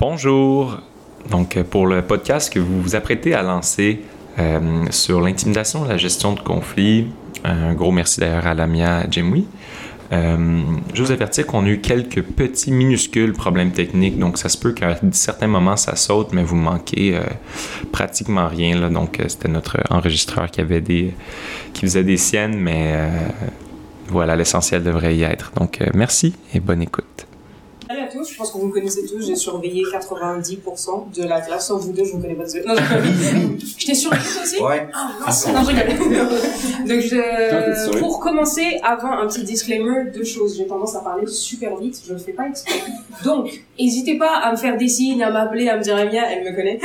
Bonjour. Donc, euh, pour le podcast que vous vous apprêtez à lancer euh, sur l'intimidation, la gestion de conflits, un gros merci d'ailleurs à Lamia Jemwi. Euh, je vous avertis qu'on a eu quelques petits minuscules problèmes techniques, donc ça se peut qu'à certains moments ça saute, mais vous manquez euh, pratiquement rien. Là, donc c'était notre enregistreur qui avait des, qui faisait des siennes, mais voilà l'essentiel devrait y être. Donc merci et bonne écoute. Salut à tous, je pense que vous me connaissez tous, j'ai surveillé 90% de la classe, sauf vous deux, je vous connais pas tous. Non, je. Je t'ai surveillé toi aussi Ouais. Ah, mince. Non, je rigole. Donc, je, pour commencer, avant un petit disclaimer, deux choses. J'ai tendance à parler super vite, je le fais pas exprès. Donc, n'hésitez pas à me faire des signes, à m'appeler, à me dire Amia, elle me connaît.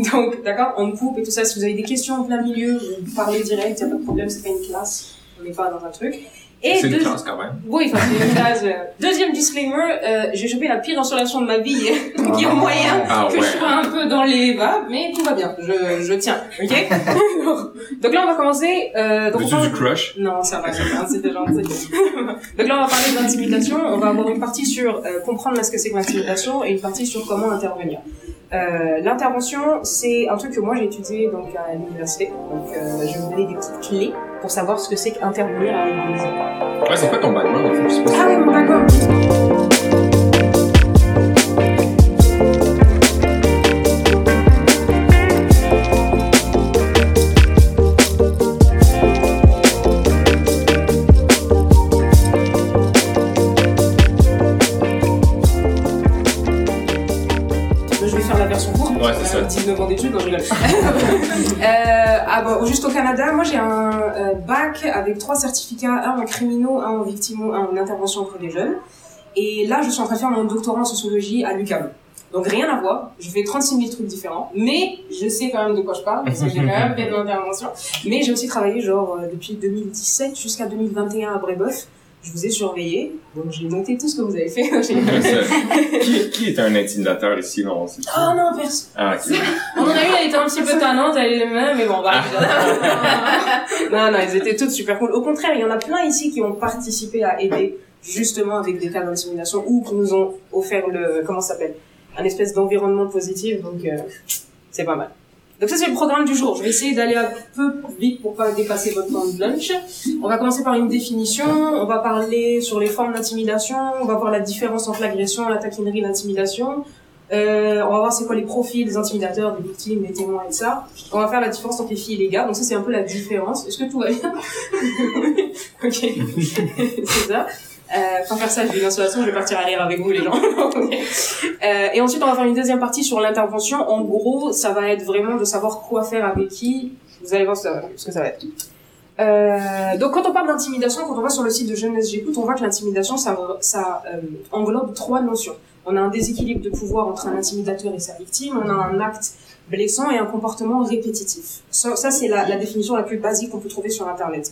Donc, d'accord, on me coupe et tout ça. Si vous avez des questions en plein milieu, vous parlez direct, y a pas de problème, c'est pas une classe. On n'est pas dans un truc. Et C'est une deux- classe quand même. oui, enfin, c'est une euh. Deuxième disclaimer, euh, j'ai chopé la pire insolation de ma vie. Donc, il y a moyen Ah que ouais. je sois un peu dans les bas, mais tout va bien. Je, je tiens. Ok? donc là, on va commencer, euh, donc parle- du crush? non, ça va, ça va, c'était gentil. Donc là, on va parler d'intimidation. On va avoir une partie sur euh, comprendre ce que c'est que l'intimidation et une partie sur comment intervenir. Euh, L'intervention, c'est un truc que moi j'ai étudié donc à l'université. Donc, euh, je vais vous donner des petites clés pour savoir ce que c'est qu'intervenir avec des Ouais, c'est quoi ton background en fait? Ah oui, bon, d'accord. Juste au Canada, moi j'ai un euh, bac avec trois certificats, un en criminaux, un en victimo, un en intervention auprès des jeunes. Et là, je suis en train de faire mon doctorat en sociologie à l'UQAM. Donc rien à voir, je fais 36 000 trucs différents, mais je sais quand même de quoi je parle, parce que j'ai quand même fait de l'intervention. Mais j'ai aussi travaillé genre euh, depuis 2017 jusqu'à 2021 à Brébeuf. Je vous ai surveillé, donc j'ai noté tout ce que vous avez fait. Qui, qui est un intimidateur ici, non? oh non, personne. Ah, ok. On en a une, elle était un petit peu tannante, elle est les mêmes, mais bon, bah. non, non, ils étaient toutes super cool. Au contraire, il y en a plein ici qui ont participé à aider, justement, avec des cas d'intimidation, ou qui nous ont offert le, comment ça s'appelle? Un espèce d'environnement positif, donc, euh, c'est pas mal. Donc ça, c'est le programme du jour. Je vais essayer d'aller un peu vite pour pas dépasser votre temps de lunch. On va commencer par une définition, on va parler sur les formes d'intimidation, on va voir la différence entre l'agression, la taquinerie, l'intimidation, euh, on va voir c'est quoi les profils des intimidateurs, des victimes, des témoins et ça. On va faire la différence entre les filles et les gars. Donc ça c'est un peu la différence. Est-ce que tout va bien? Ok, c'est ça. Euh, faire ça, une insolation, je vais partir à rire avec vous les gens. Euh, et ensuite on va faire une deuxième partie sur l'intervention. En gros, ça va être vraiment de savoir quoi faire avec qui. Vous allez voir ce que ça va- être. Euh, donc quand on parle d'intimidation, quand on va sur le site de Jeunesse J'écoute, on voit que l'intimidation, ça, ça euh, englobe trois notions. On a un déséquilibre de pouvoir entre un intimidateur et sa victime, on a un acte blessant et un comportement répétitif. Ça, c'est la définition la plus basique qu'on peut trouver sur Internet.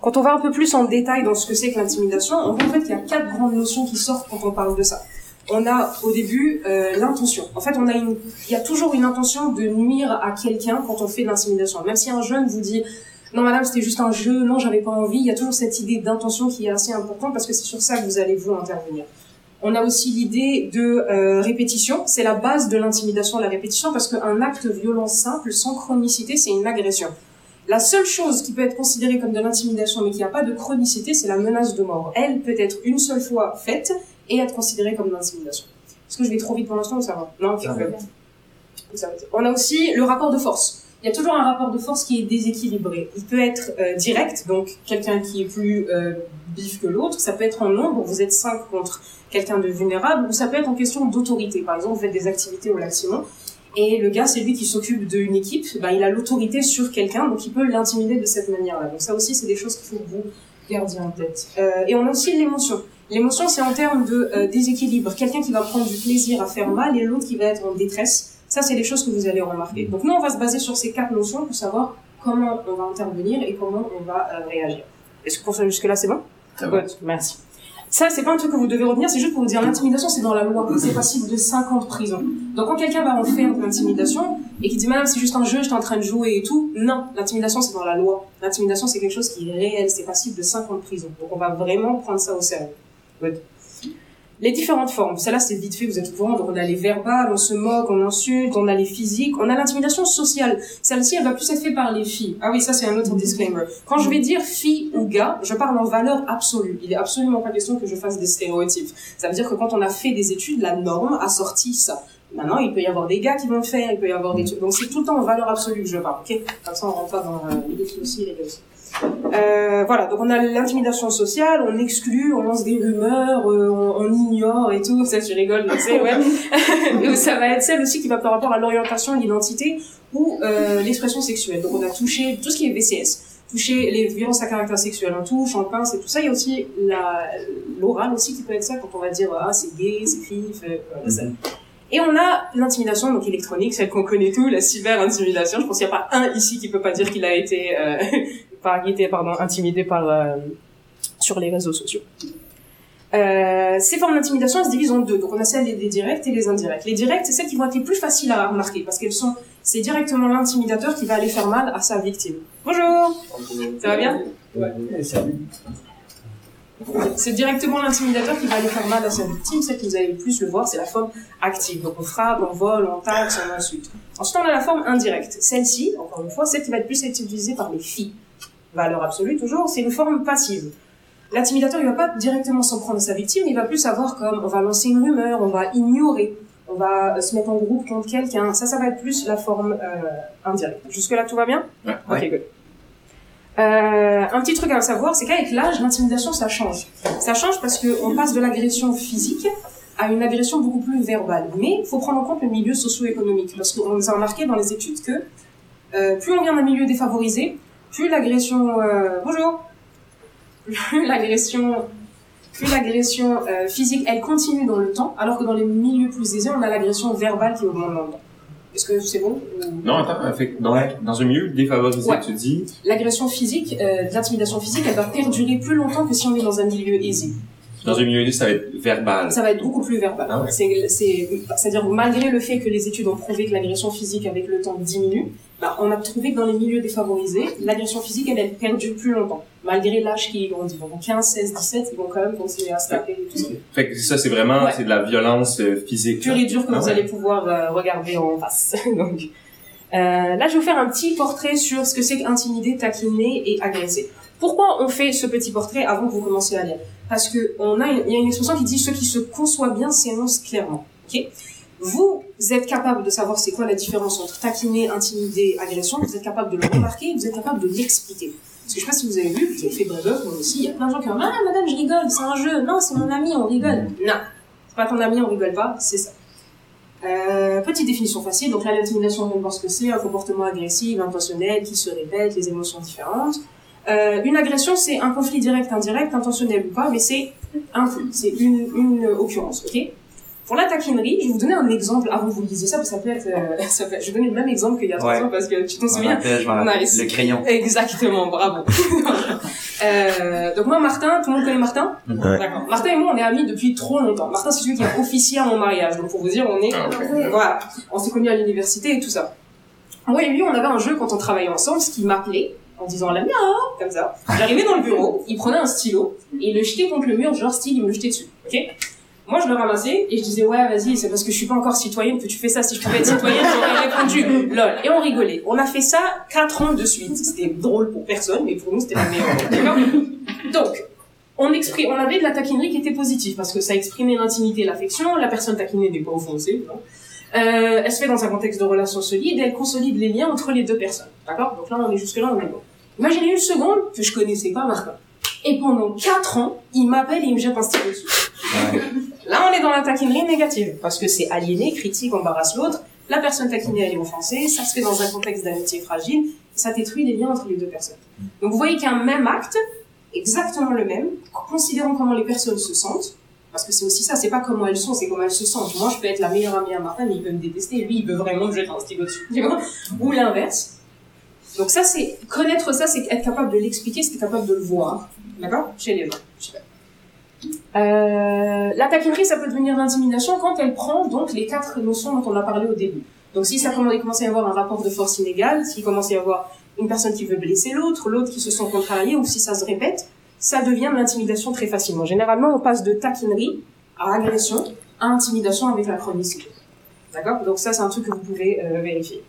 Quand on va un peu plus en détail dans ce que c'est que l'intimidation, on voit en fait qu'il y a quatre grandes notions qui sortent quand on parle de ça. On a au début euh, l'intention. En fait, on a une, il y a toujours une intention de nuire à quelqu'un quand on fait de l'intimidation. Même si un jeune vous dit non madame c'était juste un jeu, non j'avais pas envie, il y a toujours cette idée d'intention qui est assez importante parce que c'est sur ça que vous allez vous intervenir. On a aussi l'idée de euh, répétition, c'est la base de l'intimidation, la répétition, parce qu'un acte violent simple, sans chronicité, c'est une agression. La seule chose qui peut être considérée comme de l'intimidation, mais qui n'a pas de chronicité, c'est la menace de mort. Elle peut être une seule fois faite et être considérée comme de l'intimidation. Est-ce que je vais trop vite pour l'instant ou ça va? Non, Ça va. cool. Ça va. On a aussi le rapport de force. Il y a toujours un rapport de force qui est déséquilibré. Il peut être euh, direct, donc quelqu'un qui est plus euh, bif que l'autre. Ça peut être en nombre, vous êtes cinq contre quelqu'un de vulnérable, ou ça peut être en question d'autorité. Par exemple, vous faites des activités au lac Simon, et le gars, c'est lui qui s'occupe d'une équipe, bah, il a l'autorité sur quelqu'un, donc il peut l'intimider de cette manière-là. Donc ça aussi, c'est des choses qu'il faut que vous gardiez en tête. Euh, et on a aussi l'émotion. L'émotion, c'est en termes de euh, déséquilibre. Quelqu'un qui va prendre du plaisir à faire mal et l'autre qui va être en détresse. Ça, c'est des choses que vous allez remarquer. Donc nous, on va se baser sur ces quatre notions pour savoir comment on va intervenir et comment on va euh, réagir. Est-ce que pour ça, jusque-là, c'est bon? Ça va. Merci. Ça, c'est pas un truc que vous devez retenir, c'est juste pour vous dire l'intimidation, c'est dans la loi. C'est passible de 5 ans de prison. Donc quand quelqu'un va en faire de l'intimidation et qui dit madame c'est juste un jeu, j'étais en train de jouer et tout, non, l'intimidation c'est dans la loi. L'intimidation c'est quelque chose qui est réel, c'est passible de 5 ans de prison. Donc on va vraiment prendre ça au sérieux. Les différentes formes, celle-là c'est vite fait, vous êtes au courant, donc on a les verbales, on se moque, on insulte, on a les physiques, on a l'intimidation sociale. Celle-ci, elle va plus être faite par les filles. Ah oui, ça c'est un autre disclaimer. Quand je vais dire fille ou gars, je parle en valeur absolue. Il est absolument pas question que je fasse des stéréotypes. Ça veut dire que quand on a fait des études, la norme a sorti ça. Maintenant, il peut y avoir des gars qui vont le faire, il peut y avoir des trucs. Donc c'est tout le temps en valeur absolue que je parle, ok? Comme ça, on rentre pas dans euh, les filles aussi, les gars aussi. Euh, voilà, donc on a l'intimidation sociale, on exclut, on lance des rumeurs, euh, on, on, ignore et tout, ça tu rigoles, tu sais, ouais. ça va être celle aussi qui va par rapport à l'orientation, l'identité ou euh, l'expression sexuelle. Donc on a touché tout ce qui est VCS, touché les violences à caractère sexuel, on touche, on pince et tout ça. Il y a aussi l'oral aussi qui peut être ça quand on va dire ah c'est gay, c'est fif, euh, Et on a l'intimidation donc électronique, celle qu'on connaît tous, la cyber-intimidation. Je pense qu'il n'y a pas un ici qui peut pas dire qu'il a été euh, par, été pardon, intimidé par euh, sur les réseaux sociaux. Euh, ces formes d'intimidation, elles se divisent en deux. Donc on a celles des directes et les indirectes. Les directes, c'est celles qui vont être les plus faciles à remarquer parce qu'elles sont, c'est directement l'intimidateur qui va aller faire mal à sa victime. Bonjour. Ça va bien? Ouais. C'est directement l'intimidateur qui va aller faire mal à sa victime. Celle que vous allez le plus le voir, c'est la forme active. Donc on frappe, on vole, on taxe, on insulte. Ensuite on a la forme indirecte. Celle-ci, encore une fois, celle qui va être plus utilisée par les filles valeur absolue toujours, c'est une forme passive. L'intimidateur, il va pas directement s'en prendre à sa victime, il va plus savoir comme on va lancer une rumeur, on va ignorer, on va se mettre en groupe contre quelqu'un. Ça, ça va être plus la forme euh, indirecte. Jusque-là, tout va bien? Ouais. Ok, good. Euh, un petit truc à savoir, c'est qu'avec l'âge, l'intimidation, ça change. Ça change parce qu'on passe de l'agression physique à une agression beaucoup plus verbale. Mais il faut prendre en compte le milieu socio-économique, parce qu'on nous a remarqué dans les études que euh, plus on vient d'un milieu défavorisé, plus l'agression euh, bonjour plus l'agression plus l'agression euh, physique elle continue dans le temps alors que dans les milieux plus aisés on a l'agression verbale qui augmente dans le temps est-ce que c'est bon ou... Non, attends, fait, dans, dans un milieu défavorisé, Ouais. tu dis, L'agression physique, euh, l'intimidation physique, elle va perdurer plus longtemps que si on est dans un milieu aisé. dans un milieu ça va être verbal. Ça va être beaucoup plus verbal. Ah ouais. C'est, c'est, c'est-à-dire malgré le fait que les études ont prouvé que l'agression physique avec le temps diminue, bah, on a trouvé que dans les milieux défavorisés, l'agression physique, elle, elle perdure plus longtemps, malgré l'âge qui grandit. Donc 15, 16, 17, ils vont quand même continuer à se taper et tout ça. Fait que ça, c'est vraiment, Ouais. c'est de la violence euh, physique. Pur et dur que Ah vous ouais. allez pouvoir euh, regarder en face. Donc, euh, là, je vais vous faire un petit portrait sur ce que c'est qu'intimider, taquiner et agresser. Pourquoi on fait ce petit portrait avant que vous commenciez à lire? Parce que on a il y a une expression qui dit ceux qui se conçoivent bien s'énoncent clairement. Ok? Vous êtes capable de savoir c'est quoi la différence entre taquiner, intimider, agression. Vous êtes capable de le remarquer, vous êtes capable de l'expliquer. Parce que je sais pas si vous avez vu, vous avez fait Brebeuf, moi aussi, il y a plein de gens qui disent ah madame je rigole, c'est un jeu. Non, c'est mon ami, on rigole. Non, c'est pas ton ami, on rigole pas, c'est ça. Euh, petite définition facile, donc là l'intimidation on voir ce que c'est, un comportement agressif, intentionnel, qui se répète, les émotions différentes. Euh, une agression c'est un conflit direct, indirect, intentionnel ou pas, mais c'est un c'est une, une occurrence, ok? Pour la taquinerie, je vais vous donner un exemple avant que vous lisiez ça, parce que ça peut être, euh, ça peut être- je vais donner le même exemple qu'il y a trois ans parce que tu t'en souviens. Nice. Le crayon. Exactement, bravo. euh, donc moi, Martin, tout le monde connaît Martin? Ouais. D'accord. Martin et moi, on est amis depuis trop longtemps. Martin, c'est celui qui a officié à mon mariage. Donc pour vous dire, on est... Ah, ok. Voilà. On s'est connus à l'université et tout ça. Moi et lui, on avait un jeu quand on travaillait ensemble, ce qui m'appelait en disant la mienne, comme ça. J'arrivais dans le bureau, il prenait un stylo et il le jetait contre le mur, genre style, il me le jetait dessus. Ok? Moi, je le ramassais et je disais, ouais, vas-y, c'est parce que je suis pas encore citoyenne que tu fais ça. Si je pouvais être citoyenne, j'aurais répondu, lol. Et on rigolait. On a fait ça quatre ans de suite. C'était drôle pour personne, mais pour nous, c'était la meilleure. D'accord Donc, on exprime, on avait de la taquinerie qui était positive parce que ça exprimait l'intimité et l'affection. La personne taquinée n'est pas offensée. non. Euh, elle se fait dans un contexte de relation solide et elle consolide les liens entre les deux personnes. D'accord? Donc là, on est jusque-là, on est bon. Imaginez une seconde que je connaissais pas Martin. Et pendant quatre ans, il m'appelle et il me jette un stylo dessus. Ouais. Là, on est dans la taquinerie négative, parce que c'est aliéné, critique, embarrasse l'autre, la personne taquinée, elle est offensée, ça se fait dans un contexte d'amitié fragile, ça détruit les liens entre les deux personnes. Donc vous voyez qu'un même acte, exactement le même, considérant comment les personnes se sentent, parce que c'est aussi ça, c'est pas comment elles sont, c'est comment elles se sentent. Moi, je peux être la meilleure amie à Martin, mais il peut me détester, lui, il peut vraiment me jeter un stylo dessus, Ou l'inverse. Donc ça, c'est, connaître ça, c'est être capable de l'expliquer, c'est être capable de le voir. D'accord? Chez les gens. Euh, la taquinerie, ça peut devenir l'intimidation quand elle prend donc les quatre notions dont on a parlé au début. Donc si ça commence, à y avoir un rapport de force inégal, s'il commence à y avoir une personne qui veut blesser l'autre, l'autre qui se sent contrarié, ou si ça se répète, ça devient de l'intimidation très facilement. Généralement, on passe de taquinerie à agression, à intimidation avec la chronicité. D'accord? Donc ça, c'est un truc que vous pouvez euh, vérifier.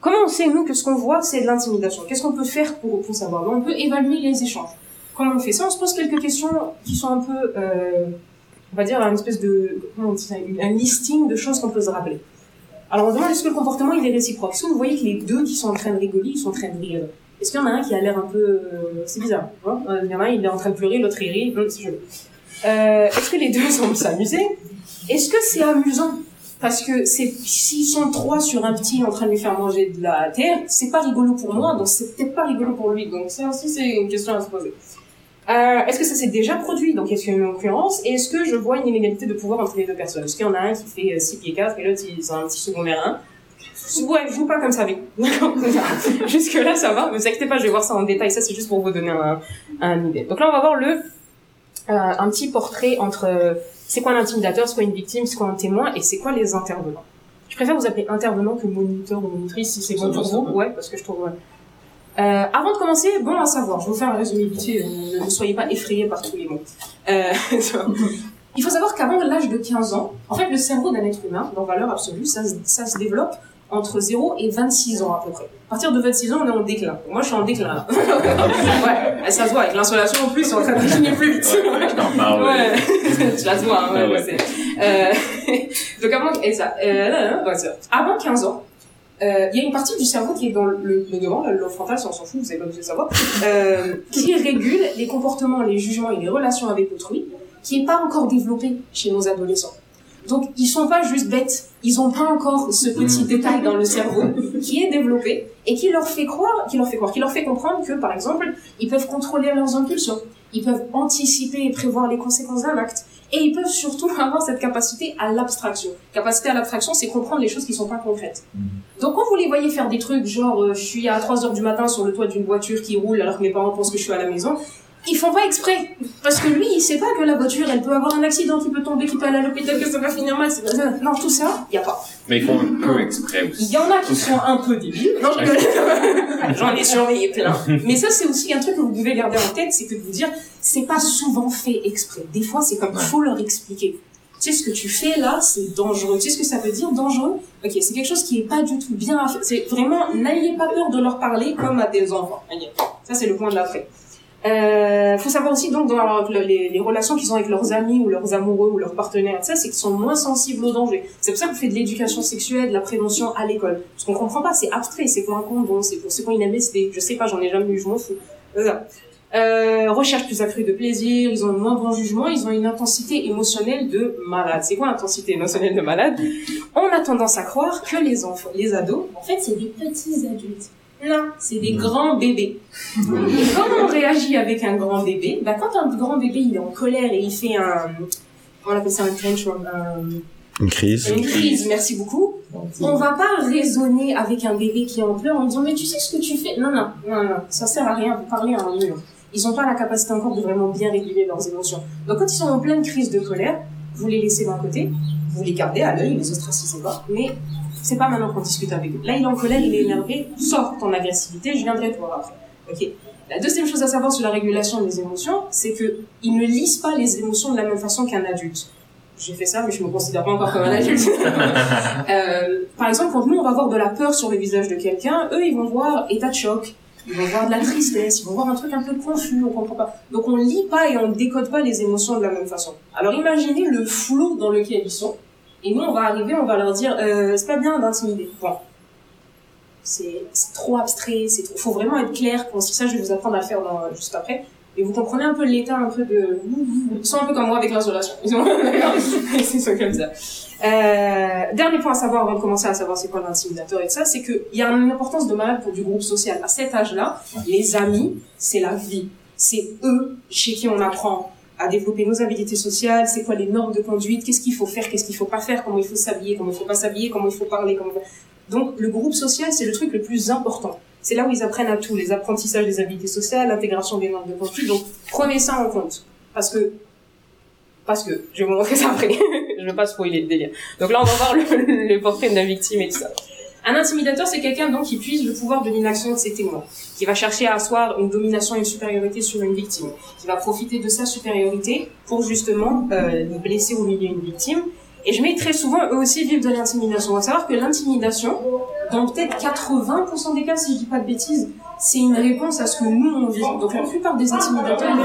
Comment on sait, nous, que ce qu'on voit, c'est de l'intimidation? Qu'est-ce qu'on peut faire pour, pour savoir? On peut évaluer les échanges. Comment on fait ça On se pose quelques questions qui sont un peu, euh, on va dire, une espèce de, comment on dit un listing de choses qu'on peut se rappeler. Alors on se demande est-ce que le comportement il est réciproque? Que vous voyez que les deux qui sont en train de rigoler, ils sont en train de rire? Est-ce qu'il y en a un qui a l'air un peu... euh, c'est bizarre. Euh, Il y en a un, il est en train de pleurer, l'autre il rit. Hum, c'est joli. Est-ce que les deux semblent s'amuser? Est-ce que c'est amusant? Parce que s'ils sont trois sur un petit en train de lui faire manger de la terre, c'est pas rigolo pour moi, donc c'est peut-être pas rigolo pour lui. Donc ça aussi c'est une question à se poser. Euh, est-ce que ça s'est déjà produit? Donc est-ce qu'il y a une occurrence Et est-ce que je vois une inégalité de pouvoir entre les deux personnes? Est-ce qu'il y en a un qui fait 6 pieds 4 et l'autre il c'est un petit secondaire 1 Ouais, je joue pas comme ça avec vous. Jusque là ça va, ne vous inquiétez pas, je vais voir ça en détail, ça c'est juste pour vous donner un, un idée. Donc là on va voir le euh, un petit portrait entre euh, c'est quoi un intimidateur, c'est quoi une victime, c'est quoi un témoin et c'est quoi les intervenants? Je préfère vous appeler intervenant que moniteur ou monitrice si c'est bon pour vous. Ouais, parce que je trouve. ouais. Euh, avant de commencer, bon à savoir, je vais vous faire un résumé vite fait, euh, ne soyez pas effrayés par tous les mots. Euh, il faut savoir qu'avant l'âge de 15 ans, en fait, le cerveau d'un être humain, dans valeur absolue, ça, se- ça se développe entre 0 et 26 ans à peu près. À partir de 26 ans, on est en déclin. Moi, je suis en déclin. ouais, ça se voit, avec l'insolation en plus, on est en train de décliner plus vite. Je t'en parle. Ouais, tu la vois, hein, ouais, ouais. Euh, donc avant, et ça, euh, ouais, ça. avant 15 ans, euh, il y a une partie du cerveau qui est dans le, le devant, le frontal, ça on s'en fout, vous avez pas besoin de savoir, euh, qui régule les comportements, les jugements et les relations avec autrui, qui est pas encore développé chez nos adolescents. Donc ils sont pas juste bêtes, ils ont pas encore ce petit Mm. détail dans le cerveau qui est développé et qui leur fait croire, qui leur fait croire, qui leur fait comprendre que par exemple ils peuvent contrôler leurs impulsions, ils peuvent anticiper et prévoir les conséquences d'un acte, et ils peuvent surtout avoir cette capacité à l'abstraction. Capacité à l'abstraction, c'est comprendre les choses qui sont pas concrètes. Donc quand vous les voyez faire des trucs genre euh, je suis à 3 heures du matin sur le toit d'une voiture qui roule alors que mes parents pensent que je suis à la maison, ils font pas exprès. Parce que lui, il sait pas que la voiture, elle peut avoir un accident, qui peut tomber, qui peut aller à l'hôpital, que ça va finir mal. c'est- Non, tout ça, il y a pas. Mais ils font un peu exprès Il aussi. y en a qui sont un peu débiles. Non, je rigole. J'en ai surveillé plein. Mais ça, c'est aussi un truc que vous devez garder en tête, c'est que de vous dire, c'est pas souvent fait exprès. Des fois, c'est comme, Ouais. faut leur expliquer. Tu sais, ce que tu fais là, c'est dangereux. Tu sais ce que ça veut dire, dangereux? Ok, c'est quelque chose qui est pas du tout bien à faire. C'est vraiment, n'ayez pas peur de leur parler comme à des enfants. Ça, c'est le point de l'après. Euh, faut savoir aussi donc dans leur- les, les relations qu'ils ont avec leurs amis ou leurs amoureux ou leurs partenaires, ça c'est qu'ils sont moins sensibles au danger. C'est pour ça qu'on fait de l'éducation sexuelle, de la prévention à l'école. Parce qu'on comprend pas, c'est abstrait, c'est quoi un condom, c'est pour c'est quoi une MSD, je sais pas, j'en ai jamais eu, je m'en fous. Euh, recherche plus accrue de plaisir, ils ont moins bon jugement, ils ont une intensité émotionnelle de malade. C'est quoi intensité émotionnelle de malade? On a tendance à croire que les enfants, les ados, en fait c'est des petits adultes. Non, c'est des grands bébés. Et comment on réagit avec un grand bébé bah, Quand un grand bébé il est en colère et il fait un... On appelle ça un tantrum, un- Une crise. une crise, merci beaucoup. On va pas raisonner avec un bébé qui est en pleurs en disant mais tu sais ce que tu fais? Non, non, non, non, ça sert à rien, vous parlez à un mur. Ils ont pas la capacité encore de vraiment bien réguler leurs émotions. Donc quand ils sont en pleine crise de colère, vous les laissez d'un côté, vous les gardez à l'œil, les ostracisez pas, mais c'est pas maintenant qu'on discute avec eux. Là, il est en colère, il est énervé, sors ton agressivité, je viendrai te voir après. Ok La deuxième chose à savoir sur la régulation des émotions, c'est que ils ne lisent pas les émotions de la même façon qu'un adulte. J'ai fait ça, mais je me considère pas encore comme un adulte. Euh, par exemple, quand nous, on va voir de la peur sur le visage de quelqu'un, eux, ils vont voir état de choc, ils vont voir de la tristesse, ils vont voir un truc un peu confus, on comprend pas. Donc on lit pas et on décode pas les émotions de la même façon. Alors imaginez le flou dans lequel ils sont, et nous, on va arriver, on va leur dire, euh, c'est pas bien d'intimider. Bon. C'est c'est trop abstrait, c'est trop... faut vraiment être clair. Bon, si ça, je vais vous apprendre à faire dans, juste après. Et vous comprenez un peu l'état un peu de... Ils sont un peu comme moi avec l'insolation. Ils sont comme ça. Euh, dernier point à savoir avant de commencer à savoir c'est quoi l'intimidateur et tout ça, c'est qu'il y a une importance de malade pour du groupe social. À cet âge-là, les amis, c'est la vie. C'est eux chez qui on apprend à développer nos habilités sociales, c'est quoi les normes de conduite, qu'est-ce qu'il faut faire, qu'est-ce qu'il faut pas faire, comment il faut s'habiller, comment il faut pas s'habiller, comment il faut parler. Donc le groupe social, c'est le truc le plus important. C'est là où ils apprennent à tout, les apprentissages des habilités sociales, l'intégration des normes de conduite. Donc prenez ça en compte. Parce que parce que je vais vous montrer ça après. je veux pas spoiler le délire. Donc là, on va voir le, le portrait de la victime et tout ça. Un intimidateur, c'est quelqu'un donc qui puise le pouvoir de l'inaction de ses témoins, qui va chercher à asseoir une domination et une supériorité sur une victime, qui va profiter de sa supériorité pour justement euh, blesser ou humilier une victime. Et je mets très souvent, eux aussi vivent de l'intimidation. On va savoir que l'intimidation, dans peut-être 80% des cas, si je dis pas de bêtises, c'est une réponse à ce que nous on vit. Donc la plupart des intimidateurs vivent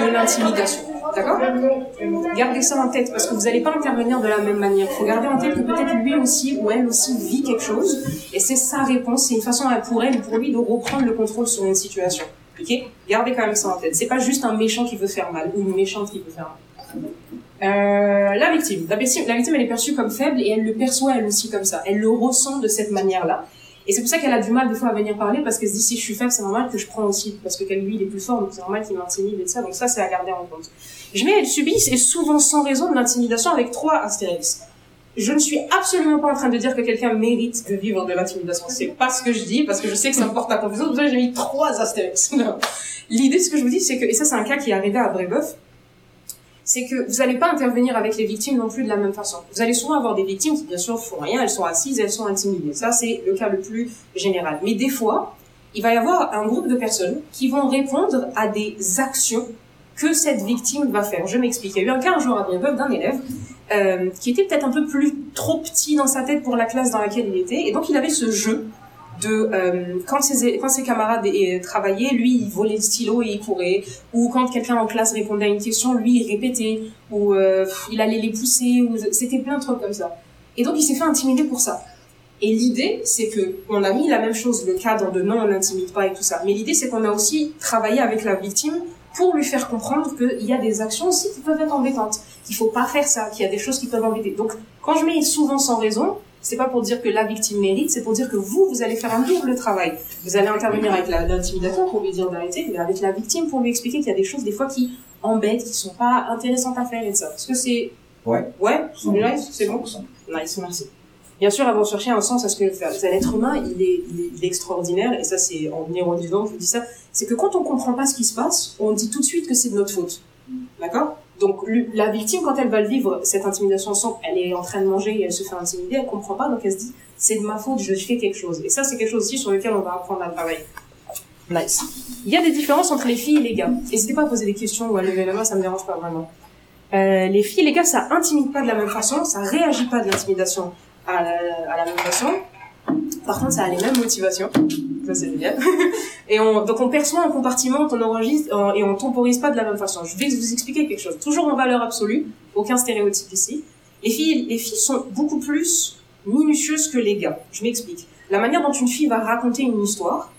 de l'intimidation. D'accord Gardez ça en tête parce que vous n'allez pas intervenir de la même manière. Il faut garder en tête que peut-être lui aussi ou elle aussi vit quelque chose et c'est sa réponse, c'est une façon pour elle ou pour lui de reprendre le contrôle sur une situation. Ok Gardez quand même ça en tête. C'est pas juste un méchant qui veut faire mal ou une méchante qui veut faire mal. Euh, la victime. La victime, elle est perçue comme faible et elle le perçoit elle aussi comme ça. Elle le ressent de cette manière-là. Et c'est pour ça qu'elle a du mal des fois à venir parler parce qu'elle se dit si je suis faible, c'est normal que je prends aussi parce que lui il est plus fort, donc c'est normal qu'il m'intimide et tout ça. Donc ça c'est à garder en compte. Je mets elle subit et souvent sans raison de l'intimidation avec trois astérix. Je ne suis absolument pas en train de dire que quelqu'un mérite de vivre de l'intimidation. C'est pas ce que je dis parce que je sais que ça me porte à confusion. Donc j'ai mis trois astérix. L'idée, ce que je vous dis, c'est que et ça c'est un cas qui est arrivé à Brébeuf c'est que vous n'allez pas intervenir avec les victimes non plus de la même façon. Vous allez souvent avoir des victimes qui, bien sûr, font rien, elles sont assises, elles sont intimidées. Ça, c'est le cas le plus général. Mais des fois, il va y avoir un groupe de personnes qui vont répondre à des actions que cette victime va faire. Je m'explique. Il y a eu un cas un jour à Bienveuve d'un élève euh, qui était peut-être un peu plus trop petit dans sa tête pour la classe dans laquelle il était, et donc il avait ce jeu de euh, quand ses quand ses camarades travaillaient, lui il volait le stylo et il courait, ou quand quelqu'un en classe répondait à une question, lui il répétait, ou euh, il allait les pousser, ou c'était plein de trucs comme ça. Et donc il s'est fait intimider pour ça. Et l'idée, c'est que on a mis la même chose, le cadre de non, on n'intimide pas et tout ça. Mais l'idée, c'est qu'on a aussi travaillé avec la victime pour lui faire comprendre qu'il y a des actions aussi qui peuvent être embêtantes, qu'il faut pas faire ça, qu'il y a des choses qui peuvent embêter. Donc, quand je mets souvent sans raison, c'est pas pour dire que la victime mérite, c'est pour dire que vous, vous allez faire un double travail. Vous allez intervenir avec l'intimidateur pour lui dire d'arrêter, mais avec la victime pour lui expliquer qu'il y a des choses des fois qui embêtent, qui sont pas intéressantes à faire et ça. Parce que c'est... Ouais. Ouais, c'est bon. Nice, merci. Bien sûr, avant de chercher un sens à ce que faire. L'être humain, il est, il est, extraordinaire, et ça c'est en neurodivant, je vous dis ça, c'est que quand on comprend pas ce qui se passe, on dit tout de suite que c'est de notre faute. D'accord? Donc la victime, quand elle va le vivre, cette intimidation sans, elle est en train de manger et elle se fait intimider, elle comprend pas, donc elle se dit c'est de ma faute, je fais quelque chose. Et ça, c'est quelque chose aussi sur lequel on va apprendre à travailler. Nice. Il y a des différences entre les filles et les gars. N'hésitez pas à poser des questions ou à lever la main, ça me dérange pas vraiment. Euh, les filles et les gars, ça intimide pas de la même façon, ça réagit pas de l'intimidation à à la même façon. Par contre, ça a les mêmes motivations. Ça, c'est bien. et on, donc, on perçoit un compartiment, on enregistre et on temporise pas de la même façon. Je vais vous expliquer quelque chose. Toujours en valeur absolue. Aucun stéréotype ici. Les filles, les filles sont beaucoup plus minutieuses que les gars. Je m'explique. La manière dont une fille va raconter une histoire,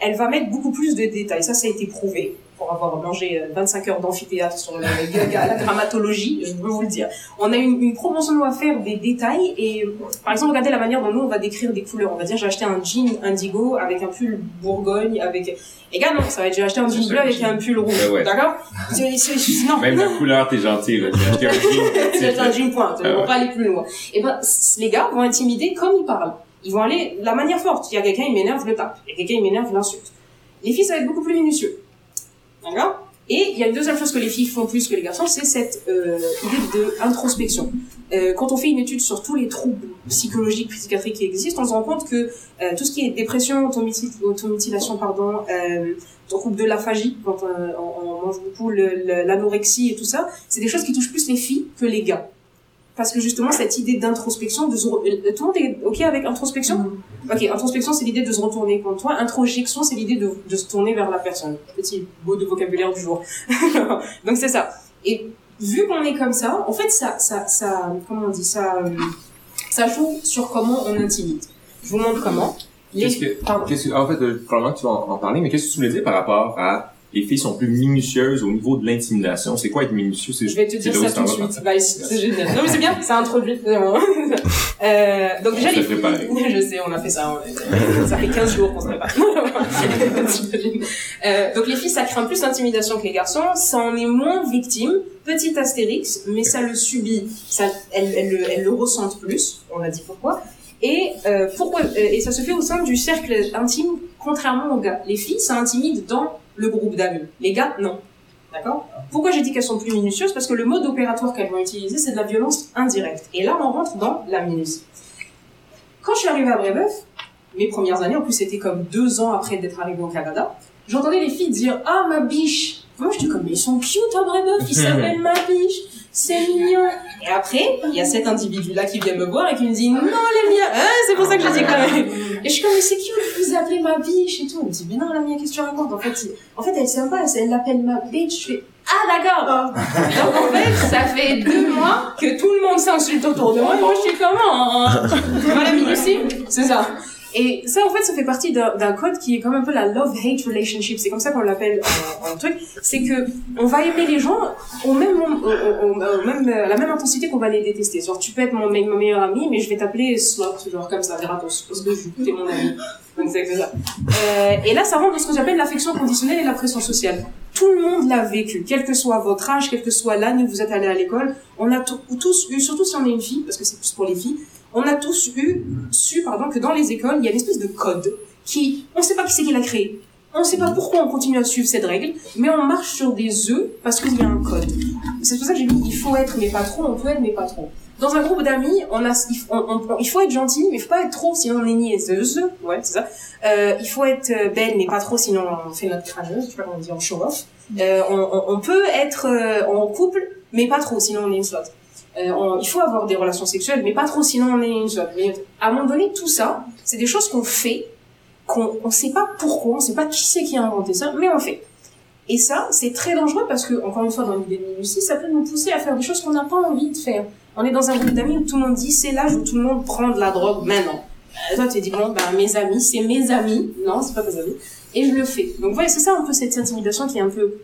elle va mettre beaucoup plus de détails. Ça, ça a été prouvé pour avoir mangé 25 euh, heures d'amphithéâtre sur la, la, grammatologie, je peux vous le dire. On a une, une promotion à faire des détails et, par exemple, regardez la manière dont nous, on va décrire des couleurs. On va dire, j'ai acheté un jean indigo avec un pull bourgogne, avec... Non, ça va être, j'ai acheté un jean bleu avec un pull rouge. D'accord? Non. Même la couleur, t'es gentil. J'ai acheté un jean. J'ai acheté un jean point. On va pas aller plus loin. Et ben, les gars vont intimider comme ils parlent. Ils vont aller la manière forte. Il y a quelqu'un, il m'énerve, je le tape. Il y a quelqu'un, il m'énerve, l'insulte. Les filles, ça va être beaucoup plus minutieux. Et il y a une deuxième chose que les filles font plus que les garçons, c'est cette euh, idée de introspection. Euh, quand on fait une étude sur tous les troubles psychologiques, psychiatriques qui existent, on se rend compte que euh, tout ce qui est dépression, automutilation, pardon, euh, trouble de l'aphagie, quand on, on, mange beaucoup, l'anorexie et tout ça, c'est des choses qui touchent plus les filles que les gars parce que justement cette idée d'introspection de se tout le monde est ok avec introspection mm. ok introspection c'est l'idée de se retourner contre toi. Introjection c'est l'idée de, de se tourner vers la personne. Petit beau de vocabulaire du jour. Donc c'est ça. Et vu qu'on est comme ça en fait ça ça ça comment on dit ça euh, ça joue sur comment on intimide. Je vous montre comment. Qu'est-ce que, qu'est-ce que en fait euh, probablement tu vas en, parler mais qu'est-ce que tu voulais dire par rapport à les filles sont plus minutieuses au niveau de l'intimidation. C'est quoi être minutieux? Je vais te dire ça tout de suite. Bah, c'est génial. Non, mais c'est bien, ça introduit euh, donc déjà, les filles... je sais, on a fait ça. ça fait 15 jours qu'on se prépare. euh, donc les filles, ça craint plus l'intimidation que les garçons. Ça en est moins victime. Petit astérix, mais ça le subit. Ça, elle, elle, le, elle le ressentent plus. On a dit pourquoi. Et euh, pourquoi euh, Et ça se fait au sein du cercle intime, contrairement aux gars. Les filles, ça intimide dans le groupe d'amis. Les gars, non. D'accord? Pourquoi j'ai dit qu'elles sont plus minutieuses? Parce que le mode opératoire qu'elles vont utiliser, c'est de la violence indirecte. Et là, on rentre dans la minutie. Quand je suis arrivée à Brébeuf, mes premières années, en plus c'était comme deux ans après d'être arrivée au Canada, j'entendais les filles dire « Ah, ma biche !» Moi, je dis comme « Mais ils sont cute à Brébeuf, ils s'appellent ma biche, c'est mignon !» Et après, il y a cet individu-là qui vient me voir et qui me dit « Non, les miens ah, C'est pour ça que je dis quand même Et je suis comme « Mais c'est cute, vous appelez ma biche et tout !» Elle me dit « Mais non, la mienne, qu'est-ce que tu racontes ?» En fait, en fait elle pas, elle l'appelle ma bitch. Je fais « Ah, d'accord !» Donc en fait, ça fait deux mois que tout le monde s'insulte autour de moi moi je suis comment hein? Voilà minutie, c'est ça. Et ça en fait, ça fait partie d'un code qui est comme un peu la love-hate relationship. C'est comme ça qu'on l'appelle en, en truc. C'est que on va aimer les gens au même, au, au- même, à la même intensité qu'on va les détester. Genre tu peux être mon, mon meilleur ami, mais je vais t'appeler slut, genre comme ça, gratos, parce que t'es mon ami. Donc c'est ça. Euh, et là, ça rentre dans ce que j'appelle l'affection conditionnelle et la pression sociale. Tout le monde l'a vécu, quel que soit votre âge, quel que soit l'année où vous êtes allé à l'école. On a to- tous eu, surtout si on est une fille, parce que c'est plus pour les filles, on a tous eu, su, pardon, que dans les écoles, il y a une espèce de code qui, on sait pas qui c'est qui l'a créé. On sait pas pourquoi on continue à suivre cette règle, mais on marche sur des œufs parce qu'il y a un code. C'est pour ça que j'ai dit, il faut être mais pas trop, on peut être mais pas trop. Dans un groupe d'amis, on a, il on- faut être gentil, mais il faut pas être trop, sinon on est niaiseuse. Ouais, c'est ça. Euh, il faut être euh, belle, mais pas trop, sinon on fait notre crâneuse, je sais pas comment on dit, on show off. Euh, on, peut être euh, en couple, mais pas trop, sinon on est une slut. Euh, on- il faut avoir des relations sexuelles, mais pas trop, sinon on est une. Mais à un moment donné, tout ça, c'est des choses qu'on fait, qu'on on sait pas pourquoi, on sait pas qui c'est qui a inventé ça, mais on fait. Et ça, c'est très dangereux parce que, encore une fois, dans l'idée de minutie, ça peut nous pousser à faire des choses qu'on n'a pas envie de faire. On est dans un groupe d'amis où tout le monde dit c'est l'âge où tout le monde prend de la drogue maintenant. Euh, toi, tu dis bon, ben mes amis, c'est mes amis. Non, c'est pas tes amis. Et je le fais. Donc voilà, c'est ça un peu cette intimidation qui est un peu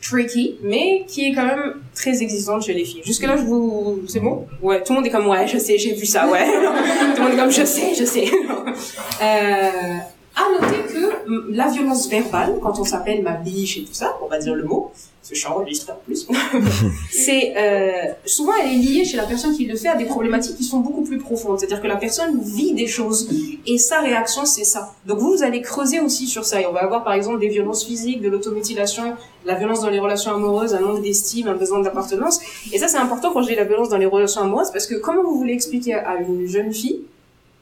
tricky, mais qui est quand même très existante chez les filles. Jusque là, je vous, c'est bon? Ouais, tout le monde est comme ouais, je sais, j'ai vu ça, ouais. tout le monde est comme je sais, je sais. euh, à noter que mm, la violence verbale, quand on s'appelle ma biche et tout ça, on va dire le mot, parce que je suis enregistrée en plus, c'est euh, souvent elle est liée chez la personne qui le fait à des problématiques qui sont beaucoup plus profondes. C'est-à-dire que la personne vit des choses et sa réaction c'est ça. Donc vous, vous allez creuser aussi sur ça et on va avoir par exemple des violences physiques, de l'automutilation, la violence dans les relations amoureuses, un manque d'estime, un besoin d'appartenance. Et ça c'est important quand j'ai la violence dans les relations amoureuses parce que comment vous voulez expliquer à une jeune fille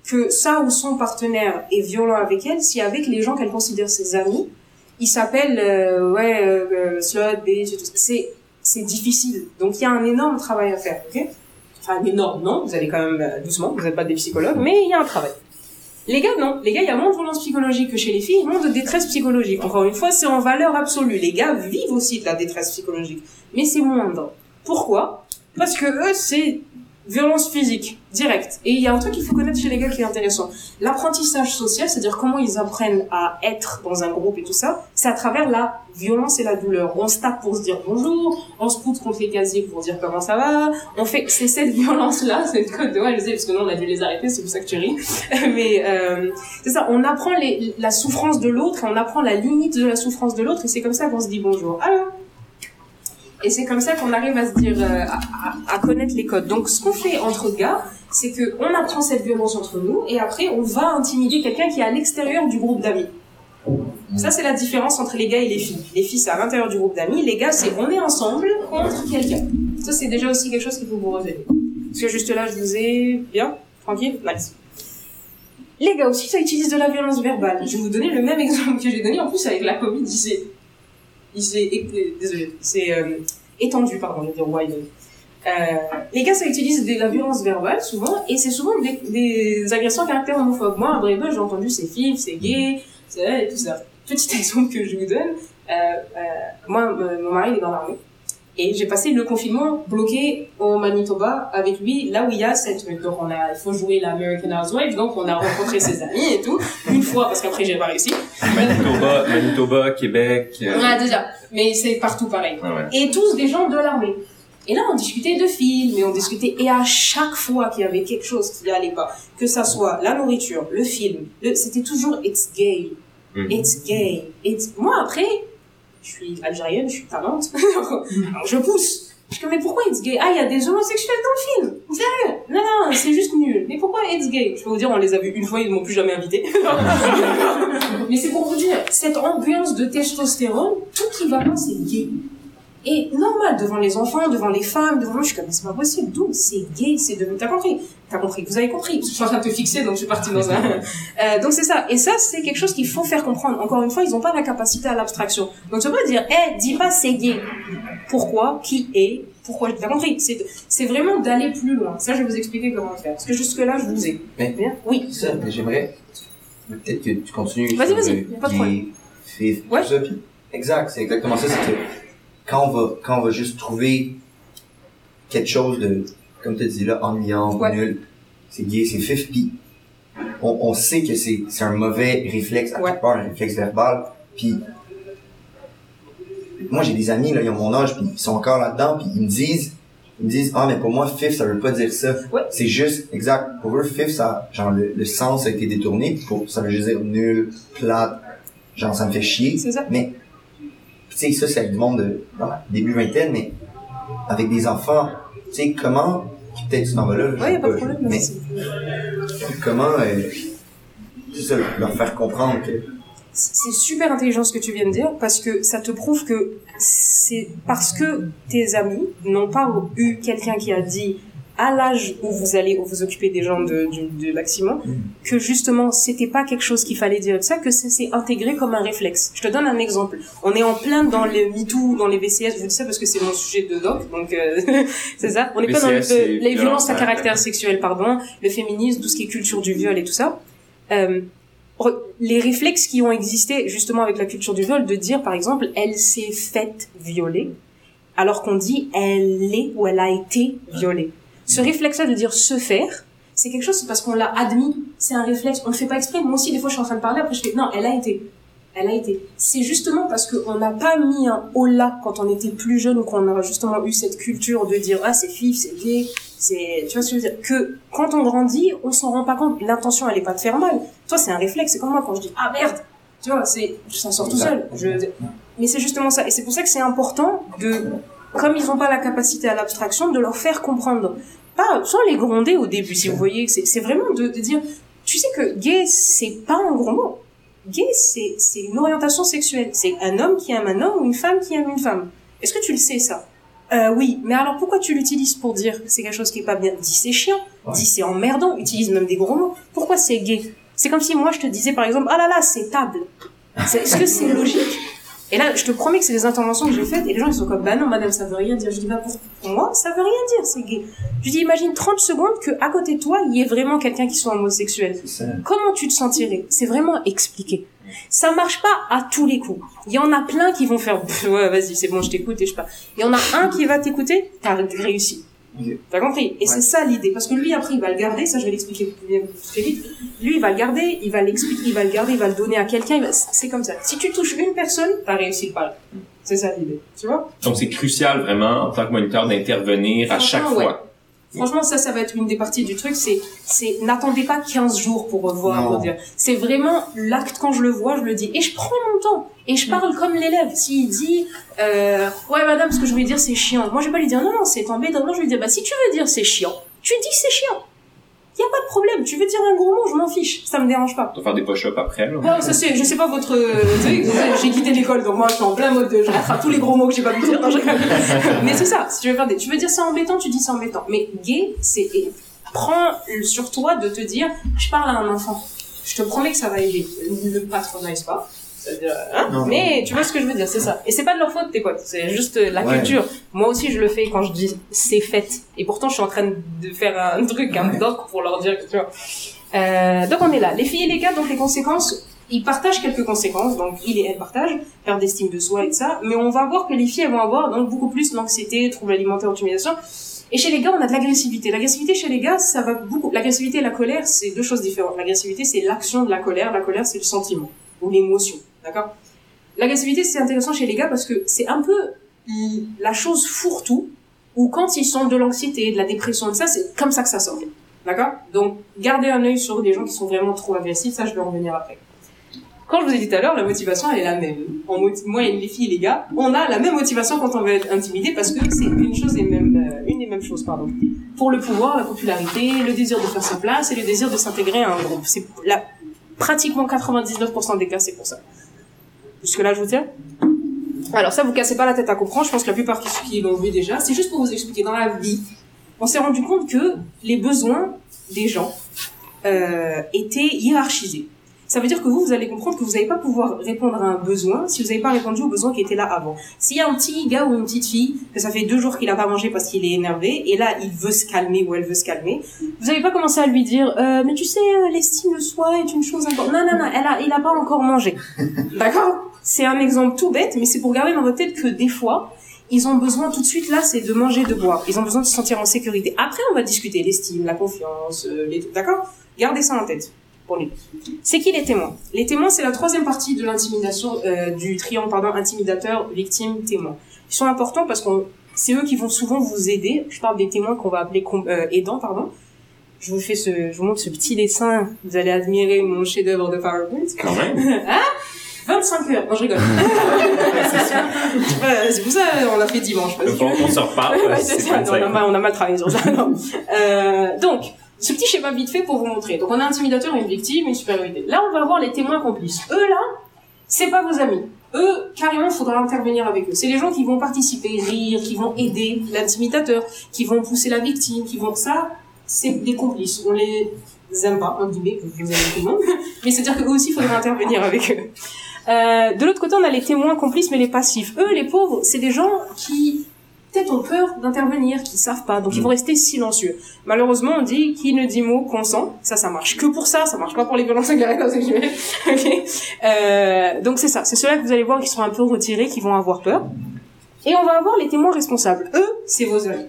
que ça ou son partenaire est violent avec elle si avec les gens qu'elle considère ses amis, il s'appelle euh, ouais euh, slut, bitch, et tout ça. c'est c'est difficile. Donc il y a un énorme travail à faire, ok? Enfin énorme, non? Vous allez quand même euh, doucement, vous n'êtes pas des psychologues, mais il y a un travail. Les gars, non. Les gars, il y a moins de violence psychologique que chez les filles, moins de détresse psychologique. Encore une fois, c'est en valeur absolue. Les gars vivent aussi de la détresse psychologique, mais c'est moindre. Pourquoi? Parce que eux, c'est violence physique, directe. Et il y a un truc qu'il faut connaître chez les gars qui est intéressant. L'apprentissage social, c'est-à-dire comment ils apprennent à être dans un groupe et tout ça, c'est à travers la violence et la douleur. On se tape pour se dire bonjour, on se poutre contre les casiers pour dire comment ça va, on fait, c'est cette violence-là, c'est le code de ouais, je sais, parce que nous on a dû les arrêter, c'est pour ça que tu ris. Mais, euh, c'est ça, on apprend les, la souffrance de l'autre on apprend la limite de la souffrance de l'autre et c'est comme ça qu'on se dit bonjour. Alors, et c'est comme ça qu'on arrive à se dire, euh, à, à- connaître les codes. Donc, ce qu'on fait entre gars, c'est que on apprend cette violence entre nous et après on va intimider quelqu'un qui est à l'extérieur du groupe d'amis. Ça, c'est la différence entre les gars et les filles. Les filles, c'est à l'intérieur du groupe d'amis. Les gars, c'est on est ensemble contre quelqu'un. Ça, c'est déjà aussi quelque chose qu'il faut vous retenir. Parce que juste là, je vous ai bien, tranquille, nice. Les gars aussi, ça utilise de la violence verbale. Je vais vous donner le même exemple que j'ai donné. En plus, avec la Covid, s'est, il s'est, é- désolé, il s'est euh, étendu, pardon, vais dire widen. Euh, les gars, ça utilise de la violence verbale souvent, et c'est souvent des, des agressions à caractère homophobe. Moi, à Brébeuf, j'ai entendu c'est fif, c'est gay, c'est tout ça. Petit exemple que je vous donne. Euh, euh, moi, mon mari il est dans l'armée. Et j'ai passé le confinement bloqué au Manitoba avec lui, là où il y a cette... Donc on a, il faut jouer l'American Housewives, donc on a rencontré ses amis et tout, une fois, parce qu'après j'ai pas réussi. Manitoba, Manitoba, Québec. euh, Ouais, déjà. Mais c'est partout pareil. ouais. Et tous des gens de l'armée. Et là, on discutait de films, et on discutait, et à chaque fois qu'il y avait quelque chose qui allait pas, que ça soit la nourriture, le film, le- c'était toujours it's gay, Mhm. it's gay, it's... Moi, après, je suis algérienne, je suis talente, alors je pousse. Je comme, mais pourquoi it's gay? Ah, il y a des homosexuels dans le film Sérieux? Non, non, c'est juste nul. Mais pourquoi it's gay? Je peux vous dire, on les a vus une fois, ils ne m'ont plus jamais invité. mais c'est pour vous dire, cette ambiance de testostérone, tout qui va pas, c'est gay. Et normal, devant les enfants, devant les femmes, devant moi, je suis comme, c'est pas possible, d'où? C'est gay, c'est devenu, t'as compris, t'as compris, vous avez compris, je suis en train de te fixer, donc je suis partie dans un, euh, donc c'est ça. Et ça, c'est quelque chose qu'il faut faire comprendre. Encore une fois, ils ont pas la capacité à l'abstraction. Donc tu peux pas dire, eh, dis pas c'est gay. Pourquoi? Qui est? Pourquoi? T'as compris? C'est, c'est vraiment d'aller plus loin. Ça, je vais vous expliquer comment le faire. Parce que jusque là, je vous ai. Mais- Bien? Oui. Ça, mais j'aimerais peut-être que tu continues. Vas-y, vas-y, le- pas de problème. Ouais. exact, c'est exactement ça. C'est que quand on va, quand on va juste trouver quelque chose de, comme tu dis là, ennuyant, Ouais. nul, c'est gay, c'est fif, puis on, on sait que c'est, c'est un mauvais réflexe, à Ouais. part, un réflexe verbal, puis moi j'ai des amis là, ils ont mon âge, puis ils sont encore là-dedans, puis ils me disent, ils me disent, ah mais pour moi fif ça veut pas dire ça. Ouais. C'est juste, exact. Pour eux fif ça, genre le, le sens a été détourné, pour ça veut juste dire nul, plate, genre ça me fait chier. C'est ça. Mais tu sais ça c'est du monde de dans la début vingtaine, mais avec des enfants, tu sais comment peut-être tu t'en vas là, je Ouais, sais pas de problème. mais comment euh, ça, leur faire comprendre que C'est super intelligent ce que tu viens de dire parce que ça te prouve que c'est parce que tes amis n'ont pas eu quelqu'un qui a dit à l'âge où vous allez vous occuper des gens de, du- de l'accident que justement c'était pas quelque chose qu'il fallait dire de ça que c'est c'est intégré comme un réflexe. Je te donne un exemple. On est en plein dans les MeToo, dans les VCS, je vous dis ça parce que c'est mon sujet de doc, donc euh, c'est ça. On est pas dans le- les violences à violence à- caractère sexuel, pardon, le féminisme, tout ce qui est culture du viol et tout ça. Euh, les réflexes qui ont existé justement avec la culture du viol, de dire par exemple, elle s'est faite violer, alors qu'on dit elle est ou elle a été violée. Ce réflexe-là de dire se faire, c'est quelque chose, c'est parce qu'on l'a admis, c'est un réflexe, on ne fait pas exprès. Moi aussi, des fois, je suis en train de parler, après je fais non, elle a été. Elle a été. C'est justement parce qu'on n'a pas mis un haut là quand on était plus jeune ou qu'on a justement eu cette culture de dire ah c'est fif, c'est gay, c'est tu vois ce que je veux dire? Que quand on grandit, on s'en rend pas compte. L'intention elle est pas de faire mal. Toi c'est un réflexe. C'est comme moi quand je dis ah merde, tu vois c'est ça sort tout seul. Je... Mais c'est justement ça et c'est pour ça que c'est important de comme ils n'ont pas la capacité à l'abstraction de leur faire comprendre. Pas sans les gronder au début si vous voyez. C'est vraiment de, de dire tu sais que gay c'est pas un gros mot gay, c'est, une orientation sexuelle. C'est un homme qui aime un homme ou une femme qui aime une femme. Est-ce que tu le sais, ça? Euh, Oui, mais alors pourquoi tu l'utilises pour dire que c'est quelque chose qui est pas bien? Dis c'est chiant, Ouais. dis c'est emmerdant, utilise même des gros mots. Pourquoi c'est gay? C'est comme si moi je te disais par exemple, ah là là, c'est table. Est-ce que c'est logique? Et là, je te promets que c'est des interventions que j'ai faites et les gens ils sont comme, bah non madame, ça veut rien dire. Je dis, bah pour, pour moi, ça veut rien dire, c'est gay. Je dis, imagine 30 secondes que à côté de toi, il y ait vraiment quelqu'un qui soit homosexuel. Comment tu te sentirais? C'est vraiment expliqué. Ça marche pas à tous les coups. Il y en a plein qui vont faire ouais vas-y c'est bon je t'écoute et je pars. Il y en a un qui va t'écouter, t'as réussi. T'as compris Et c'est ça l'idée parce que lui après il va le garder, ça je vais l'expliquer très vite. Lui il va le garder, il va l'expliquer, il va le garder, il va le donner à quelqu'un. va- C'est comme ça. Si tu touches une personne, t'as réussi le pari. C'est ça l'idée. Tu vois Donc c'est crucial vraiment en tant que moniteur d'intervenir à chaque fois. Franchement, ça, ça va être une des parties du truc. C'est, c'est, n'attendez pas 15 jours pour revoir, Non. pour dire. C'est vraiment l'acte quand je le vois, je le dis. Et je prends mon temps. Et je parle comme l'élève. S'il dit, euh, ouais, madame, ce que je voulais dire, c'est chiant. Moi, je vais pas lui dire, non, non, c'est embêtant. Non, je vais lui dire, bah, si tu veux dire c'est chiant, tu dis c'est chiant. Y a pas de problème. Tu veux dire un gros mot, je m'en fiche. Ça me dérange pas. On faire des push-ups après. Là. Bon, ça c'est, je sais pas votre, euh, j'ai quitté l'école, donc moi je suis en plein mode de, je rattrape tous les gros mots que j'ai pas pu dire. Non, je. Mais c'est ça, si tu veux faire des, tu veux dire c'est embêtant, tu dis c'est embêtant. Mais gay, c'est, prends sur toi de te dire, je parle à un enfant. Je te promets que ça va aider. Ne patronise pas. Hein Non. Mais tu vois ce que je veux dire, c'est ça. Et c'est pas de leur faute, tes potes. C'est juste euh, la Ouais. culture. Moi aussi, je le fais quand je dis c'est fait. Et pourtant, je suis en train de faire un truc, un doc pour leur dire que tu vois. Euh, donc on est là. Les filles et les gars, donc les conséquences, ils partagent quelques conséquences. Donc il et elle partagent, perte d'estime de soi et tout ça. Mais on va voir que les filles, elles vont avoir donc beaucoup plus l'anxiété, troubles alimentaires, intimidation. Et chez les gars, on a de l'agressivité. L'agressivité chez les gars, ça va beaucoup. L'agressivité et la colère, c'est deux choses différentes. L'agressivité, c'est l'action de la colère. La colère, c'est le sentiment ou l'émotion. D'accord? L'agressivité, c'est intéressant chez les gars parce que c'est un peu la chose fourre-tout où quand ils sont de l'anxiété, de la dépression, de ça, c'est comme ça que ça sort. D'accord? Donc, gardez un œil sur des gens qui sont vraiment trop agressifs. Ça, je vais en revenir après. Quand je vous ai dit tout à l'heure, la motivation, elle est la même. Moi et les filles et les gars, on a la même motivation quand on veut être intimidé parce que c'est une chose et même, euh, une et même chose, pardon. Pour le pouvoir, la popularité, le désir de faire sa place et le désir de s'intégrer à un groupe. C'est pratiquement 99% des cas, c'est pour ça. Jusque là, je vous tiens? Alors ça, vous cassez pas la tête à comprendre. Je pense que la plupart qui l'ont vu déjà. C'est juste pour vous expliquer. Dans la vie, on s'est rendu compte que les besoins des gens euh, étaient hiérarchisés. Ça veut dire que vous, vous allez comprendre que vous n'allez pas pouvoir répondre à un besoin si vous n'avez pas répondu au besoin qui était là avant. S'il y a un petit gars ou une petite fille que ça fait deux jours qu'il a pas mangé parce qu'il est énervé et là il veut se calmer ou elle veut se calmer, vous n'allez pas commencer à lui dire euh, mais tu sais euh, l'estime de soi est une chose importante. Non non non, elle a, il a pas encore mangé. D'accord? C'est un exemple tout bête, mais c'est pour garder dans votre tête que des fois ils ont besoin tout de suite là, c'est de manger, de boire. Ils ont besoin de se sentir en sécurité. Après, on va discuter l'estime, la confiance, euh, les d'accord? Gardez ça en tête pour lui. C'est qui les témoins? Les témoins, c'est la troisième partie de l'intimidation euh, du triangle pardon intimidateur, victime, témoin. Ils sont importants parce qu'on c'est eux qui vont souvent vous aider. Je parle des témoins qu'on va appeler euh, aidants, pardon. Je vous fais ce, je vous montre ce petit dessin. Vous allez admirer mon chef-d'œuvre de PowerPoint. Quand même. 25 heures. Non, je rigole. Voilà, c'est pour ça on a fait dimanche. parce Le que- temps qu'on se reparle, Ouais, c'est c'est ça. Non, on, a 25. mal, on a mal travaillé sur ça. non. Euh, donc, ce petit schéma vite fait pour vous montrer. Donc, on a un intimidateur, une victime, une supériorité. Là, on va avoir les témoins complices. Eux, là, c'est pas vos amis. Eux, carrément, faudra intervenir avec eux. C'est les gens qui vont participer, rire, qui vont aider l'intimidateur, qui vont pousser la victime, qui vont... Ça, c'est des complices. On les aime pas, en guillemets, que vous aimez tout le monde. Mais c'est-à-dire qu'eux aussi, faudra intervenir avec eux. Euh, de l'autre côté, on a les témoins complices, mais les passifs. Eux, les pauvres, c'est des gens qui peut-être ont peur d'intervenir, qui savent pas, donc ils vont rester silencieux. Malheureusement, on dit qui ne dit mot consent. Ça, ça marche que pour ça, ça marche pas pour les violences sexuelles. ok. Euh, donc c'est ça, c'est ceux-là que vous allez voir qui sont un peu retirés, qui vont avoir peur. Et on va avoir les témoins responsables. Eux, c'est vos amis.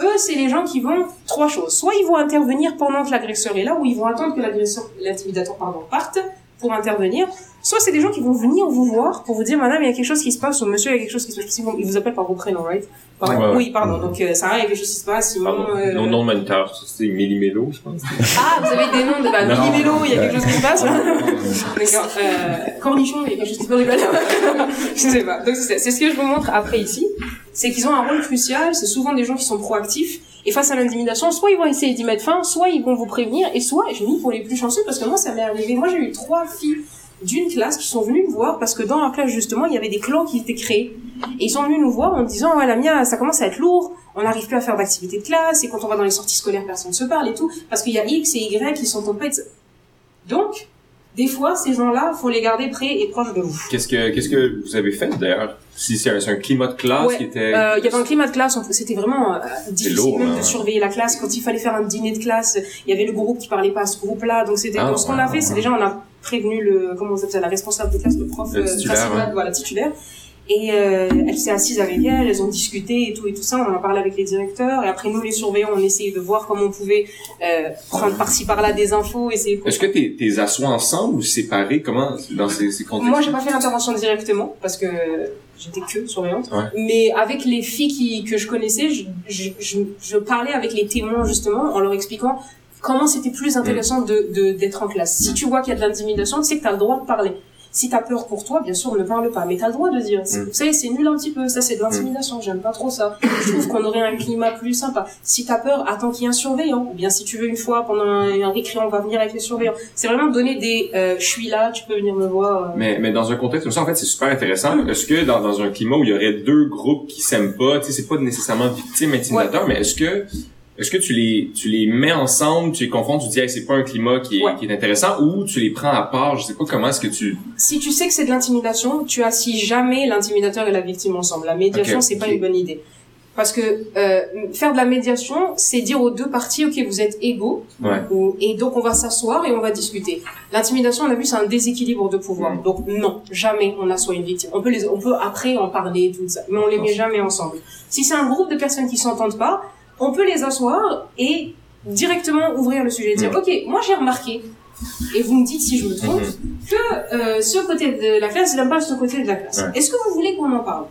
Eux, c'est les gens qui vont trois choses. Soit ils vont intervenir pendant que l'agresseur est là, ou ils vont attendre que l'agresseur, l'intimidateur, pardon, parte pour intervenir. Soit c'est des gens qui vont venir vous voir pour vous dire, madame, il y a quelque chose qui se passe, ou monsieur, il y a quelque chose qui se passe. Ils vous appellent par vos prénoms, right? Pardon. Ouais, ouais. Oui, pardon. Donc, euh, Sarah, il y a quelque chose qui se passe, Pardon. euh, Non, non humanitaire, c'est Méli-Mélo, je pense. Ah, vous avez des noms de, bah, il y a quelque chose qui se passe. D'accord. Euh, cornichon, il y a quelque chose qui se passe. je sais pas. Donc, c'est c'est ce que je vous montre après ici. C'est qu'ils ont un rôle crucial. C'est souvent des gens qui sont proactifs. Et face à l'intimidation, soit ils vont essayer d'y mettre fin, soit ils vont vous prévenir, et soit, je mis pour les plus chanceux, parce que moi, ça m'est arrivé. Moi, j'ai eu trois filles d'une classe qui sont venues me voir parce que dans leur classe, justement, il y avait des clans qui étaient créés. Et ils sont venus nous voir en disant, ouais, la mienne, ça commence à être lourd, on n'arrive plus à faire d'activités de classe, et quand on va dans les sorties scolaires, personne ne se parle et tout, parce qu'il y a X et Y qui sont tombés. Donc, des fois, ces gens-là, faut les garder près et proches de vous. Qu'est-ce que, qu'est-ce que vous avez fait, d'ailleurs? Si c'est un, un climat de classe Ouais, qui était... Euh, il y avait un climat de classe, c'était vraiment euh, difficile lourd, même hein. de surveiller la classe. Quand il fallait faire un dîner de classe, il y avait le groupe qui parlait pas à ce groupe-là. Donc c'était Ah, donc, ce qu'on a fait, c'est déjà on a prévenu le comment on appelle ça, la responsable de classe, le prof, Le euh, titulaire, principal, ouais. voilà titulaire. Et euh, elle s'est assise avec elle, elles ont discuté et tout et tout ça. On en a parlé avec les directeurs et après nous les surveillants, on essayait de voir comment on pouvait euh, prendre par-ci par-là des infos, essayer. Est-ce que t'es, t'es assois ensemble ou séparés? Comment, dans ces, ces contextes? Moi, j'ai pas fait l'intervention directement parce que j'étais que surveillante. Ouais. Mais avec les filles qui, que je connaissais, je, je, je, je parlais avec les témoins justement en leur expliquant comment c'était plus intéressant de, de, d'être en classe. Si tu vois qu'il y a de l'intimidation, tu sais que tu as le droit de parler. Si t'as peur pour toi, bien sûr, ne parle pas. Mais t'as le droit de dire, Mm. vous savez, c'est nul un petit peu. Ça, c'est de l'intimidation. J'aime pas trop ça. Je trouve qu'on aurait un climat plus sympa. Si t'as peur, attends qu'il y ait un surveillant. Ou bien si tu veux une fois pendant un, un récré, on va venir avec les surveillants. C'est vraiment donner des, euh, je suis là, tu peux venir me voir. euh. Mais, mais dans un contexte comme ça, en fait, c'est super intéressant. Est-ce que dans, dans un climat où il y aurait deux groupes qui s'aiment pas, tu sais, c'est pas nécessairement victime, intimidateur, mais est-ce que est-ce que tu les tu les mets ensemble, tu les confrontes, tu dis hey, c'est pas un climat qui est, Ouais. qui est intéressant, ou tu les prends à part, je sais pas comment est-ce que tu Si tu sais que c'est de l'intimidation, tu assis jamais l'intimidateur et la victime ensemble. La médiation, Ok, c'est pas une bonne idée. Parce que euh, faire de la médiation, c'est dire aux deux parties, ok, vous êtes égaux, Ouais. ou- et donc on va s'asseoir et on va discuter. L'intimidation, on a vu, c'est un déséquilibre de pouvoir. Mm. Donc non, jamais on assoit une victime. On peut les, on peut après en parler tout ça, mais on les met jamais ensemble. Si c'est un groupe de personnes qui s'entendent pas, on peut les asseoir et directement ouvrir le sujet, dire, Mm. ok, moi j'ai remarqué, et vous me dites si je me trompe, Mhm. que euh, ce côté de la classe, n'aime pas ce côté de la classe. Ouais. Est-ce que vous voulez qu'on en parle?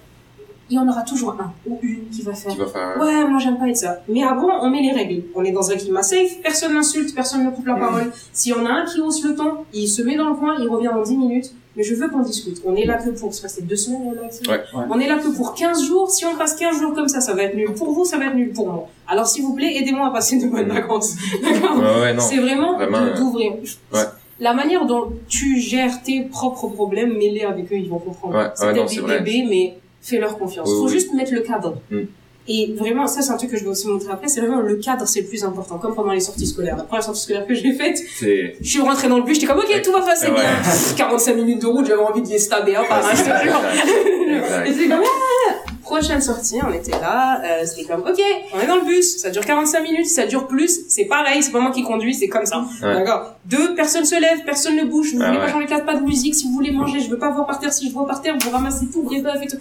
Il y en aura toujours un ou une qui va faire. tu vas faire Ouais, moi j'aime pas être ça. Mais avant, on met les règles. On est dans un climat safe, personne n'insulte, personne ne coupe la parole. S'il y en a un qui hausse le ton, il se met dans le coin, il revient dans 10 minutes. Mais je veux qu'on discute. On est là que pour, c'est passé deux semaines, là, Ouais. Ouais. On est là que pour 15 jours. Si on passe 15 jours comme ça, ça va être nul pour vous, ça va être nul pour moi. Alors s'il vous plaît, aidez-moi à passer de bonnes Mhm. vacances. D'accord Ouais, ouais, non. c'est vraiment, Vraiment, de- d'ouvrir. ouais. La manière dont tu gères tes propres problèmes, mets-les avec eux, ils vont comprendre. Ouais, c'est ouais, peut-être des bébés, mais fais-leur confiance. Oui, Faut oui. juste mettre le cadre. Mm. Et vraiment, ça, c'est un truc que je vais aussi montrer après, c'est vraiment le cadre, c'est le plus important. Comme pendant les sorties scolaires. La première sortie scolaire que j'ai faite, je suis rentrée dans le bus, j'étais comme, ok, tout va passer Ouais. bien. 45 minutes de route, j'avais envie de les stabber un par un, c'est comme, ah prochaine sortie, on était là, euh, c'était comme, ok, on est dans le bus, ça dure 45 minutes, ça dure plus, c'est pareil, c'est pas moi qui conduis, c'est comme ça. Ouais. D'accord Deux, personne se lève, personne ne bouge, vous Ah voulez ouais. pas changer place, pas de musique, si vous voulez manger, je veux pas voir par terre, si je vois par terre, vous ramassez tout, bref, bref, et tout.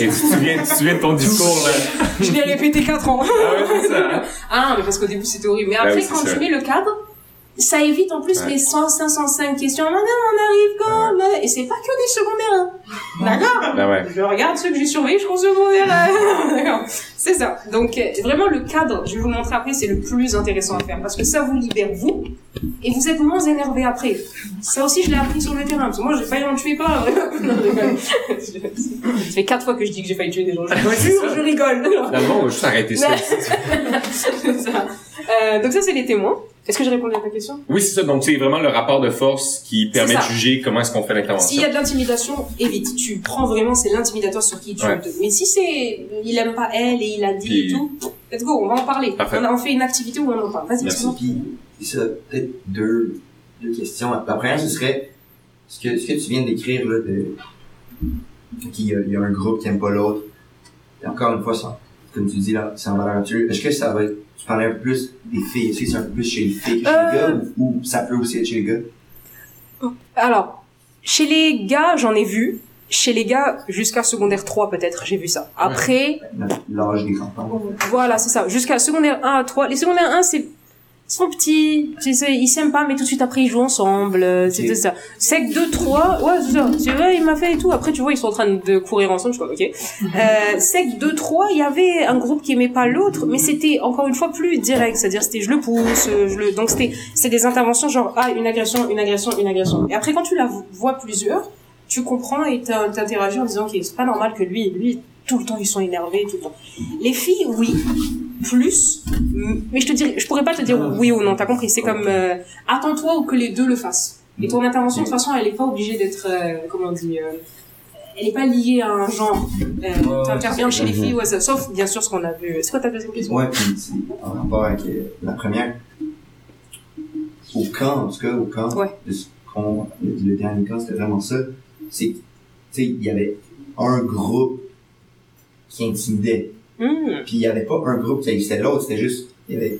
Et tu te souviens, tu te souviens de ton discours, là? Je l'ai répété quatre ans. Ah ouais, ça, hein? Ah, mais parce qu'au début c'était horrible. Mais après, oui, c'est quand ça. tu mets le cadre, ça évite en plus Ouais. les 100, 505 questions. Madame, on arrive quand là Et c'est pas que des secondaires. hein. D'accord Ben ouais. Je regarde ceux que j'ai surveillés jusqu'au secondaire. euh, D'accord. C'est ça. Donc, euh, vraiment, le cadre, je vais vous le montrer après, c'est le plus intéressant à faire. Parce que ça vous libère, vous, et vous êtes moins énervé après. Ça aussi, je l'ai appris sur le terrain. Parce que moi, j'ai failli en tuer pas. Non, je. Ça fait quatre fois que je dis que j'ai failli tuer des gens. Je Ouais, c'est jure, je rigole. Finalement, on va juste arrêter ça. C'est ça. Euh, donc ça, c'est les témoins. Est-ce que j'ai répondu à ta question? Oui, c'est ça. Donc, c'est vraiment le rapport de force qui permet de juger comment est-ce qu'on fait l'intervention. S'il y a de l'intimidation, évite. Tu prends vraiment, c'est l'intimidateur sur qui tu Ouais. te... Mais si c'est, il aime pas elle et il a dit Puis- et tout, let's go, on va en parler. Parfait. On, a, on fait une activité où on en parle. Vas-y, Merci. Puis, puis ça, peut-être deux, deux questions. La première, ce serait, ce que, ce que tu viens d'écrire, là, de, qu'il y a, il y a un groupe qui aime pas l'autre. Et encore une fois, ça, comme tu dis, là, c'est en valeur naturelle. Est-ce que ça va être, tu parlais un peu plus des filles, est-ce que c'est un peu plus chez les filles que chez Euh. les gars, ou, ou ça peut aussi être chez les gars? Alors, chez les gars, j'en ai vu. Chez les gars, jusqu'à secondaire 3 peut-être, j'ai vu ça. Après, L'âge des enfants. Voilà, c'est ça. Jusqu'à secondaire 1 à 3. Les secondaires 1, c'est, ils sont petits, sais, ils s'aiment pas, mais tout de suite après, ils jouent ensemble, euh, tout ça. Sec 2, 3, ouais, c'est ça. C'est vrai, il m'a fait et tout. Après, tu vois, ils sont en train de courir ensemble, je suis comme, ok. Euh, sec 2, 3, il y avait un groupe qui aimait pas l'autre, mais c'était, encore une fois, plus direct. C'est-à-dire, c'était je le pousse, euh, je le, donc c'était, c'est des interventions genre, ah, une agression, une agression, une agression. Et après, quand tu la vois plusieurs, tu comprends et t'in- t'interagis en disant, ok, c'est pas normal que lui, lui, tout le temps, ils sont énervés, tout le temps. Les filles, oui, plus, mais je te dirais, je pourrais pas te dire oui ou non, t'as compris, c'est comme, euh, attends-toi ou que les deux le fassent. Et ton intervention, de toute façon, elle est pas obligée d'être, euh, comment on dit, euh, elle est pas liée à un genre. Euh, T'interviens chez les filles, ouais, ça- sauf, bien sûr, ce qu'on a vu. C'est quoi ta deuxième question? Ouais, en rapport avec la première. Au camp, en tout cas, au camp, Ouais. de ce qu'on- le, le dernier camp, c'était vraiment ça. C'est, tu sais, il y avait un groupe qui intimidait. Hmm. Puis il y avait pas un groupe qui haïssait l'autre, c'était juste, il y avait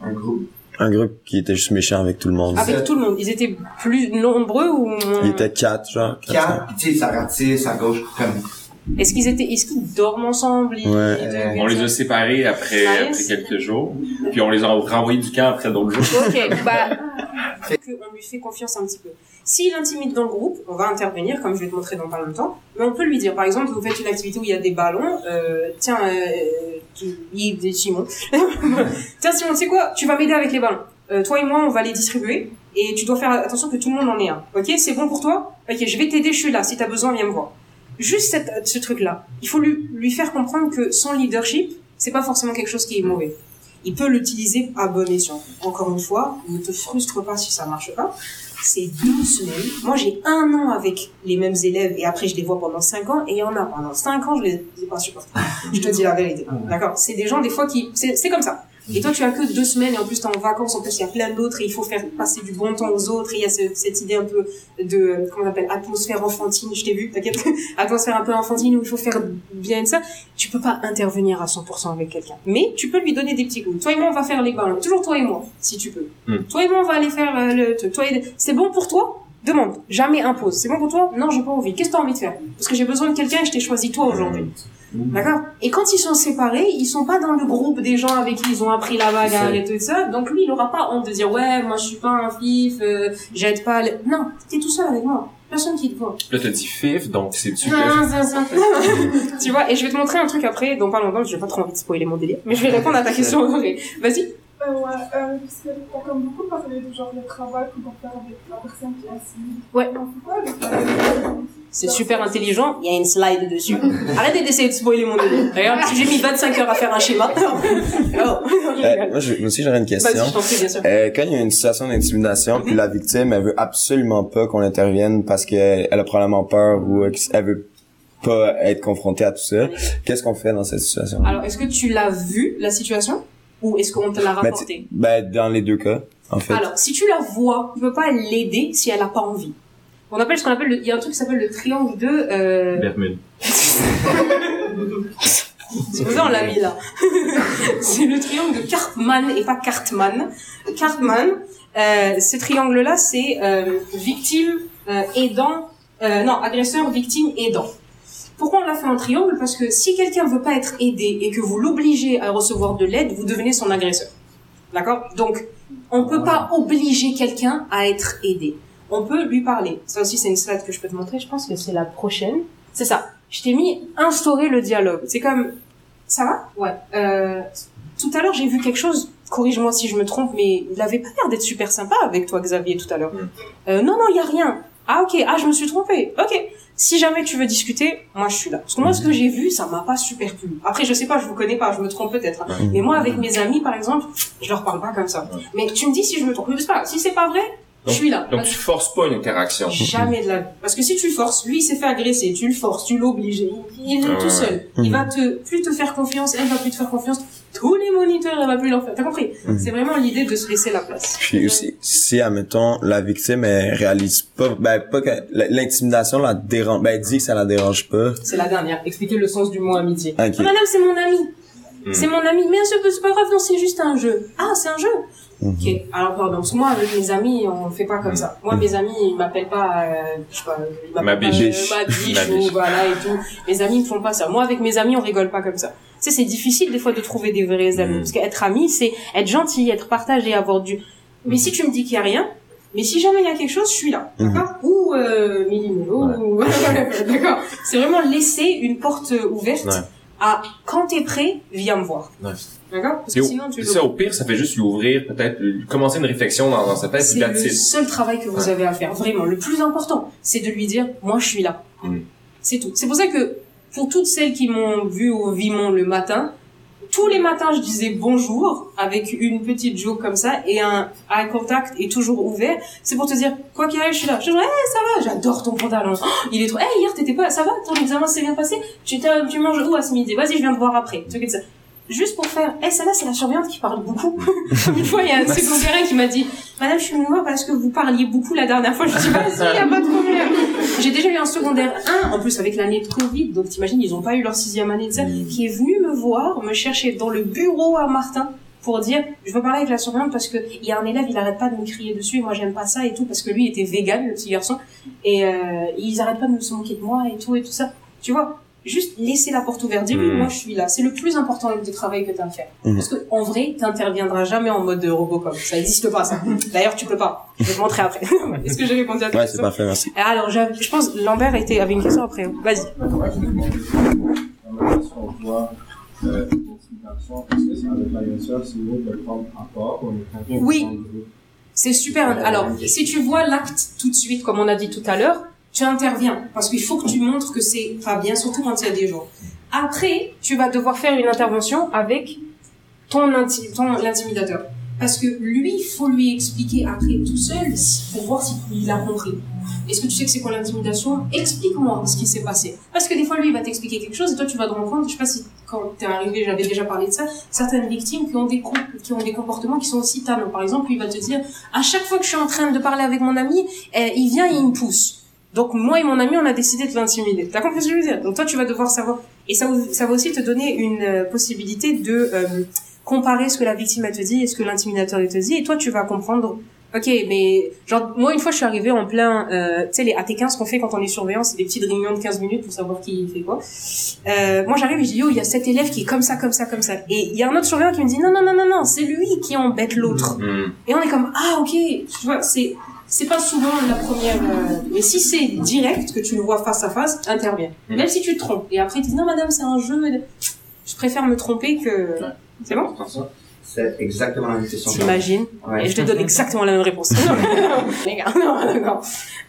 un groupe. Un groupe qui était juste méchant avec tout le monde. Avec tout le monde. Ils étaient plus nombreux ou moins? Il était quatre, genre. quatre, Quatre, puis tu sais, ça ratisse à gauche, comme, Est-ce qu'ils étaient, est-ce qu'ils dorment ensemble? Ils- Ouais. ils- Euh, On les a séparés après, après quelques jours. Puis on les a renvoyés du camp après d'autres jours. Ok, bah, qu'on lui fait confiance un petit peu. S'il intimide dans le groupe, on va intervenir, comme je vais te montrer dans pas longtemps, mais on peut lui dire, par exemple, vous faites une activité où il y a des ballons, euh, tiens, euh, tu, Yves et Simon, tiens Simon, tu sais quoi, tu vas m'aider avec les ballons. Euh, toi et moi, on va les distribuer, et tu dois faire attention que tout le monde en ait un. Ok, c'est bon pour toi? Ok, je vais t'aider, je suis là, si t'as besoin, viens me voir. Juste cette, ce truc-là, il faut lui, lui faire comprendre que son leadership, c'est pas forcément quelque chose qui est mauvais il peut l'utiliser à bon escient. Encore une fois, ne te frustre pas si ça marche pas. C'est deux semaines. Moi, j'ai un an avec les mêmes élèves et après, je les vois pendant cinq ans et il y en a pendant cinq ans, je les ai pas supportés. Je te dis la vérité. D'accord? C'est des gens, des fois, qui, c'est, c'est comme ça. Et toi, tu as que deux semaines et en plus, t'es en vacances. En plus, il y a plein d'autres et il faut faire passer du bon temps aux autres. Et il y a ce- cette idée un peu de, comment on appelle, atmosphère enfantine. Je t'ai vu, t'inquiète. atmosphère un peu enfantine où il faut faire bien et ça. Tu peux pas intervenir à 100% avec quelqu'un. Mais tu peux lui donner des petits coups. Toi et moi, on va faire les ballons. Toujours toi et moi, si tu peux. Hmm. Toi et moi, on va aller faire euh, le truc. Toi et... C'est bon pour toi? Demande. Jamais impose. C'est bon pour toi? Non, j'ai pas envie. Qu'est-ce que t'as envie de faire? Parce que j'ai besoin de quelqu'un et je t'ai choisi toi aujourd'hui. D'accord? Et quand ils sont séparés, ils sont pas dans le groupe des gens avec qui ils ont appris la bagarre et tout ça. Donc lui, il aura pas honte de dire ouais, moi je suis pas un fif, euh, j'aide pas. les- Non, t'es tout seul avec moi. Personne qui te voit. Là, t'as dit fif, donc c'est super. Non, ça, ça. tu vois, et je vais te montrer un truc après, dans pas longtemps, j'ai pas trop envie de spoiler mon délire, mais je vais répondre à ta question. Vas-y. Euh, ouais, euh, parce que t'as comme beaucoup parlé de genre le travail qu'on doit faire avec la personne qui est assise. Ouais. C'est super intelligent, il y a une slide dessus. Arrêtez d'essayer de spoiler mon délire. Regarde, si j'ai mis 25 heures à faire un schéma. oh. Euh, moi, je- aussi, j'aurais une question. Prie, bien sûr. Euh, quand il y a une situation d'intimidation, puis la victime, elle veut absolument pas qu'on intervienne parce qu'elle elle a probablement peur ou euh, elle veut pas être confronté à tout ça. Qu'est-ce qu'on fait dans cette situation? Alors, est-ce que tu l'as vu, la situation? Ou est-ce qu'on te l'a Ben, rapporté? tu- ben, dans les deux cas, en fait. Alors, si tu la vois, tu peux pas l'aider si elle a pas envie. On appelle ce qu'on appelle, le- il y a un truc qui s'appelle le triangle de... Euh... Bermude. C'est pour ça on l'a mis là. c'est le triangle de Cartman et pas Cartman. Cartman, euh, ce triangle-là, c'est euh, victime, euh, aidant, non, agresseur, victime, aidant. Pourquoi on l'a fait en triangle? Parce que si quelqu'un veut pas être aidé et que vous l'obligez à recevoir de l'aide, vous devenez son agresseur. D'accord? Donc, on peut pas obliger quelqu'un à être aidé. On peut lui parler. Ça aussi, c'est une slide que je peux te montrer. Je pense que c'est la prochaine. C'est ça. Je t'ai mis instaurer le dialogue. C'est comme, ça va? Ouais. Euh, tout à l'heure, j'ai vu quelque chose. Corrige-moi si je me trompe, mais il avait pas l'air d'être super sympa avec toi, Xavier, tout à l'heure. Mm. Euh, non, non, il y a rien. Ah ok. Ah, je me suis trompée. Ok. Si jamais tu veux discuter, moi je suis là. Parce que moi, ce que j'ai vu, ça m'a pas super plu. Après, je sais pas, je vous connais pas, je me trompe peut-être. hein. Mais moi, avec mes amis, par exemple, je leur parle pas comme ça. Mais tu me dis si je me trompe. Mais c'est pas. Si c'est pas vrai, je suis là. Donc tu forces pas une interaction. Jamais de la vie. Parce que si tu le forces, lui il s'est fait agresser, tu le forces, tu l'obliges, il, est Ah tout seul. Il va te plus te faire confiance, elle va plus te faire confiance. Tous les moniteurs, elle va plus leur faire. T'as compris Mhm. C'est vraiment l'idée de se laisser la place. Puis aussi, si, admettons, la victime, elle réalise pas, ben, pas que, l'intimidation la dérange, ben, elle dit que ça la dérange pas. C'est la dernière. Expliquer le sens du mot amitié. Ok. Ah, madame, c'est mon ami. Mhm. C'est mon ami. Mais c'est pas grave, non, c'est juste un jeu. Ah, c'est un jeu. Mhm. Ok. Alors pardon, parce que moi avec mes amis, on fait pas comme ça. Moi, mes amis, ils m'appellent pas, euh, je sais pas, ils m'appellent Ma pas, biche. euh, ma biche Ma ou voilà et tout. Mes amis ne font pas ça. Moi, avec mes amis, on rigole pas comme ça. Tu sais, c'est difficile des fois de trouver des vrais amis, parce qu'être ami, c'est être gentil, être partagé, avoir du. Mais si tu me dis qu'il y a rien. Mais si jamais il y a quelque chose, je suis là, Mhm. d'accord? Ou euh, ou d'accord. C'est vraiment laisser une porte ouverte Ouais. À quand t'es prêt, viens me voir, Ouais. d'accord? Parce que sinon tu ça, au pire, ça fait juste lui ouvrir, peut-être, commencer une réflexion dans, dans sa tête, c'est le it. seul travail que vous Ouais. avez à faire, vraiment. Le plus important, c'est de lui dire, moi, je suis là. Mm. C'est tout. C'est pour ça que, pour toutes celles qui m'ont vu au Vimon le matin, tous les matins, je disais bonjour avec une petite joke comme ça et un eye contact est toujours ouvert. C'est pour te dire, quoi qu'il arrive, je suis là. Je dis, hey, ça va, j'adore ton pantalon. Oh, il est trop, hey, hier, t'étais pas, ça va, ton examen s'est bien passé? Tu, tu manges où à ce midi? Vas-y, je viens te voir après. Ça. Juste pour faire, hey, celle-là, c'est la surveillante qui parle beaucoup. Une fois, il y a un secondaire qui m'a dit, Madame, je suis venue voir parce que vous parliez beaucoup la dernière fois. Je dis, vas-y, y a pas de problème. J'ai déjà eu un secondaire 1, en plus avec l'année de Covid, donc t'imagines, ils ont pas eu leur sixième année de ça, qui est venu me voir, me chercher dans le bureau à Martin pour dire, je veux parler avec la surveillante parce que il y a un élève, il arrête pas de me crier dessus, et moi j'aime pas ça et tout, parce que lui était vegan, le petit garçon, et euh, ils arrêtent pas de me se moquer de moi et tout et tout ça. Tu vois, juste laisser la porte ouverte, dis-lui, Mhm. moi je suis là. C'est le plus important de travail que t'as à faire. Mhm. Parce que en vrai, t'interviendras jamais en mode de Robocop. Ça existe pas, ça. D'ailleurs, tu peux pas. Je vais te montrer après. Est-ce que j'ai répondu à ta Ouais, c'est question parfait, merci. Alors, je pense Lambert était, avait une question après. Vas-y. On voit euh, c'est c'est Oui. C'est super. Alors, si tu vois l'acte tout de suite, comme on a dit tout à l'heure, tu interviens. Parce qu'il faut que tu montres que c'est pas bien, surtout quand il y a des gens. Après, tu vas devoir faire une intervention avec ton, inti-. Parce que lui, il faut lui expliquer après tout seul pour voir s'il a compris. Est-ce que tu sais que c'est quoi l'intimidation? Explique-moi ce qui s'est passé. Parce que des fois, lui, il va t'expliquer quelque chose et toi, tu vas te rendre compte, je sais pas si quand t'es arrivé, j'avais déjà parlé de ça, certaines victimes qui ont des, qui ont des comportements qui sont aussi talents. Par exemple, il va te dire, à chaque fois que je suis en train de parler avec mon ami, euh, il vient et il me pousse. Donc moi et mon ami, on a décidé de l'intimider. T'as compris ce que je veux dire? Donc toi, tu vas devoir savoir. Et ça, ça va aussi te donner une euh, possibilité de euh, comparer ce que la victime elle te dit et ce que l'intimidateur te dit. Et toi, tu vas comprendre. Ok, mais genre moi une fois je suis arrivée en plein, euh, tu sais les AT15 qu'on fait quand on est surveillant, c'est des petites réunions de 15 minutes pour savoir qui fait quoi. Euh, moi j'arrive et je dis yo il y a cet élève qui est comme ça comme ça comme ça et il y a un autre surveillant qui me dit non non non non non c'est lui qui embête l'autre. Hmm. Et on est comme ah ok, tu vois, c'est c'est pas souvent la première. euh, mais si c'est direct que tu le vois face à face, interviens. Mm. Même si tu te trompes. Et après tu dis non madame c'est un jeu. Je préfère me tromper que. C'est bon? C'est exactement la même question. T'imagines Ouais. Et je te donne exactement la même réponse. Non, non, les gars, non, d'accord.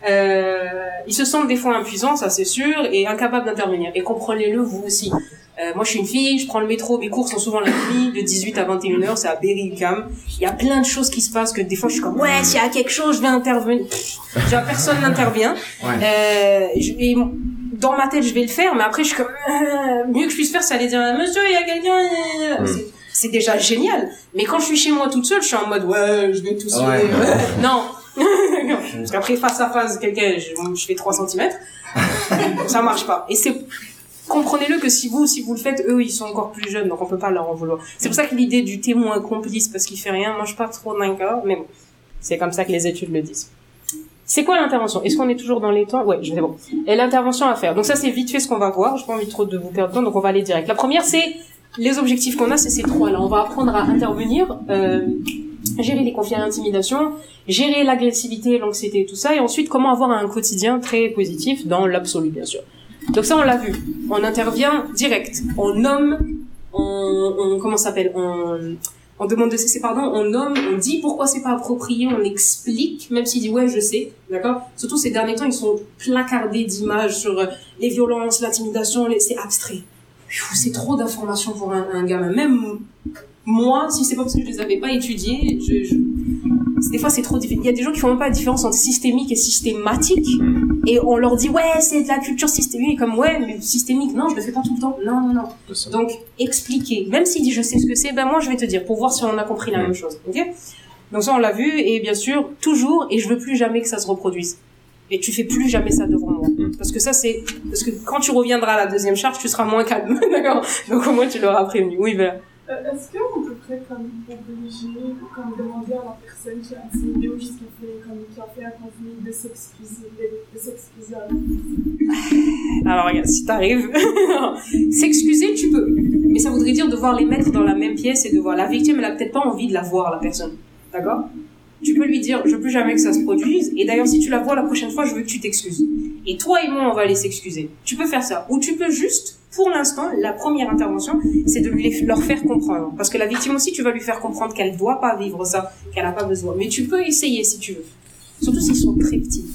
Euh, ils se sentent des fois impuissants, ça c'est sûr, et incapables d'intervenir. Et comprenez-le vous aussi. Euh, moi, je suis une fille, je prends le métro, mes cours sont souvent la nuit, de 18 à 21 heures, c'est à Berry-UQAM. Il y a plein de choses qui se passent que des fois je suis comme, ouais, s'il y a quelque chose, je vais intervenir. Genre, personne n'intervient. Ouais. Euh, je- et dans ma tête, je vais le faire, mais après, je suis comme, euh, mieux que je puisse faire, c'est aller dire, monsieur, il y a quelqu'un, Mm. C'est- déjà génial. Mais quand je suis chez moi toute seule, je suis en mode, ouais, je vais tout. Ouais. non. Parce qu'après, face à face, quelqu'un, je, je fais 3 cm. ça marche pas. Et c'est, comprenez-le que si vous, si vous le faites, eux, ils sont encore plus jeunes, donc on peut pas leur en vouloir. C'est pour ça que l'idée du témoin complice parce qu'il fait rien, moi, je suis pas trop d'accord, mais bon. C'est comme ça que les études le disent. C'est quoi l'intervention? Est-ce qu'on est toujours dans les temps? Ouais, je sais bon. Et l'intervention à faire. Donc ça, c'est vite fait ce qu'on va voir. J'ai pas envie trop de vous perdre de temps, donc on va aller direct. La première, c'est les objectifs qu'on a, c'est ces trois-là. On va apprendre à intervenir, euh, gérer les conflits et l'intimidation, gérer l'agressivité, l'anxiété, tout ça, et ensuite comment avoir un quotidien très positif dans l'absolu, bien sûr. Donc ça, on l'a vu. On intervient direct. On nomme, on, on comment s'appelle On on demande de cesser pardon, on nomme, on dit pourquoi c'est pas approprié, on explique, même s'il dit ouais je sais, d'accord Surtout ces derniers temps, ils sont placardés d'images sur euh, les violences, l'intimidation, les- c'est abstrait. C'est trop d'informations pour un, un gamin. Même moi, si c'est pas parce que je les avais pas étudiées, je, je- des fois c'est trop difficile. Il y a des gens qui font même pas la différence entre systémique et systématique, et on leur dit ouais c'est de la culture systémique, comme ouais mais systémique, non je le fais pas tout le temps, non non non. Donc, expliquer. Même s'il dit je sais ce que c'est, ben moi je vais te dire pour voir si on a compris la même chose. Ok? Donc ça on l'a vu et bien sûr toujours et je veux plus jamais que ça se reproduise. Et tu fais plus jamais ça devant moi. Mm. Parce que ça c'est parce que quand tu reviendras à la deuxième charge, tu seras moins calme, d'accord? Donc au moins tu l'auras prévenu. Oui, ben Euh, Est-ce qu'on devrait comme obliger ou comme demander à la personne qui a intimidé ou juste qui, a fait, comme, qui a fait un conflit de s'excuser, de, de s'excuser à la Alors regarde, si t'arrives, s'excuser, tu peux. Mais ça voudrait dire devoir les mettre dans la même pièce et de voir la victime, elle a peut-être pas envie de la voir, la personne. D'accord? Tu peux lui dire, je veux plus jamais que ça se produise. Et d'ailleurs, si tu la vois la prochaine fois, je veux que tu t'excuses. Et toi et moi, on va aller s'excuser. Tu peux faire ça. Ou tu peux juste, pour l'instant, la première intervention, c'est de leur faire comprendre. Parce que la victime aussi, tu vas lui faire comprendre qu'elle doit pas vivre ça, qu'elle a pas besoin. Mais tu peux essayer si tu veux. Surtout s'ils sont très petits.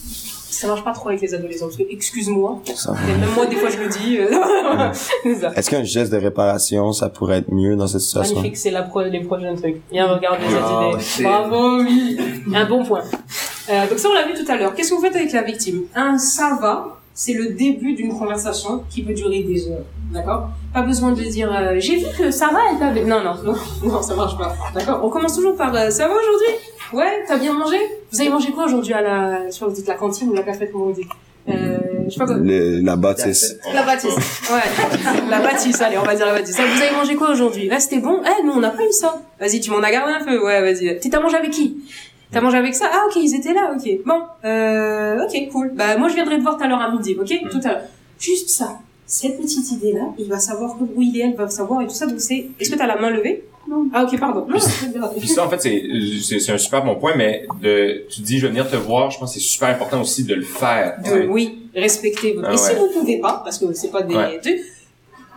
Ça marche pas trop avec les adolescents. Parce que, excuse-moi, même moi, des fois, je le dis. euh. Est-ce qu'un geste de réparation, ça pourrait être mieux dans cette situation? Magnifique, c'est la pro les prochains trucs. Viens, regarde les c'est- Bravo, oui. Un bon point. Euh, donc ça, on l'a vu tout à l'heure. Qu'est-ce que vous faites avec la victime? Un ça va, c'est le début d'une conversation qui peut durer des heures. D'accord? Pas besoin de dire euh, j'ai vu que Sarah elle t'avait. Non, non, non, non, ça marche pas. D'accord? On commence toujours par euh, ça va aujourd'hui? Ouais, t'as bien mangé? Vous avez mangé quoi aujourd'hui à la. Je sais pas, vous dites la cantine ou la cafette, comment vous dites euh, Je sais pas quoi. Le- la bâtisse. La bâtisse. Ouais. La bâtisse, allez, on va dire la bâtisse. Vous avez mangé quoi aujourd'hui? Là, c'était bon? Eh, nous, on n'a pas eu ça. Vas-y, tu m'en as gardé un peu. Ouais, vas-y. Tu t'as mangé avec qui? T'as mangé avec ça Ah, ok, ils étaient là, ok. Bon, euh, ok, cool. Bah, moi, je viendrai te voir tout à l'heure à midi, ok Tout à l'heure. Juste ça. Cette petite idée-là, il va savoir que où il est, elle va savoir et tout ça. Donc, c'est... Est-ce que t'as la main levée Non. Ah, ok, pardon. Non. Puis ça, en fait, c'est, c'est, c'est un super bon point, mais de, tu dis, je vais venir te voir, je pense que c'est super important aussi de le faire. de, oui, respecter votre... Ah et si vous pouvez pas, parce que c'est pas des... Ouais.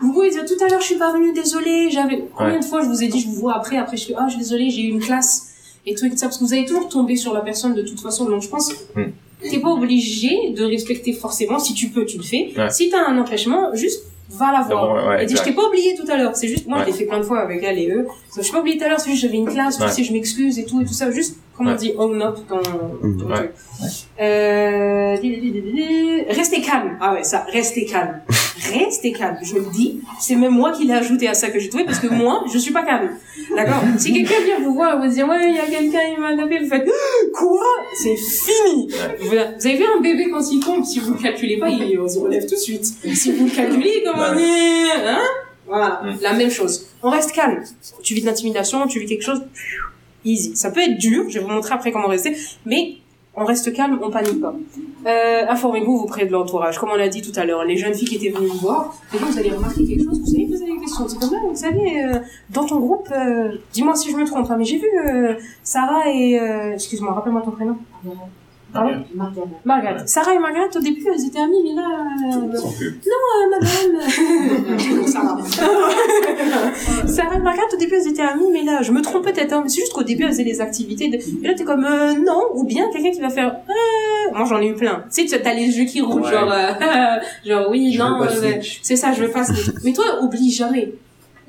vous pouvez dire tout à l'heure je suis pas venue, désolée, j'avais... Combien Ouais. de fois je vous ai dit je vous vois après, après je fais ah je suis désolée, j'ai eu une classe et tout et tout ça, parce que vous allez toujours tomber sur la personne de toute façon, donc je pense Hmm. t'es pas obligé de respecter forcément, si tu peux tu le fais, Ouais. si t'as un empêchement, juste va la voir. Ouais, et dis, je t'ai pas oublié tout à l'heure, c'est juste, moi je Ouais. l'ai fait plein de fois avec elle et eux, je suis pas oublié tout à l'heure, c'est juste j'avais une classe, Ouais. tu sais, je m'excuse et tout et tout ça, juste, comme on dit, own up ton, ton Ouais. truc. Euh, restez calme. Ah ouais, ça, restez calme. Restez calme. Je le dis. C'est même moi qui l'ai ajouté à ça que j'ai trouvé parce que moi, je suis pas calme. D'accord? Si quelqu'un vient vous voir et vous dire, ouais, il y a quelqu'un, il m'a tapé, vous faites, quoi? C'est fini. Vous avez vu un bébé quand il tombe, si vous le calculez pas, il se relève tout de suite. Si vous le calculez, comment on est, hein? Voilà. Mm. La même chose. On reste calme. Tu vis de l'intimidation, tu vis quelque chose, easy. Ça peut être dur, je vais vous montrer après comment rester, mais on reste calme, on panique pas. Euh, informez-vous auprès de l'entourage. Comme on l'a dit tout à l'heure, les jeunes filles qui étaient venues me voir, et vous allez remarquer quelque chose, vous allez poser des questions. C'est comme, ah, vous savez, euh, dans ton groupe, euh, dis-moi si je me trompe, hein, mais j'ai vu euh, Sarah et... Excuse-moi, rappelle-moi ton prénom. Pardon Margaret. Sarah et Margaret, au début, elles étaient amies, mais là... euh, euh, madame. Sarah. Sarah et Margaret, au début, elles étaient amies, mais là, je me trompe peut-être, hein, mais c'est juste qu'au début, elles faisaient des activités. De... Et là, t'es comme, euh, non, ou bien quelqu'un qui va faire, euh... moi, j'en ai eu plein. Tu sais, tu as les yeux qui roulent, Ouais. genre, euh, genre, oui, Je non, euh, c'est ça, je veux pas. Mais toi, oublie jamais.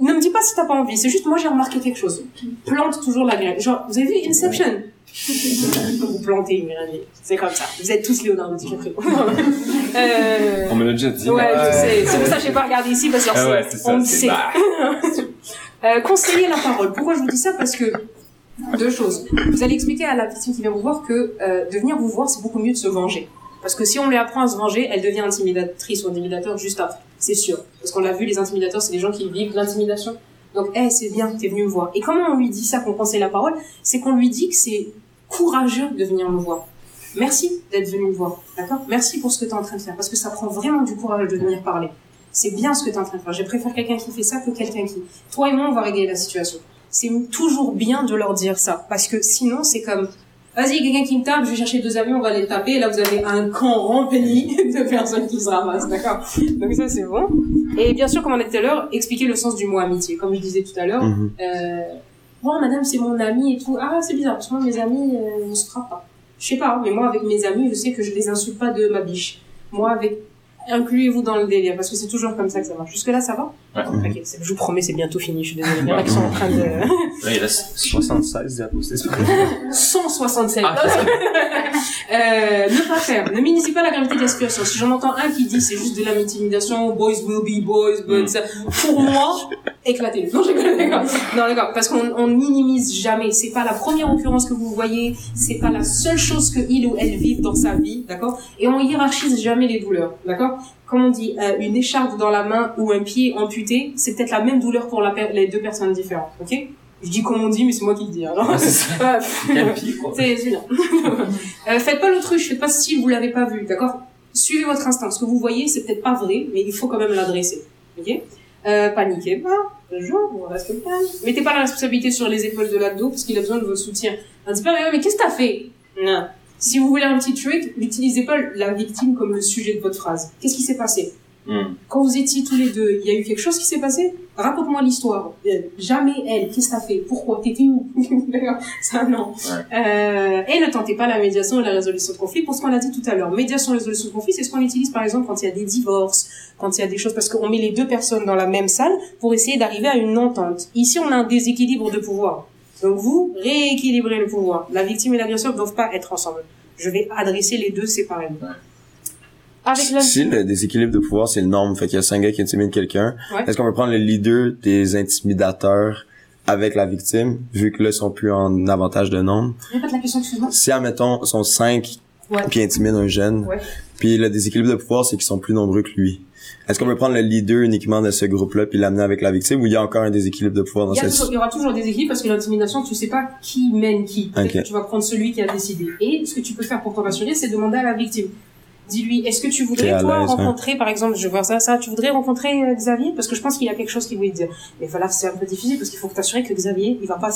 Ne me dis pas si t'as pas envie, c'est juste, moi, j'ai remarqué quelque chose. Plante toujours la graine. Genre, vous avez vu Inception? Vous plantez une graine. C'est comme ça. Vous êtes tous Leonardo DiCaprio. euh... On me l'a déjà dit. Ouais, je sais. C'est pour ça que j'ai pas regardé ici parce que Ah ouais, ça, on le sait. bah. Euh, conseiller la parole. Pourquoi je vous dis ça? Parce que deux choses. Vous allez expliquer à la victime qui vient vous voir que euh, de venir vous voir, c'est beaucoup mieux de se venger. Parce que si on lui apprend à se venger, elle devient intimidatrice ou intimidateur juste après. C'est sûr. Parce qu'on l'a vu, les intimidateurs, c'est des gens qui vivent de l'intimidation. Donc, eh, c'est bien, t'es venu me voir. Et comment on lui dit ça, qu'on conseille la parole? C'est qu'on lui dit que c'est courageux de venir me voir. Merci d'être venu me voir, d'accord? Merci pour ce que tu es en train de faire, parce que ça prend vraiment du courage de venir parler. C'est bien ce que tu es en train de faire. Je préfère quelqu'un qui fait ça que quelqu'un qui... Toi et moi, on va régler la situation. C'est toujours bien de leur dire ça, parce que sinon, c'est comme... Vas-y, quelqu'un qui me tape, je vais chercher deux amis, on va les taper, et là, vous avez un camp rempli de personnes qui se ramassent, d'accord? Donc ça, c'est bon. Et bien sûr, comme on a dit tout à l'heure, expliquer le sens du mot amitié. Comme je disais tout à l'heure, Mhm. euh, bon, madame, c'est mon ami et tout. Ah, c'est bizarre, parce que moi, mes amis, euh, on se frappe pas. Je sais pas, mais moi, avec mes amis, je sais que je les insulte pas de ma biche. Moi, avec, incluez-vous dans le délire, parce que c'est toujours comme ça que ça marche. Jusque-là, ça va? Ouais. C'est- je vous promets, c'est bientôt fini, je suis désolée. Il y en a qui sont en train de... Là, il reste 76 diapositives. 167. Ah, euh, ne pas faire. Ne minimisez pas la gravité de la situation. Si j'en entends un qui dit c'est juste de la intimidation, boys will be boys, but ça- pour moi, éclatez. Non, d'accord. Non, d'accord. Parce qu'on on minimise jamais. C'est pas la première occurrence que vous voyez. C'est pas la seule chose que il ou elle vit dans sa vie, d'accord? Et on hiérarchise jamais les douleurs, d'accord? Comme on dit, euh, une écharpe dans la main ou un pied amputé, c'est peut-être la même douleur pour la per- les deux personnes différentes, ok? Je dis comme on dit, mais c'est moi qui le dis, alors. Ah, c'est bien. euh, faites pas l'autruche, faites pas si vous l'avez pas vu, d'accord? Suivez votre instinct. Ce que vous voyez, c'est peut-être pas vrai, mais il faut quand même l'adresser. Ok? Euh, Paniquez pas. Bonjour, on reste calme. Mettez pas la responsabilité sur les épaules de l'ado parce qu'il a besoin de votre soutien. Ne dites pas mais, qu'est-ce que t'as fait? Non. Si vous voulez un petit trick, n'utilisez pas la victime comme le sujet de votre phrase. Qu'est-ce qui s'est passé? Hmm. quand vous étiez tous les deux, il y a eu quelque chose qui s'est passé? Raconte-moi l'histoire. Euh, jamais elle. Qu'est-ce que t'as fait? Pourquoi? T'étais où? Ça, non. Euh, et ne tentez pas la médiation et la résolution de conflit pour ce qu'on a dit tout à l'heure. Médiation et résolution de conflit, c'est ce qu'on utilise par exemple quand il y a des divorces, quand il y a des choses, parce qu'on met les deux personnes dans la même salle pour essayer d'arriver à une entente. Ici, on a un déséquilibre de pouvoir. Donc vous, rééquilibrez le pouvoir. La victime et l'agresseur ne doivent pas être ensemble. Je vais adresser les deux séparément. Avec. Si le déséquilibre de pouvoir, c'est le norme, fait qu'il y a cinq gars qui intimident quelqu'un, Ouais. est-ce qu'on peut prendre le leader des intimidateurs avec la victime, vu que là, ils sont plus en avantage de nombre? Répète la question, excuse-moi. Si, admettons, sont cinq Ouais. qui intimident un jeune, Ouais. puis le déséquilibre de pouvoir, c'est qu'ils sont plus nombreux que lui. Est-ce qu'on peut prendre le leader uniquement de ce groupe-là puis l'amener avec la victime ou il y a encore un déséquilibre de pouvoir dans cette toujours- il y aura toujours des équipes parce que l'intimidation, tu sais pas qui mène qui. Peut-être Ok. que tu vas prendre celui qui a décidé. Et ce que tu peux faire pour te rassurer, c'est demander à la victime. Dis-lui, est-ce que tu voudrais, toi, hein. rencontrer, par exemple, je vois ça, ça, tu voudrais rencontrer euh, Xavier? Parce que je pense qu'il y a quelque chose qu'il voulait te dire. Mais voilà, c'est un peu difficile parce qu'il faut que t'assurer que Xavier, il va pas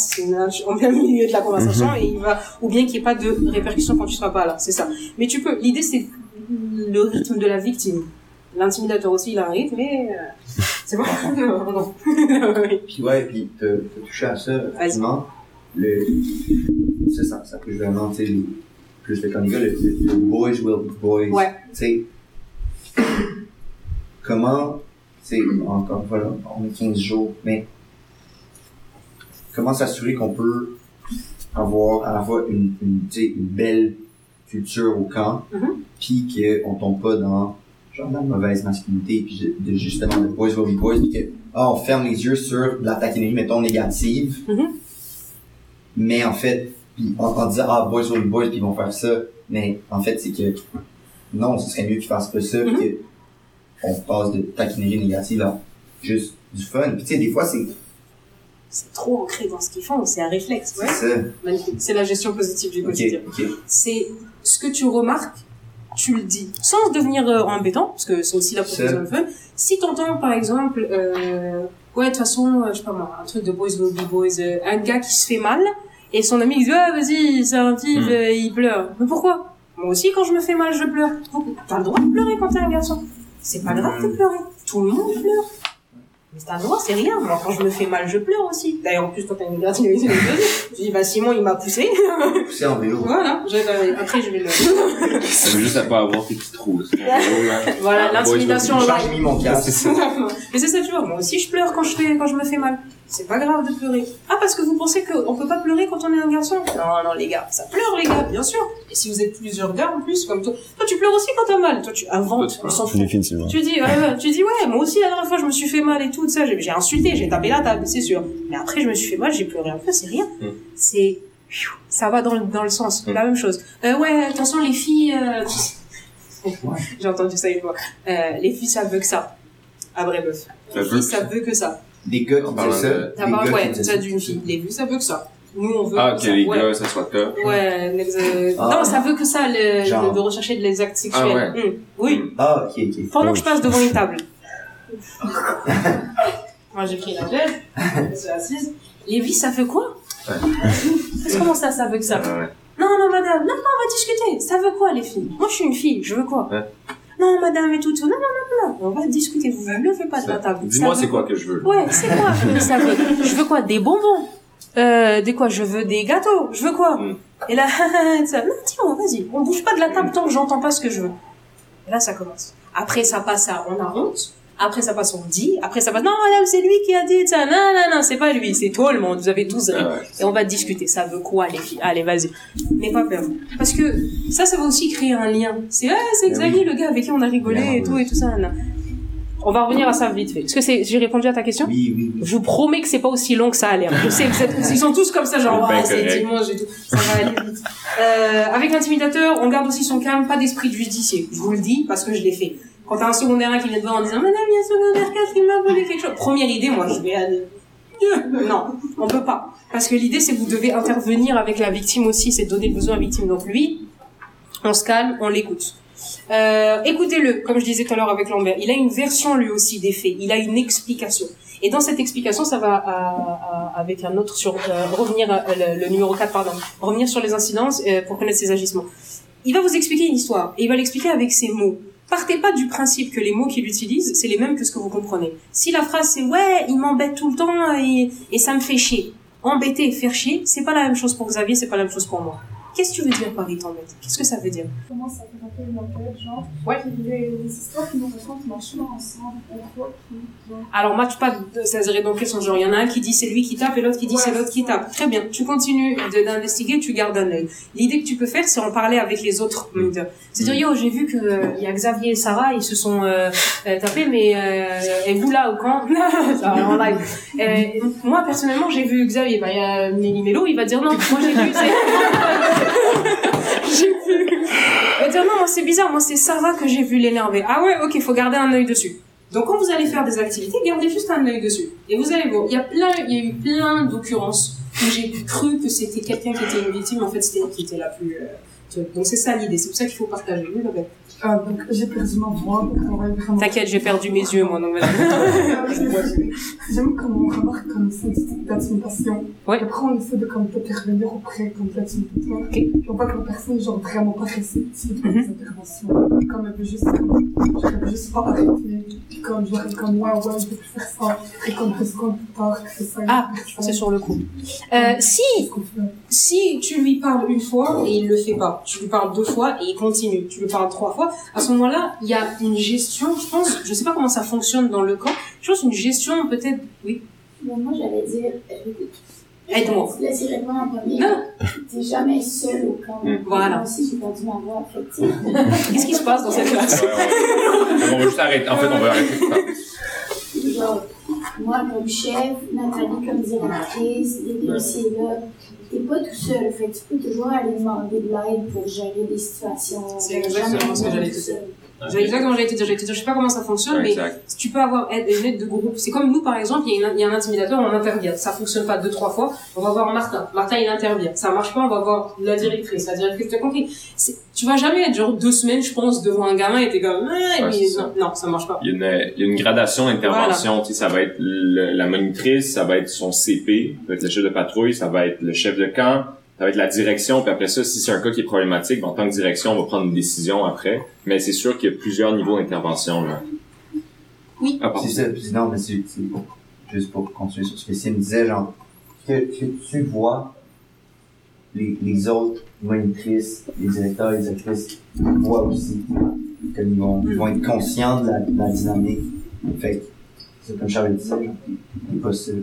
en plein milieu de la conversation Mhm. et il va, ou bien qu'il n'y ait pas de répercussions quand tu seras pas là. C'est ça. Mais tu peux, l'idée, c'est le rythme de la victime. L'intimidateur aussi, il a un rythme, mais euh, c'est bon. non, non. Oui. Puis ouais, puis t'as t'as touché à ça. Le, ça, ça, ça touche vraiment, tu plus le candidat, le, le, boys will be boys. Ouais. Tu sais, comment, sais, encore une fois là, on est 15 jours, mais comment s'assurer qu'on peut avoir à la fois une, une, tu sais, une belle culture au camp, Mhm. puis qu'on tombe pas dans genre la mauvaise masculinité, puis de, de justement le boys will be boys, puis que ah, on ferme les yeux sur de la taquinerie, mettons, négative. Mhm. Mais en fait, puis en, en disant, ah, boys will be boys, puis ils vont faire ça. Mais en fait, c'est que, non, ce serait mieux qu'ils fassent pas ça, puis que on passe de taquinerie négative à juste du fun. Puis tu sais, des fois, c'est c'est trop ancré dans ce qu'ils font, c'est un réflexe. c'est Ouais. C'est la gestion positive du quotidien. C'est ce que tu remarques, tu le dis, sans devenir euh, embêtant, parce que c'est aussi la protection de feu. Si t'entends, par exemple, euh, ouais, de toute façon, euh, je sais pas moi, un truc de boys will be boys, euh, un gars qui se fait mal, et son ami il dit, ah, vas-y, c'est un type, Mm. euh, il pleure. Mais pourquoi? Moi aussi, quand je me fais mal, je pleure. T'as le droit de pleurer quand t'es un garçon. C'est pas grave de pleurer. Tout le monde pleure. Mais c'est un droit, c'est rien. Moi, quand je me fais mal, je pleure aussi. D'ailleurs, en plus, quand t'as une égratignure ici, je dis, bah, Simon, il m'a poussé. Pousser en vélo. voilà. Vais- après, je vais le... Ça veut juste à pas avoir tes petits trous. là. voilà, Ah, l'intimidation. Mais c'est ça, tu vois. Moi aussi, je pleure quand je fais, quand je me fais mal. C'est pas grave de pleurer. Ah, parce que vous pensez qu'on peut pas pleurer quand on est un garçon? Non, non, les gars, ça pleure, les gars, bien sûr. Et si vous êtes plusieurs gars en plus, comme toi, toi, tu pleures aussi quand t'as mal. Toi, tu inventes, on s'en fout. Définitivement. Tu dis, ouais, tu dis, ouais, moi aussi, la dernière fois, je me suis fait mal et tout, tout ça, j'ai insulté, j'ai tapé la table, c'est sûr. Mais après, je me suis fait mal, j'ai pleuré un peu, c'est rien. Mm. C'est, ça va dans, le- dans le sens, Mm. la même chose. Euh, ouais, attention, les filles, euh... j'ai entendu ça une fois. Euh, les filles, ça veut que ça. À vrai. Ça Les veut filles, que ça veut que ça. Des parlant disaient ça. de- T'as pas, gars ouais, ça d'une fille. Les vues, ça veut que ça. Nous, on veut Ah, que que ça. les ouais. gars, ça soit top. Ouais, les- euh, Ah. non, ça veut que ça, le, Genre. de, de rechercher des actes sexuels. Ah Mm. Oui. Ah, ok, ok. Pendant que je passe devant une table. Moi, j'ai pris la chaise, je suis assise. Lévi, ça fait quoi. Comment ça, ça veut que ça. Non, non, madame, non, non, on va discuter. Ça veut quoi, les filles? Moi, je suis une fille, je veux quoi? Ouais. Non, madame, et tout, tout. Non, non, non, non, on va discuter. Vous ne levez pas de la table. Dis-moi c'est quoi que je veux. Ouais, c'est quoi que ça veut? Je veux quoi? Des bonbons? Euh, des quoi? Je veux des gâteaux. Je veux quoi? Mm. Et là, ça, non, dis-moi, vas-y. On bouge pas de la table tant que j'entends pas ce que je veux. Et là, ça commence. Après, ça passe à on a honte. Après, ça passe on dit. Après, ça passe non, madame, c'est lui qui a dit ça. Non, non, non, c'est pas lui, c'est tout le monde. Vous avez tous ri. Ah ouais. Et on va discuter. Ça veut quoi, les filles? Allez, vas-y. N'aie pas peur. Parce que ça, ça va aussi créer un lien. C'est, ah, c'est Ben Xavier, le gars avec qui on a rigolé Bien, et tout et tout ça. non. On va revenir à ça vite fait. Est-ce que c'est, j'ai répondu à ta question? Oui, oui, oui. je vous promets que c'est pas aussi long que ça a l'air. Je sais vous êtes, ils sont tous comme ça, genre, c'est dimanche et tout. Ça va aller vite. Euh, avec l'intimidateur, on garde aussi son calme, pas d'esprit de justicier. Je vous le dis parce que je l'ai fait. Quand t'as un secondaire qui vient te voir en disant, madame, il y a un secondaire 4, il m'a volé quelque chose. Première idée, moi, je vais aller, non, on peut pas. Parce que l'idée, c'est que vous devez intervenir avec la victime aussi, c'est donner le besoin à la victime. Donc lui, on se calme, on l'écoute. Euh, écoutez-le, comme je disais tout à l'heure avec Lambert. Il a une version lui aussi des faits. Il a une explication. Et dans cette explication, ça va à- avec un autre sur euh, revenir à- le, le numéro 4 pardon, revenir sur les incidences euh, pour connaître ses agissements. Il va vous expliquer une histoire et il va l'expliquer avec ses mots. Partez pas du principe que les mots qu'il utilise, c'est les mêmes que ce que vous comprenez. Si la phrase c'est ouais, il m'embête tout le temps et, ça me fait chier. Embêter faire chier, c'est pas la même chose pour Xavier, c'est pas la même chose pour moi. Qu'est-ce que tu veux dire par t'embête Qu'est-ce que ça veut dire? Comment ça fait rappeler une enquête, genre, Ouais. les, les histoires qui nous racontent marchant ensemble, on voit qui, genre, Alors match pas, de- dans quel sens genre Il y en a un qui dit c'est lui qui tape et l'autre qui dit Ouais, c'est l'autre qui tape. Très bien, tu continues d'investiguer, tu gardes un œil. L'idée que tu peux faire, c'est en parler avec les autres moniteurs. C'est-à-dire yo, j'ai vu que euh, il y a Xavier et Sarah, ils se sont euh, euh, tapés, mais euh, et vous là au camp? En live. Euh, moi personnellement, j'ai vu Xavier. Bah il y a Mello, il va dire non. Moi j'ai vu. j'ai vu. Non, c'est bizarre. Moi c'est Sarah que j'ai vu l'énerver. Ah ouais, ok, faut garder un œil dessus. Donc quand vous allez faire des activités, gardez juste un œil dessus. Et vous allez voir, il y a plein, il y a eu plein d'occurrences où j'ai cru que c'était quelqu'un qui était une victime, en fait c'était qui était la plus... euh. Donc c'est ça l'idée, c'est pour ça qu'il faut partager. Oui, Babette. Ah, donc j'ai perdu ma voix, vraiment... T'inquiète, j'ai perdu mes yeux moi, donc vas-y. J'aime comment on remarque comme ça d'intimidation. Ouais. Après, on essaie de comme intervenir auprès comme l'intimidateur. Ok. Puis on voit que la personne est genre vraiment pas réceptive aux Mhm. interventions. Comme elle veut juste, comme, genre, elle veut juste pas arrêter. Comme, genre, comme, ouais, ouais, je veux plus faire ça. Et comme deux secondes plus tard, fait ça. Ah. C'est sur le coup. Euh, si, si tu lui parles une fois et il le fait pas, tu lui parles deux fois et il continue, tu lui parles trois fois, à ce moment-là, il y a une gestion, je pense, je sais pas comment ça fonctionne dans le camp, je pense une gestion peut-être, oui, Mais moi, j'allais dire, Aide-moi. Laissez répondre en premier. Non. T'es jamais seul au camp. Mm. Voilà. Moi aussi, j'ai perdu ma voix affective. qu'est-ce qui se passe dans cette classe? Ouais, ouais. on va juste arrêter. En fait, on va arrêter. Genre, moi comme chef, Nathalie comme directrice, les dossiers là. T'es pas tout seul, fait tu peux toujours aller demander de l'aide pour gérer des situations. C'est exactement ce que j'allais tout dire. seul. J'ai exactement j'allais te dire, j'allais te dire, je sais pas comment ça fonctionne, mais Exact. tu peux avoir aide, une aide de groupe. C'est comme nous, par exemple, il y, a y un intimidateur, on intervient. Ça fonctionne pas deux, trois fois. On va voir Martin. Martin, il intervient. Ça marche pas, on va voir la directrice. La directrice, tu as compris. Tu vas jamais être genre deux semaines, je pense, devant un gamin et t'es comme, ah, Ouais, non, non, ça marche pas. Il y a une, il y a une gradation d'intervention. Tu sais, ça va être le- la monitrice, ça va être son CP, ça va être le chef de patrouille, ça va être le chef de camp, ça va être la direction. Puis après ça, si c'est un cas qui est problématique, ben, en tant que direction, on va prendre une décision après. Mais c'est sûr qu'il y a plusieurs niveaux d'intervention. Là. Ah, pardon. C'est ça, puis non, mais c'est, c'est juste pour continuer sur ce que Sim disait, genre, que, que tu vois les, les autres monitrices, les directeurs, les actrices voient aussi, comme ils vont, ils vont être conscients de la, de la dynamique. Fait que, c'est comme Charles disait, genre, c'est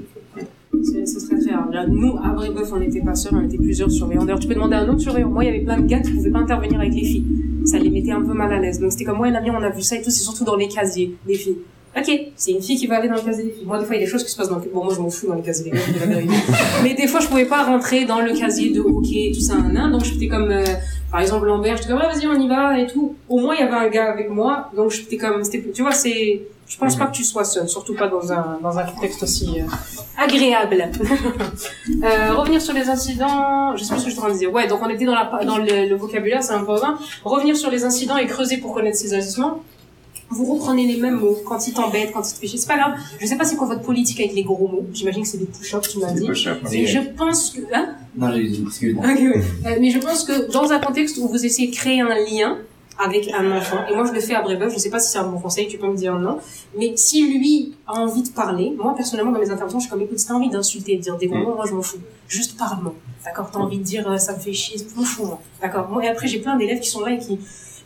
Ce serait très rare. Là, nous, à Brébeuf, on n'était pas seuls, on était plusieurs surveillants. D'ailleurs, tu peux demander à un autre surveillant. Moi, il y avait plein de gars qui pouvaient pas intervenir avec les filles. Ça les mettait un peu mal à l'aise. Donc, c'était comme, ouais, Lamia, on a vu ça et tout. C'est surtout dans les casiers des filles. Ok, c'est une fille qui va aller dans le casier des filles. Moi, des fois, il y a des choses qui se passent dans le... Bon, moi, je m'en fous dans le casier des filles, c'est la vérité. Mais des fois, je pouvais pas rentrer dans le casier de hockey, tout ça, un an. Donc, j'étais comme, euh, par exemple, Lambert, j'étais comme, ouais, vas-y, on y va et tout. Au moins, il y avait un gars avec moi. Donc, j'étais comme, c'était, tu vois, c'est, je pense pas que tu sois seul, surtout pas dans un, dans un contexte aussi euh, agréable. euh, revenir sur les incidents, je sais plus ce que je suis en train de dire. Ouais, donc on était dans, la, dans le, le vocabulaire, c'est important. Revenir sur les incidents et creuser pour connaître ces agissements. Vous reprenez les mêmes mots quand ils t'embêtent, quand ils te fait chier. C'est pas grave. Je sais pas c'est quoi votre politique avec les gros mots. J'imagine que c'est des push-ups, tu m'as dit. Et je pense que, hein? Non, j'ai dit, excuse-moi. Ok, ouais. Euh, mais je pense que dans un contexte où vous essayez de créer un lien avec un enfant, et moi je le fais à Brébeuf, je sais pas si c'est un bon conseil, tu peux me dire non, mais si lui a envie de parler, moi personnellement dans mes interventions, je suis comme écoute, si t'as envie d'insulter, de dire des gros mots, moi je m'en fous. Juste parle-moi. D'accord? T'as envie de dire euh, ça me fait chier, je m'en fous moi. D'accord? Moi et après j'ai plein d'élèves qui sont là et qui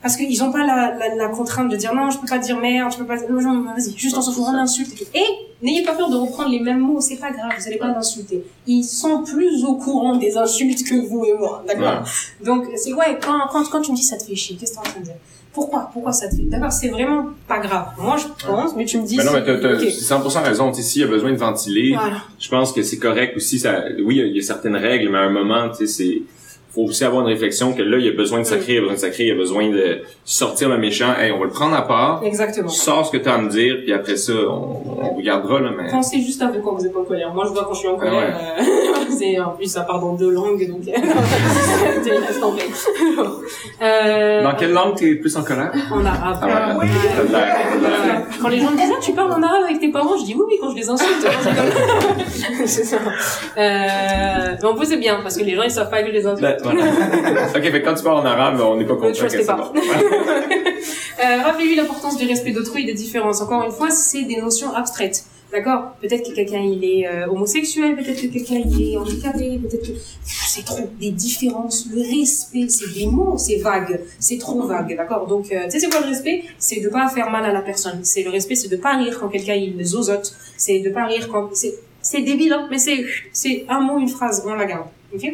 parce qu'ils ont pas la, la, la contrainte de dire non, je peux pas dire merde, je peux pas dire non, non, vas-y, juste on s'en fout, on insulte et n'ayez pas peur de reprendre les mêmes mots, c'est pas grave, vous allez pas d'insulter. Ils sont plus au courant des insultes que vous et moi, d'accord Donc c'est ouais, quand, quand, quand tu me dis ça te fait chier, qu'est-ce que t'es en train de dire? Pourquoi Pourquoi ça te fait? D'accord, c'est vraiment pas grave. Moi je pense, mais tu me dis Mais non, mais t'as, t'as Ok. 100% raison. Tu sais, s'il y a besoin de ventiler, Voilà. je pense que c'est correct aussi. Ça, oui, il il y, a certaines règles, mais à un moment, tu sais, c'est faut aussi avoir une réflexion que là, il y a besoin de sacrer, il y a besoin de sacrer, il y a besoin de sortir le méchant. Hey, on va le prendre à part. Exactement. Sors ce que t'as à me dire, puis après ça, on, on regardera, là, mais... Pensez juste à vous quand vous êtes en colère. Moi, je vois quand je suis en Ah colère. euh, c'est en plus ça part dans deux langues, donc laisse tomber. euh, Dans quelle langue t'es plus en colère? En arabe. Ah ouais. Ouais. Quand les gens me disent ah, tu parles en arabe avec tes parents, je dis oui oui quand je les insulte. Rigole. c'est ça. Euh, mais en plus c'est bien parce que les gens ils savent pas que je les insulte. Ben, voilà. ok, que quand tu parles en arabe, on n'est pas content c'est pas. Euh, Rappelez-lui l'importance du respect d'autrui et des différences. Encore une fois, c'est des notions abstraites. D'accord? Peut-être que quelqu'un il est euh, homosexuel, peut-être que quelqu'un il est handicapé, peut-être que c'est trop des différences. Le respect, c'est des mots, c'est vague, c'est trop vague, d'accord? Donc, euh, tu sais c'est quoi le respect? C'est de pas faire mal à la personne. C'est le respect, c'est de pas rire quand quelqu'un il zozote. C'est de pas rire quand c'est c'est débile, hein, mais c'est c'est un mot, une phrase, on la garde. Ok?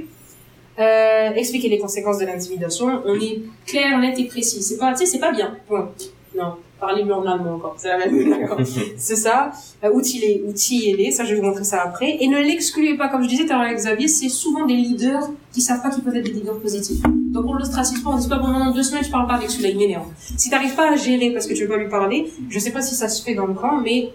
Euh, expliquer les conséquences de l'intimidation. On est clair, net et précis. C'est pas, tu sais, c'est pas bien. Point. Non. Parlez-lui en allemand encore. C'est la même. D'accord. c'est ça. Euh, outiller, outiller-les. Ça, je vais vous montrer ça après. Et ne l'excluez pas. Comme je disais tout à l'heure avec Xavier, c'est souvent des leaders qui savent pas qu'ils peuvent être des leaders positifs. Donc, on l'ostracise pas. On dit pas pendant deux semaines, je parle pas avec celui-là. Il m'énerve. Si t'arrives pas à gérer parce que tu veux pas lui parler, je sais pas si ça se fait dans le camp, mais,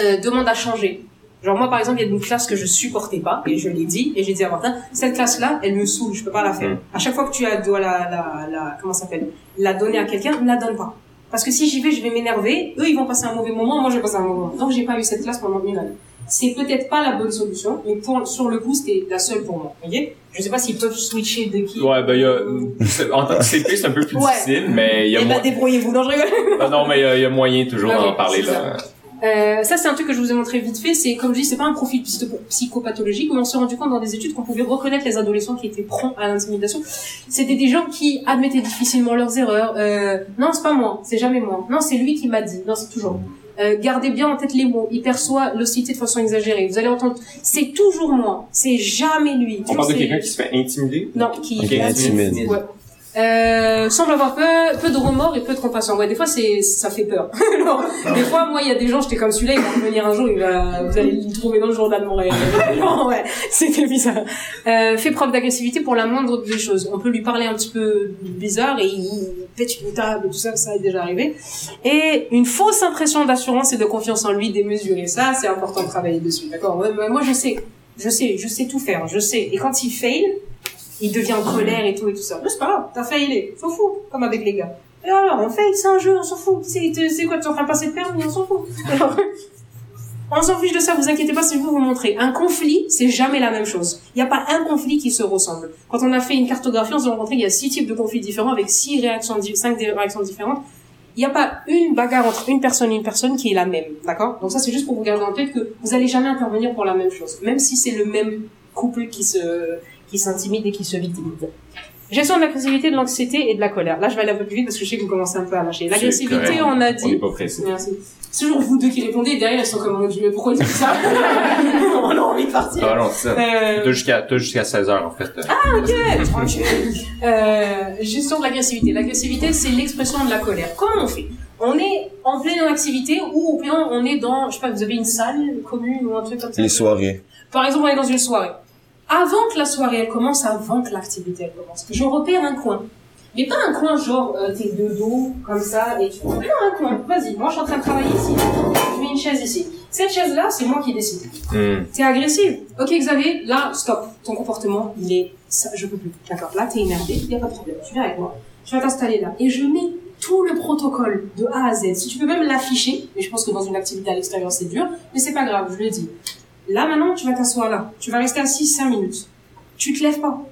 euh, demande à changer. Genre moi par exemple, il y a une classe que je supportais pas et je l'ai dit et j'ai dit à Martin, cette classe là, elle me saoule, je peux pas la faire. Mm. À chaque fois que tu as- dois la la la comment ça s'appelle, la donner à quelqu'un, ne la donne pas. Parce que si j'y vais, je vais m'énerver, eux ils vont passer un mauvais moment, moi je vais passer un mauvais moment. Donc j'ai pas eu cette classe pendant une année. C'est peut-être pas la bonne solution, mais pour sur le coup, c'était la seule pour moi. Vous voyez Je sais pas s'ils peuvent switcher de qui. Ouais, ben, il y a, en tant que CP, c'est un peu plus Ouais. difficile, mais il y a Eh ben débrouillez-vous, non je rigole. Ah non, mais il y a, il y a moyen toujours d'en parler, là. Euh, ça, c'est un truc que je vous ai montré vite fait. C'est, comme je dis, c'est pas un profil psycho- psychopathologique, mais on s'est rendu compte dans des études qu'on pouvait reconnaître les adolescents qui étaient prompts à l'intimidation. C'était des gens qui admettaient difficilement leurs erreurs. Euh, non, c'est pas moi, c'est jamais moi. Non, c'est lui qui m'a dit. Non, c'est toujours. Euh, gardez bien en tête les mots. Il perçoit l'hostilité de façon exagérée. Vous allez entendre, c'est toujours moi. C'est jamais lui. On parle de quelqu'un qui se fait intimider? Non, qui Ok, qui- intimide. Ouais. Euh, semble avoir peu, peu de remords et peu de compassion. Ouais, des fois, c'est, ça fait peur. Alors, des fois, moi, il y a des gens, j'étais comme celui-là, il va revenir un jour, il va, vous allez le trouver dans le journal de Montréal. non, ouais, c'était bizarre. Euh, fait preuve d'agressivité pour la moindre des choses. On peut lui parler un petit peu bizarre et il pète une table, tout ça, ça est déjà arrivé. Et une fausse impression d'assurance et de confiance en lui démesurée. Ça, c'est important de travailler dessus, d'accord? Moi, je sais. Je sais, je sais tout faire, je sais. Et quand il fail, il devient en colère et tout et tout ça. Mais c'est pas grave, t'as failé, on s'en fout, comme avec les gars. Et alors, on fail, c'est un jeu, on s'en fout. C'est, c'est quoi, tu en train de passer le permis, on s'en fout. On s'en fiche de ça, vous inquiétez pas, si je vous vous montrer. Un conflit, c'est jamais la même chose. Il n'y a pas un conflit qui se ressemble. Quand on a fait une cartographie, on s'est rencontré, il y a six types de conflits différents avec six réactions, cinq réactions différentes. Il n'y a pas une bagarre entre une personne et une personne qui est la même, d'accord? Donc ça, c'est juste pour vous garder en tête que vous allez jamais intervenir pour la même chose, même si c'est le même couple qui se qui s'intimide et qui se victimise. Gestion de l'agressivité, de l'anxiété et de la colère. Là, je vais aller un peu plus vite parce que je sais que vous commencez un peu à lâcher. L'agressivité, on a On dit. n'est pas pressé. Merci. C'est toujours vous deux qui répondez, et derrière, elles sont comme, mon Dieu, mais pourquoi ils disent ça? on a envie de partir. Ah non, c'est ça. Euh, T'as jusqu'à, t'as jusqu'à 16 heures, en fait. ok, tranquille. Euh, gestion de l'agressivité. L'agressivité, c'est l'expression de la colère. Comment on fait? On est en pleine activité ou au bien on est dans, je sais pas, vous avez une salle commune ou un truc comme ça? Les soirées. Par exemple, on est dans une soirée. Avant que la soirée elle commence, avant que l'activité elle commence, je repère un coin. Mais pas un coin genre euh, t'es de dos comme ça et tu non un coin. Vas-y, moi je suis en train de travailler ici. Je mets une chaise ici. Cette chaise là, c'est moi qui décide. Hmm. T'es agressive. Ok Xavier, là stop. Ton comportement il est, ça, je peux plus. D'accord. Là t'es énervé, y a pas de problème. Tu viens avec moi. Tu vas t'installer là et je mets tout le protocole de A à Z. Si tu peux même l'afficher, mais je pense que dans une activité à l'extérieur c'est dur, mais c'est pas grave, je le dis. Là, maintenant, tu vas t'asseoir là. Tu vas rester assis 5 minutes. Tu te lèves pas.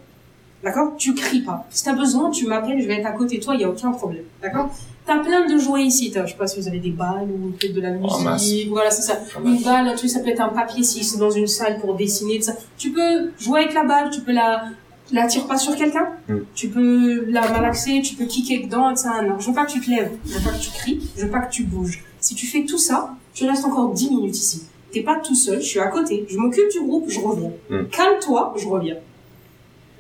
D'accord? Tu cries pas. Si t'as besoin, tu m'appelles, je vais être à côté de toi, il y a aucun problème. D'accord? T'as plein de jouets ici. Je sais pas si vous avez des balles ou peut-être de la En masse. musique. Voilà, c'est ça. En Une balle, un truc, ça peut être un papier si c'est dans une salle pour dessiner, tout ça. Tu peux jouer avec la balle, tu peux la, la tire pas sur quelqu'un. Mm. Tu peux la malaxer, tu peux kicker dedans, et ça. Non, je veux pas que tu te lèves. Je veux pas que tu cries. Je veux pas que tu bouges. Si tu fais tout ça, tu restes encore 10 minutes ici. T'es pas tout seul, je suis à côté. Je m'occupe du groupe, je reviens. Mm. Calme-toi, je reviens.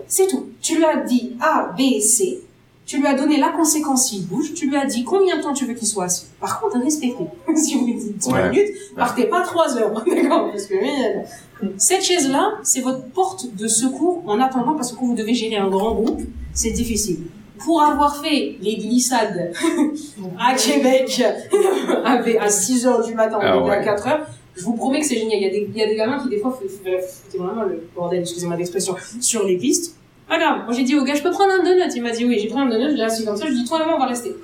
C'est tout. Tu lui as dit A, B, C. Tu lui as donné la conséquence s'il bouge. Tu lui as dit combien de temps tu veux qu'il soit assis. Par contre, respectez. si vous lui dites 10 Ouais. minutes, partez pas 3 heures. D'accord Parce que, oui, cette chaise-là, c'est votre porte de secours en attendant, parce que quand vous devez gérer un grand groupe, c'est difficile. Pour avoir fait les glissades à Québec à 6 heures du matin, Ah à ouais. 4 heures, je vous promets que c'est génial. Il y, a des, il y a des gamins qui, des fois, c'est vraiment le bordel, excusez-moi l'expression, sur les pistes. Pas grave. Moi, j'ai dit au gars, je peux prendre un donut. Il m'a dit oui. J'ai pris un donut, je l'ai assis comme ça. Je dit, toi et moi, on va rester.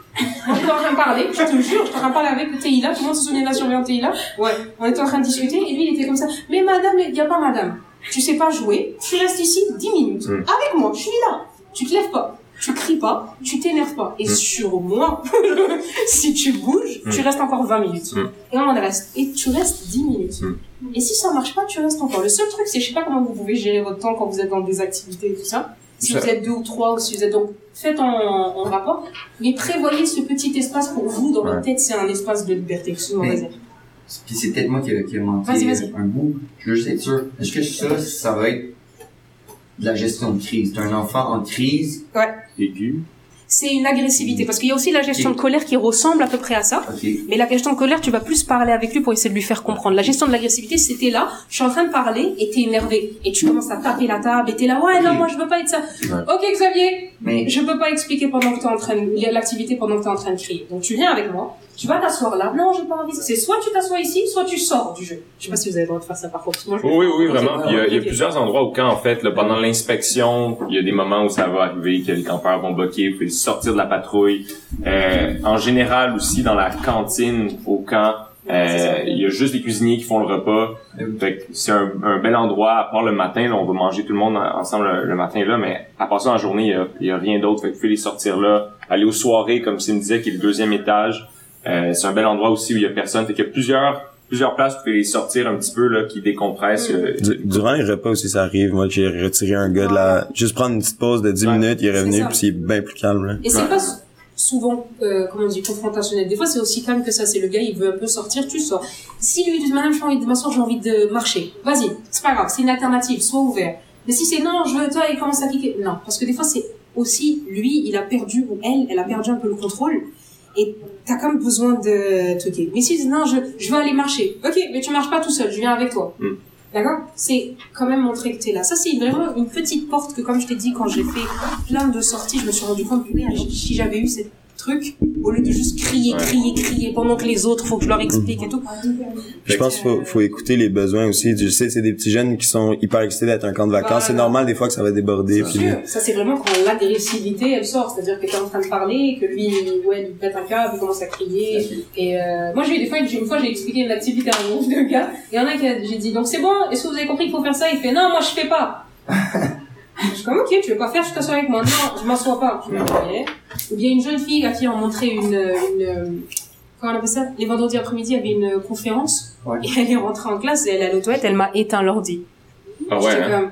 On était en train de parler. Je te jure, j'étais en train de parler avec le TILA. Tout le monde se souvenait de la surveillante TILA. Ouais. On était en train de discuter et lui, il était comme ça. Mais madame, il n'y a pas madame. Tu sais pas jouer. Tu restes ici 10 minutes. Mm. Avec moi. Je suis là. Tu te lèves pas. Tu cries pas. Tu t'énerves pas. Et Mm. sur moi, si tu bouges, tu Mm. restes encore 20 minutes. Mm. Et on reste. Et tu restes 10 minutes. Et si ça marche pas, tu restes encore. Le seul truc, c'est, je sais pas comment vous pouvez gérer votre temps quand vous êtes dans des activités et tout ça. Si vous êtes deux ou trois, ou si vous êtes donc, faites en, en rapport, mais prévoyez ce petit espace pour vous. Dans votre Ouais. tête, c'est un espace de liberté. Mais-. Puis c'est peut-être moi qui ai, qui ai manqué Vas-y, vas-y. un bout. Je veux juste être sûr. Est-ce que ça, ça va être de la gestion de crise? T'as un enfant en crise, C'est une agressivité, parce qu'il y a aussi la gestion de colère qui ressemble à peu près à ça. Mais la gestion de colère, tu vas plus parler avec lui pour essayer de lui faire comprendre. La gestion de l'agressivité, c'était là, je suis en train de parler et t'es énervé. Et tu commences à taper la table et t'es là, ouais, non, moi je veux pas être ça. Ouais. Ok Xavier, Mais je peux pas expliquer pendant que t'es en train de, l'activité pendant que t'es en train de crier. Donc tu viens avec moi, tu vas t'asseoir là. Non, j'ai pas envie. C'est soit tu t'assois ici, soit tu sors du jeu. Je sais pas si vous avez le droit de faire ça moi, je le Oui, oui, vraiment. Il y a, il y a Ok. plusieurs endroits où quand, en fait, là, pendant l'inspection, il y a des moments où ça va arriver, que les campeurs vont bloquer, vous pouvez sortir de la patrouille. Euh, en général aussi, dans la cantine au camp, euh, il y a juste les cuisiniers qui font le repas. Fait que c'est un, un bel endroit, à part le matin, là, on va manger tout le monde ensemble le, le matin là, mais à part ça, en journée, il y a, il y a rien d'autre. Fait que vous pouvez les sortir là, aller aux soirées, comme Sim disait, qui est le deuxième étage. Euh, c'est un bel endroit aussi où il y a personne. Fait qu'il y a plusieurs plusieurs places, vous pouvez les sortir un petit peu, là, qui décompressent. euh, Du- Durant les repas aussi, ça arrive. Moi, j'ai retiré un gars de la... Juste prendre une petite pause de 10 Ouais. minutes, il est revenu, puis c'est bien plus calme, là. Et c'est Ouais. pas sou- souvent, euh, comment on dit, confrontationnel. Des fois, c'est aussi calme que ça. C'est le gars, il veut un peu sortir, tu sors. Si lui dit, madame, j'ai envie de m'asseoir, j'ai envie de marcher. Vas-y. C'est pas grave. C'est une alternative. Sois ouvert. Mais si c'est non, je veux, toi, il commence à cliquer. Non. Parce que des fois, c'est aussi, lui, il a perdu, ou elle, elle a perdu un peu le contrôle. Et t'as même besoin de truquer. Mais si il dit, non, je, je veux aller marcher. Ok, mais tu marches pas tout seul, je viens avec toi. Mm. D'accord? C'est quand même montrer que t'es là. Ça, c'est vraiment une petite porte que, comme je t'ai dit, quand j'ai fait plein de sorties, je me suis rendu compte que si j'avais eu ce truc, au lieu de juste crier, Ouais. crier, crier, pendant que les autres, faut que je leur explique et tout. Je pense qu'il faut, faut écouter les besoins aussi. Je sais, c'est des petits jeunes qui sont hyper excités d'être un camp de vacances. Voilà. C'est normal des fois que ça va déborder. Bien Puis sûr. Ça, c'est vraiment quand l'agressivité, elle sort. C'est-à-dire que t'es en train de parler, que lui, ouais, il pète un câble, il commence à crier. Et euh, moi, j'ai eu des fois, j'ai- une fois, j'ai expliqué une activité à un groupe de gars. Il y en a qui a, j'ai dit, donc c'est bon, est-ce que vous avez compris qu'il faut faire ça? Il fait, non, moi, je fais pas. Je comme, ok, tu veux pas faire, je t'assois avec moi? Non, je m'assois pas. Je me voyais. Ou bien une jeune fille à qui on montrait une, une, euh, comment on appelle ça? Les vendredis après-midi, il y avait une conférence. Ouais. Et elle est rentrée en classe et elle est à toilette, elle m'a éteint l'ordi. Ah ouais, J'étais hein?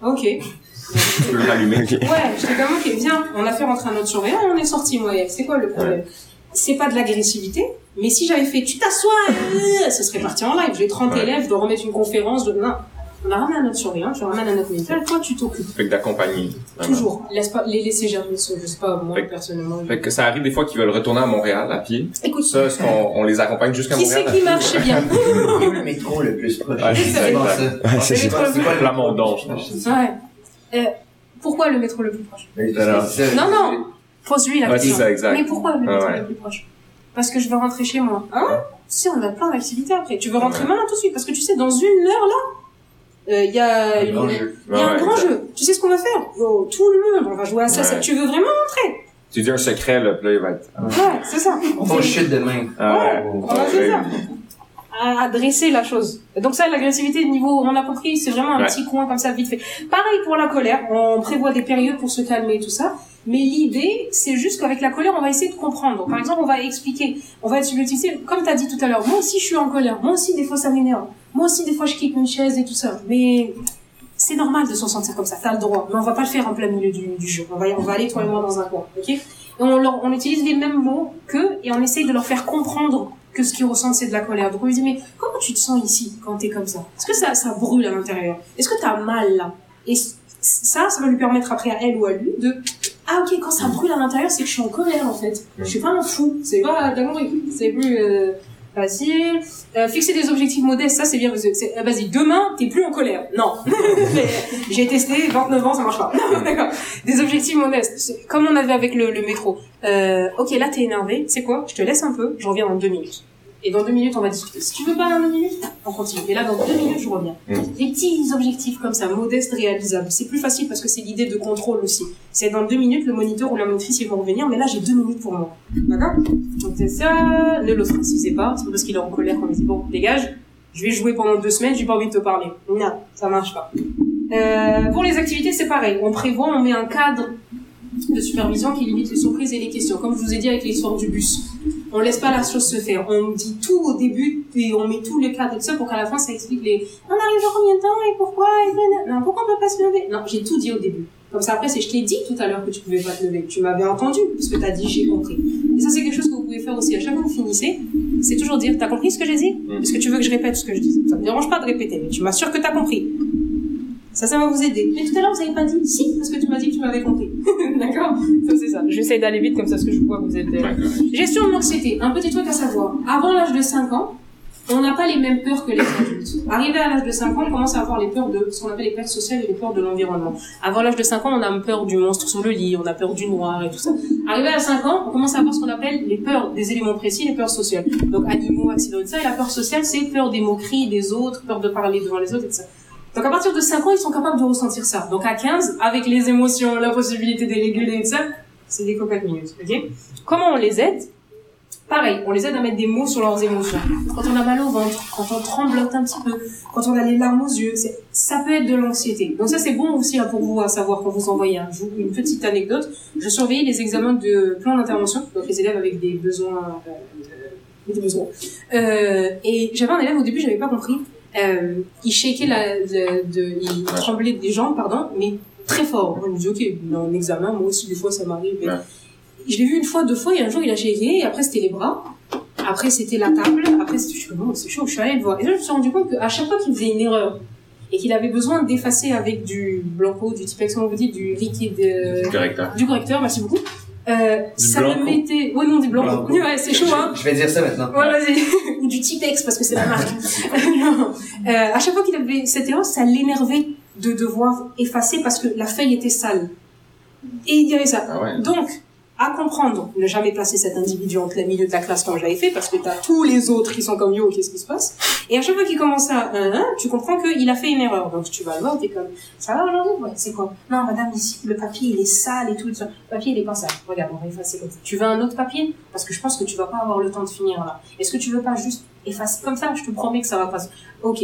comme, ok. Tu peux le rallumer. Ok. Ouais, j'étais comme, ok, viens, on a fait rentrer un autre surveillant et on est sorti, moi, et elle. c'est quoi le problème? C'est pas de l'agressivité, mais si j'avais fait, tu t'assois, euh, ce serait parti en live. J'ai 30 Ouais. élèves, je dois remettre une conférence, de... non. On a ramené un autre surveillant, tu ramènes un autre militaire, toi, tu t'occupes? Fait que d'accompagner. Toujours. Laisse pas, les laisser jamais seuls, je sais pas, moi, Fait que- personnellement. Fait que ça arrive des fois qu'ils veulent retourner à Montréal à pied. Écoute, Ça, est-ce qu'on on les accompagne jusqu'à qui Montréal? c'est qui marche bien? Le métro le plus proche? Ouais, c'est ça, c'est Pas le Plamondon, je pense. Ouais. Euh, pourquoi le métro le plus proche? Non, non. Pose-lui la Ouais, c'est question. ça, exact. Mais pourquoi le Ah métro ouais. le plus proche? Parce que je veux rentrer chez moi. Hein Si, on a plein d'activités après. Tu veux rentrer Ouais. maintenant tout de suite? Parce que tu sais, dans une heure là, euh, il y a, Un une- grand il jeu. y a Ouais, un grand exact. jeu. Tu sais ce qu'on va faire? Oh, Tout le monde, on va jouer à ça. Ouais. Tu veux vraiment rentrer? Tu dis un secret, là, puis là, il va être... Ouais, c'est ça. On fait chute demain. Ah ouais. On va faire ça. À adresser la chose. Donc ça, l'agressivité de niveau, on a compris, c'est vraiment un Ouais. petit coin comme ça, vite fait. Pareil pour la colère, on prévoit des périodes pour se calmer et tout ça. Mais l'idée, c'est juste qu'avec la colère, on va essayer de comprendre. Donc, par exemple, on va expliquer, on va être subjectif. Comme tu as dit tout à l'heure, moi aussi je suis en colère. Moi aussi, des fois, ça m'énerve. Moi aussi, des fois, je quitte une chaise et tout ça. Mais c'est normal de se sentir comme ça. T'as le droit. Mais on va pas le faire en plein milieu du, du jeu. On va, on va aller toi et moi dans un coin, ok? Et on, leur- on utilise les mêmes mots qu'eux et on essaye de leur faire comprendre que ce qu'ils ressentent c'est de la colère. Donc on lui dit mais comment tu te sens ici quand t'es comme ça? Est-ce que ça, ça brûle à l'intérieur? Est-ce que t'as mal là? Et ça, ça va lui permettre après à elle ou à lui de ah ok quand ça brûle à l'intérieur c'est que je suis en colère en fait. Je suis un fou. C'est pas d'accord C'est plus euh, facile. Euh, fixer des objectifs modestes, ça c'est bien. ah, Vas-y, demain, t'es plus en colère. Non. J'ai testé, 29 ans, ça marche pas. D'accord. Des objectifs modestes. Comme on avait avec le, le métro. Euh, ok, là t'es énervé. C'est quoi? Je te laisse un peu. Je reviens dans deux minutes. Et dans deux minutes, on va discuter. Si tu veux pas dans deux minutes, on continue. Et là, dans deux minutes, je reviens. Mm. Des petits objectifs comme ça, modestes, réalisables. C'est plus facile parce que c'est l'idée de contrôle aussi. C'est dans deux minutes, le moniteur ou la monitrice, ils vont revenir, mais là, j'ai deux minutes pour moi. D'accord? Donc c'est ça. Ne l'ostracisez pas. C'est parce qu'il est en colère qu'on lui dit, bon, dégage. Je vais jouer pendant deux semaines, j'ai pas envie de te parler. Non, ça marche pas. Euh, pour les activités, c'est pareil. On prévoit, on met un cadre de supervision qui limite les surprises et les questions. Comme je vous ai dit avec l'histoire du bus. On laisse pas la chose se faire. On dit tout au début et on met tous les cadres et tout ça pour qu'à la fin ça explique les on arrive dans combien de temps et pourquoi et non, pourquoi on peut pas se lever? Non, j'ai tout dit au début. Comme ça après c'est je t'ai dit tout à l'heure que tu pouvais pas te lever. Tu m'avais entendu parce que t'as dit j'ai compris. Et ça c'est quelque chose que vous pouvez faire aussi à chaque fois que vous finissez. C'est toujours dire t'as compris ce que j'ai dit? Est-ce que tu veux que je répète ce que je dis Ça me dérange pas de répéter mais tu m'assures que t'as compris. Ça, ça va vous aider. Mais tout à l'heure, vous avez pas dit si, parce que tu m'as dit que tu m'avais compris. D'accord Ça, c'est ça. J'essaie d'aller vite comme ça, parce que je vois que vous êtes... euh, Gestion de l'anxiété. Un petit truc à savoir. Avant l'âge de 5 ans, on n'a pas les mêmes peurs que les adultes. Arrivé à l'âge de 5 ans, on commence à avoir les peurs de ce qu'on appelle les peurs sociales et les peurs de l'environnement. Avant l'âge de 5 ans, on a peur du monstre sous le lit, on a peur du noir et tout ça. Arrivé à 5 ans, on commence à avoir ce qu'on appelle les peurs des éléments précis, les peurs sociales. Donc animaux, accidents et tout ça. Et la peur sociale, c'est peur des moqueries des autres, peur de parler devant les autres et tout ça. Donc à partir de 5 ans, ils sont capables de ressentir ça. Donc à 15, avec les émotions, la possibilité de les réguler et tout ça, c'est des cocottes minutes, ok? Comment on les aide? Pareil, on les aide à mettre des mots sur leurs émotions. Quand on a mal au ventre, quand on tremblote un petit peu, quand on a les larmes aux yeux, ça peut être de l'anxiété. Donc ça c'est bon aussi hein, pour vous à savoir quand vous envoyez un jour. Une petite anecdote, je surveillais les examens de plan d'intervention, donc les élèves avec des besoins... euh, euh, des besoins. Euh, et j'avais un élève au début, j'avais pas compris. Euh, il shakeait la, de, de- il tremblait des jambes, pardon, mais très fort. Je me dis, ok, dans un examen, moi aussi, des fois, ça m'arrive. mais- Ouais. Je l'ai vu une fois, deux fois, et un jour, il a shaké, et après, c'était les bras. Après, c'était la table. Après, c'était, je suis comme, oh, c'est chaud, je suis allée le voir. Et là, je me suis rendu compte qu'à chaque fois qu'il faisait une erreur, et qu'il avait besoin d'effacer avec du blanco, du typex, comment on vous dit, du liquide, euh, Correcteur. du correcteur, merci beaucoup. Euh, Du ça Blanco. me mettait, ouais, non, du. Blanco. Ouais, c'est chaud, hein. Je vais dire ça maintenant. Ouais, vas-y. Ou du Tipex, parce que c'est la marque. Non. Euh, à chaque fois qu'il avait cette erreur, ça l'énervait de devoir effacer parce que la feuille était sale. Et il y avait ça. Ah ouais. Donc, à comprendre, ne jamais placer cet individu en plein milieu de la classe comme j'avais fait, parce que t'as tous les autres qui sont comme yo, qu'est-ce qui se passe? Et à chaque fois qu'il commence à, hein, hein, tu comprends qu'il a fait une erreur. Donc tu vas le voir, t'es comme, ça va aujourd'hui Ouais, c'est quoi? Non, madame, ici, le papier, il est sale et tout. Le papier, il est pas sale. Regarde, on va effacer comme ça. Tu veux un autre papier? Parce que je pense que tu vas pas avoir le temps de finir là. Est-ce que tu veux pas juste effacer comme ça? Je te promets que ça va pas. se- Ok.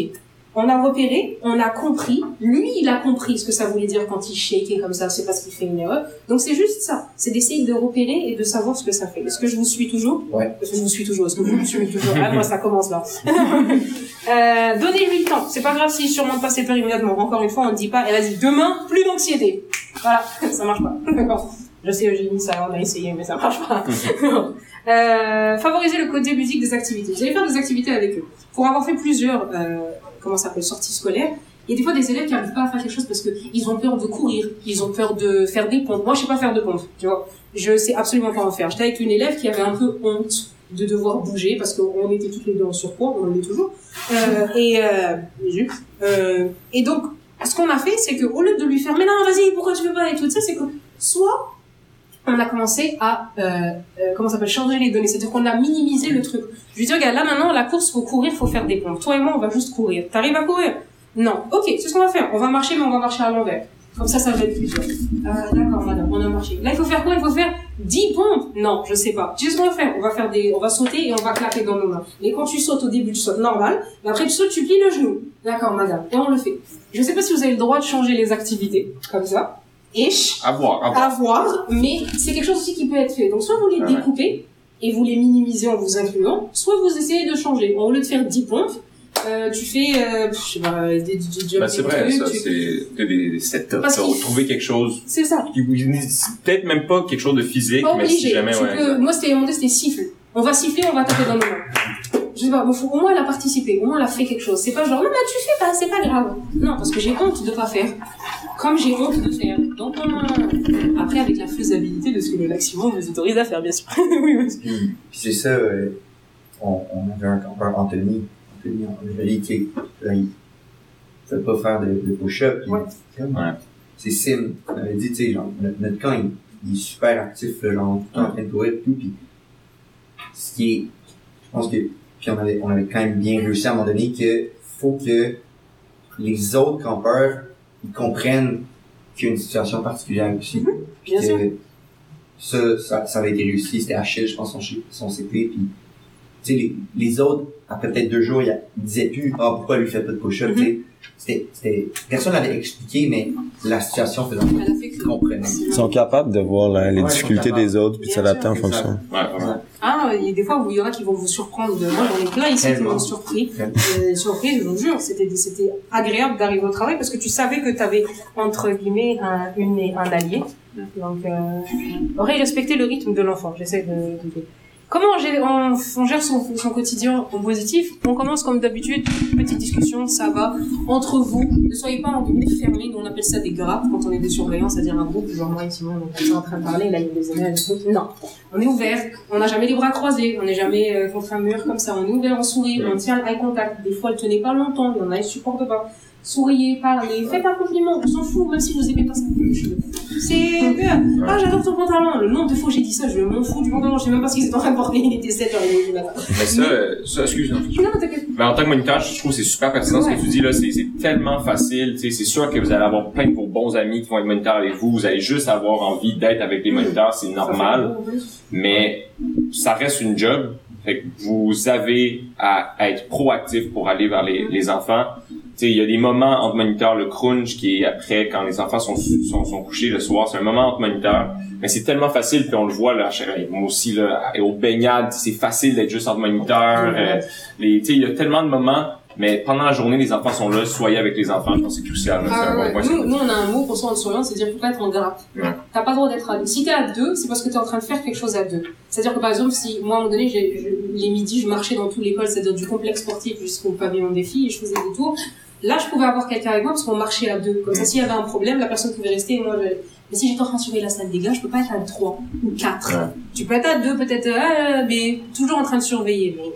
On a repéré, on a compris. Lui, il a compris ce que ça voulait dire quand il shake comme ça. C'est parce qu'il fait une erreur. Donc c'est juste ça. C'est d'essayer de repérer et de savoir ce que ça fait. Est-ce que je vous suis toujours? Ouais. Est-ce que je vous suis toujours? Est-ce que vous me suivez toujours? Ah, moi, ça commence là? euh, Donnez-lui le temps. C'est pas grave s'il surmonte pas ses peurs immédiatement. Encore une fois, on ne dit pas, a dit demain, plus d'anxiété. Voilà, ça marche pas. D'accord. Je sais, Eugénie, ça, on a essayé, mais ça marche pas. euh, favoriser le côté ludique des activités. Vous allez faire des activités avec eux. Pour avoir fait plusieurs, euh, comment ça s'appelle, sorties scolaires, il y a des fois des élèves qui n'arrivent pas à faire quelque chose parce que ils ont peur de courir, ils ont peur de faire des pompes. Moi, je sais pas faire de pompes, tu vois. Je sais absolument pas en faire. J'étais avec une élève qui avait un peu honte de devoir bouger parce qu'on était toutes les deux en surpoids, on l'est toujours. Euh, et euh. Euh, et donc, ce qu'on a fait, c'est que au lieu de lui faire mais non, vas-y, pourquoi tu veux pas et tout ça, c'est que soit on a commencé à euh, euh, comment s'appelle changer les données, c'est-à-dire qu'on a minimisé le truc. Je lui dis regarde là maintenant la course faut courir, faut faire des pompes. Toi et moi on va juste courir. T'arrives à courir? Non. Ok, c'est ce qu'on va faire. On va marcher mais on va marcher à l'envers. Comme ça ça va être plus. Ah d'accord madame, on a marché. Là il faut faire quoi? Il faut faire 10 pompes? Non, je sais pas. Tu sais ce qu'on va faire? On va faire des on va sauter et on va claquer dans nos mains. Mais quand tu sautes au début tu sautes normal, mais après tu sautes tu plies le genou. D'accord madame. Et on le fait. Je sais pas si vous avez le droit de changer les activités comme ça. Ish À voir, à voir. à voir, mais c'est quelque chose aussi qui peut être fait. Donc soit vous les Ouais. découpez et vous les minimisez en vous incluant, soit vous essayez de changer. Au lieu de faire 10 pompes, euh, tu fais, euh, je sais pas, des, des, des, Ben, c'est vrai, ça, c'est des, des setups. Trouver quelque chose C'est ça. peut-être même pas quelque chose de physique, Pas mais si jamais, tu ouais. peux, moi, c'était, mon c'était siffle. On va siffler, on va taper dans nos mains. Je sais pas, faut, au moins elle a participé, au moins elle a fait quelque chose. C'est pas genre, non, mais tu fais pas, c'est pas grave. Non, parce que j'ai honte de pas faire. Comme j'ai honte de faire. Donc, on- après, avec la faisabilité de ce que le maximum vous autorise à faire, bien sûr. oui, oui. Puis, puis c'est ça, euh, on, on avait un campeur, Anthony, Anthony en Italie, qui là, il peut pas faire de, de push-up. Ouais. C'est Sim, on avait dit, tu sais, genre, notre, notre camp, il, il est super actif, là, genre, tout le temps en train de courir et tout, puis ce qui est, je pense que, puis on avait, on avait quand même bien réussi à un moment donné que faut que les autres campeurs, ils comprennent qu'il y a une situation particulière aussi. Puis Bien que sûr. ça, ça, ça avait été réussi. C'était Achille, je pense, son, son CP. Puis, tu sais, les, les autres, après peut-être deux jours, ils ils disaient plus, ah, pourquoi lui fait pas de push-up, tu sais. C'était, c'était, personne n'avait expliqué, mais la situation faisait qu'ils comprenaient. Ils sont capables de voir la- les Ouais, difficultés des autres puis Bien s'adapter en fonction. Ouais, ouais. Ah, il y a des fois où il y en a qui vont vous surprendre. Moi, j'en ai plein ici qui Tellement. m'ont surpris. Euh, surpris, je vous jure, c'était, c'était agréable d'arriver au travail parce que tu savais que tu avais, entre guillemets, un, une, un allié. Donc, euh, aurait respecté le rythme de l'enfant. J'essaie de, de- Comment on, gère son, quotidien en positif? On commence comme d'habitude, petite discussion, ça va, entre vous. Ne soyez pas en groupe fermé, on appelle ça des grappes quand on est des surveillants, c'est-à-dire un groupe, genre moi et Simon, on est en train de parler, là il y a des élèves. Non, on est ouvert, on n'a jamais les bras croisés, on n'est jamais euh, contre un mur comme ça, on est ouvert, on sourit, on tient le eye contact. Des fois, elle tenait pas longtemps, il y en a, ils supportent pas. Souriez, parlez, faites un compliment, on s'en fout, même si vous aimez pas ça. C'est, ah, j'adore ton pantalon. Le nombre de fois où j'ai dit ça, je m'en fous du pantalon, je sais même pas ce qu'ils étaient en train de porter, il était 7h30 du matin. Mais ça, euh, ça, excuse-moi. Non, t'inquiète. Mais en tant que moniteur, je trouve que c'est super pertinent ce que tu dis là. C'est, c'est tellement facile. C'est sûr que vous allez avoir plein de vos bons amis qui vont être moniteurs avec vous. Vous allez juste avoir envie d'être avec les moniteurs. C'est normal. Mais ça reste une job. Fait que vous avez à, à être proactif pour aller vers les, les enfants. Tu sais, il y a des moments entre moniteurs, le crunch qui est après quand les enfants sont, sont, sont couchés le soir, c'est un moment entre moniteurs. Mais c'est tellement facile, puis on le voit là, moi aussi là, et aux baignades, c'est facile d'être juste entre moniteurs. euh, les, tu sais, il y a tellement de moments, mais pendant la journée, les enfants sont là, soyez avec les enfants. Je pense que c'est crucial. Ah ouais. point, Nous, nous, on a un mot pour ça en surveillance, c'est-à-dire faut pas être en grappe. Ouais. T'as pas le droit d'être à deux. Si t'es à deux, c'est parce que t'es en train de faire quelque chose à deux. C'est-à-dire que par exemple, si moi à un moment donné, je- les midis, je marchais dans toute l'école, c'est-à-dire du complexe sportif jusqu'au pavillon des filles, et je faisais des tours. Là, je pouvais avoir quelqu'un avec moi parce qu'on marchait à deux. Comme ça, s'il y avait un problème, la personne pouvait rester et moi, je... Mais si j'étais en train de surveiller la salle des gars, je peux pas être à trois ou quatre. Ouais. Tu peux être à deux, peut-être, euh, mais toujours en train de surveiller. Mais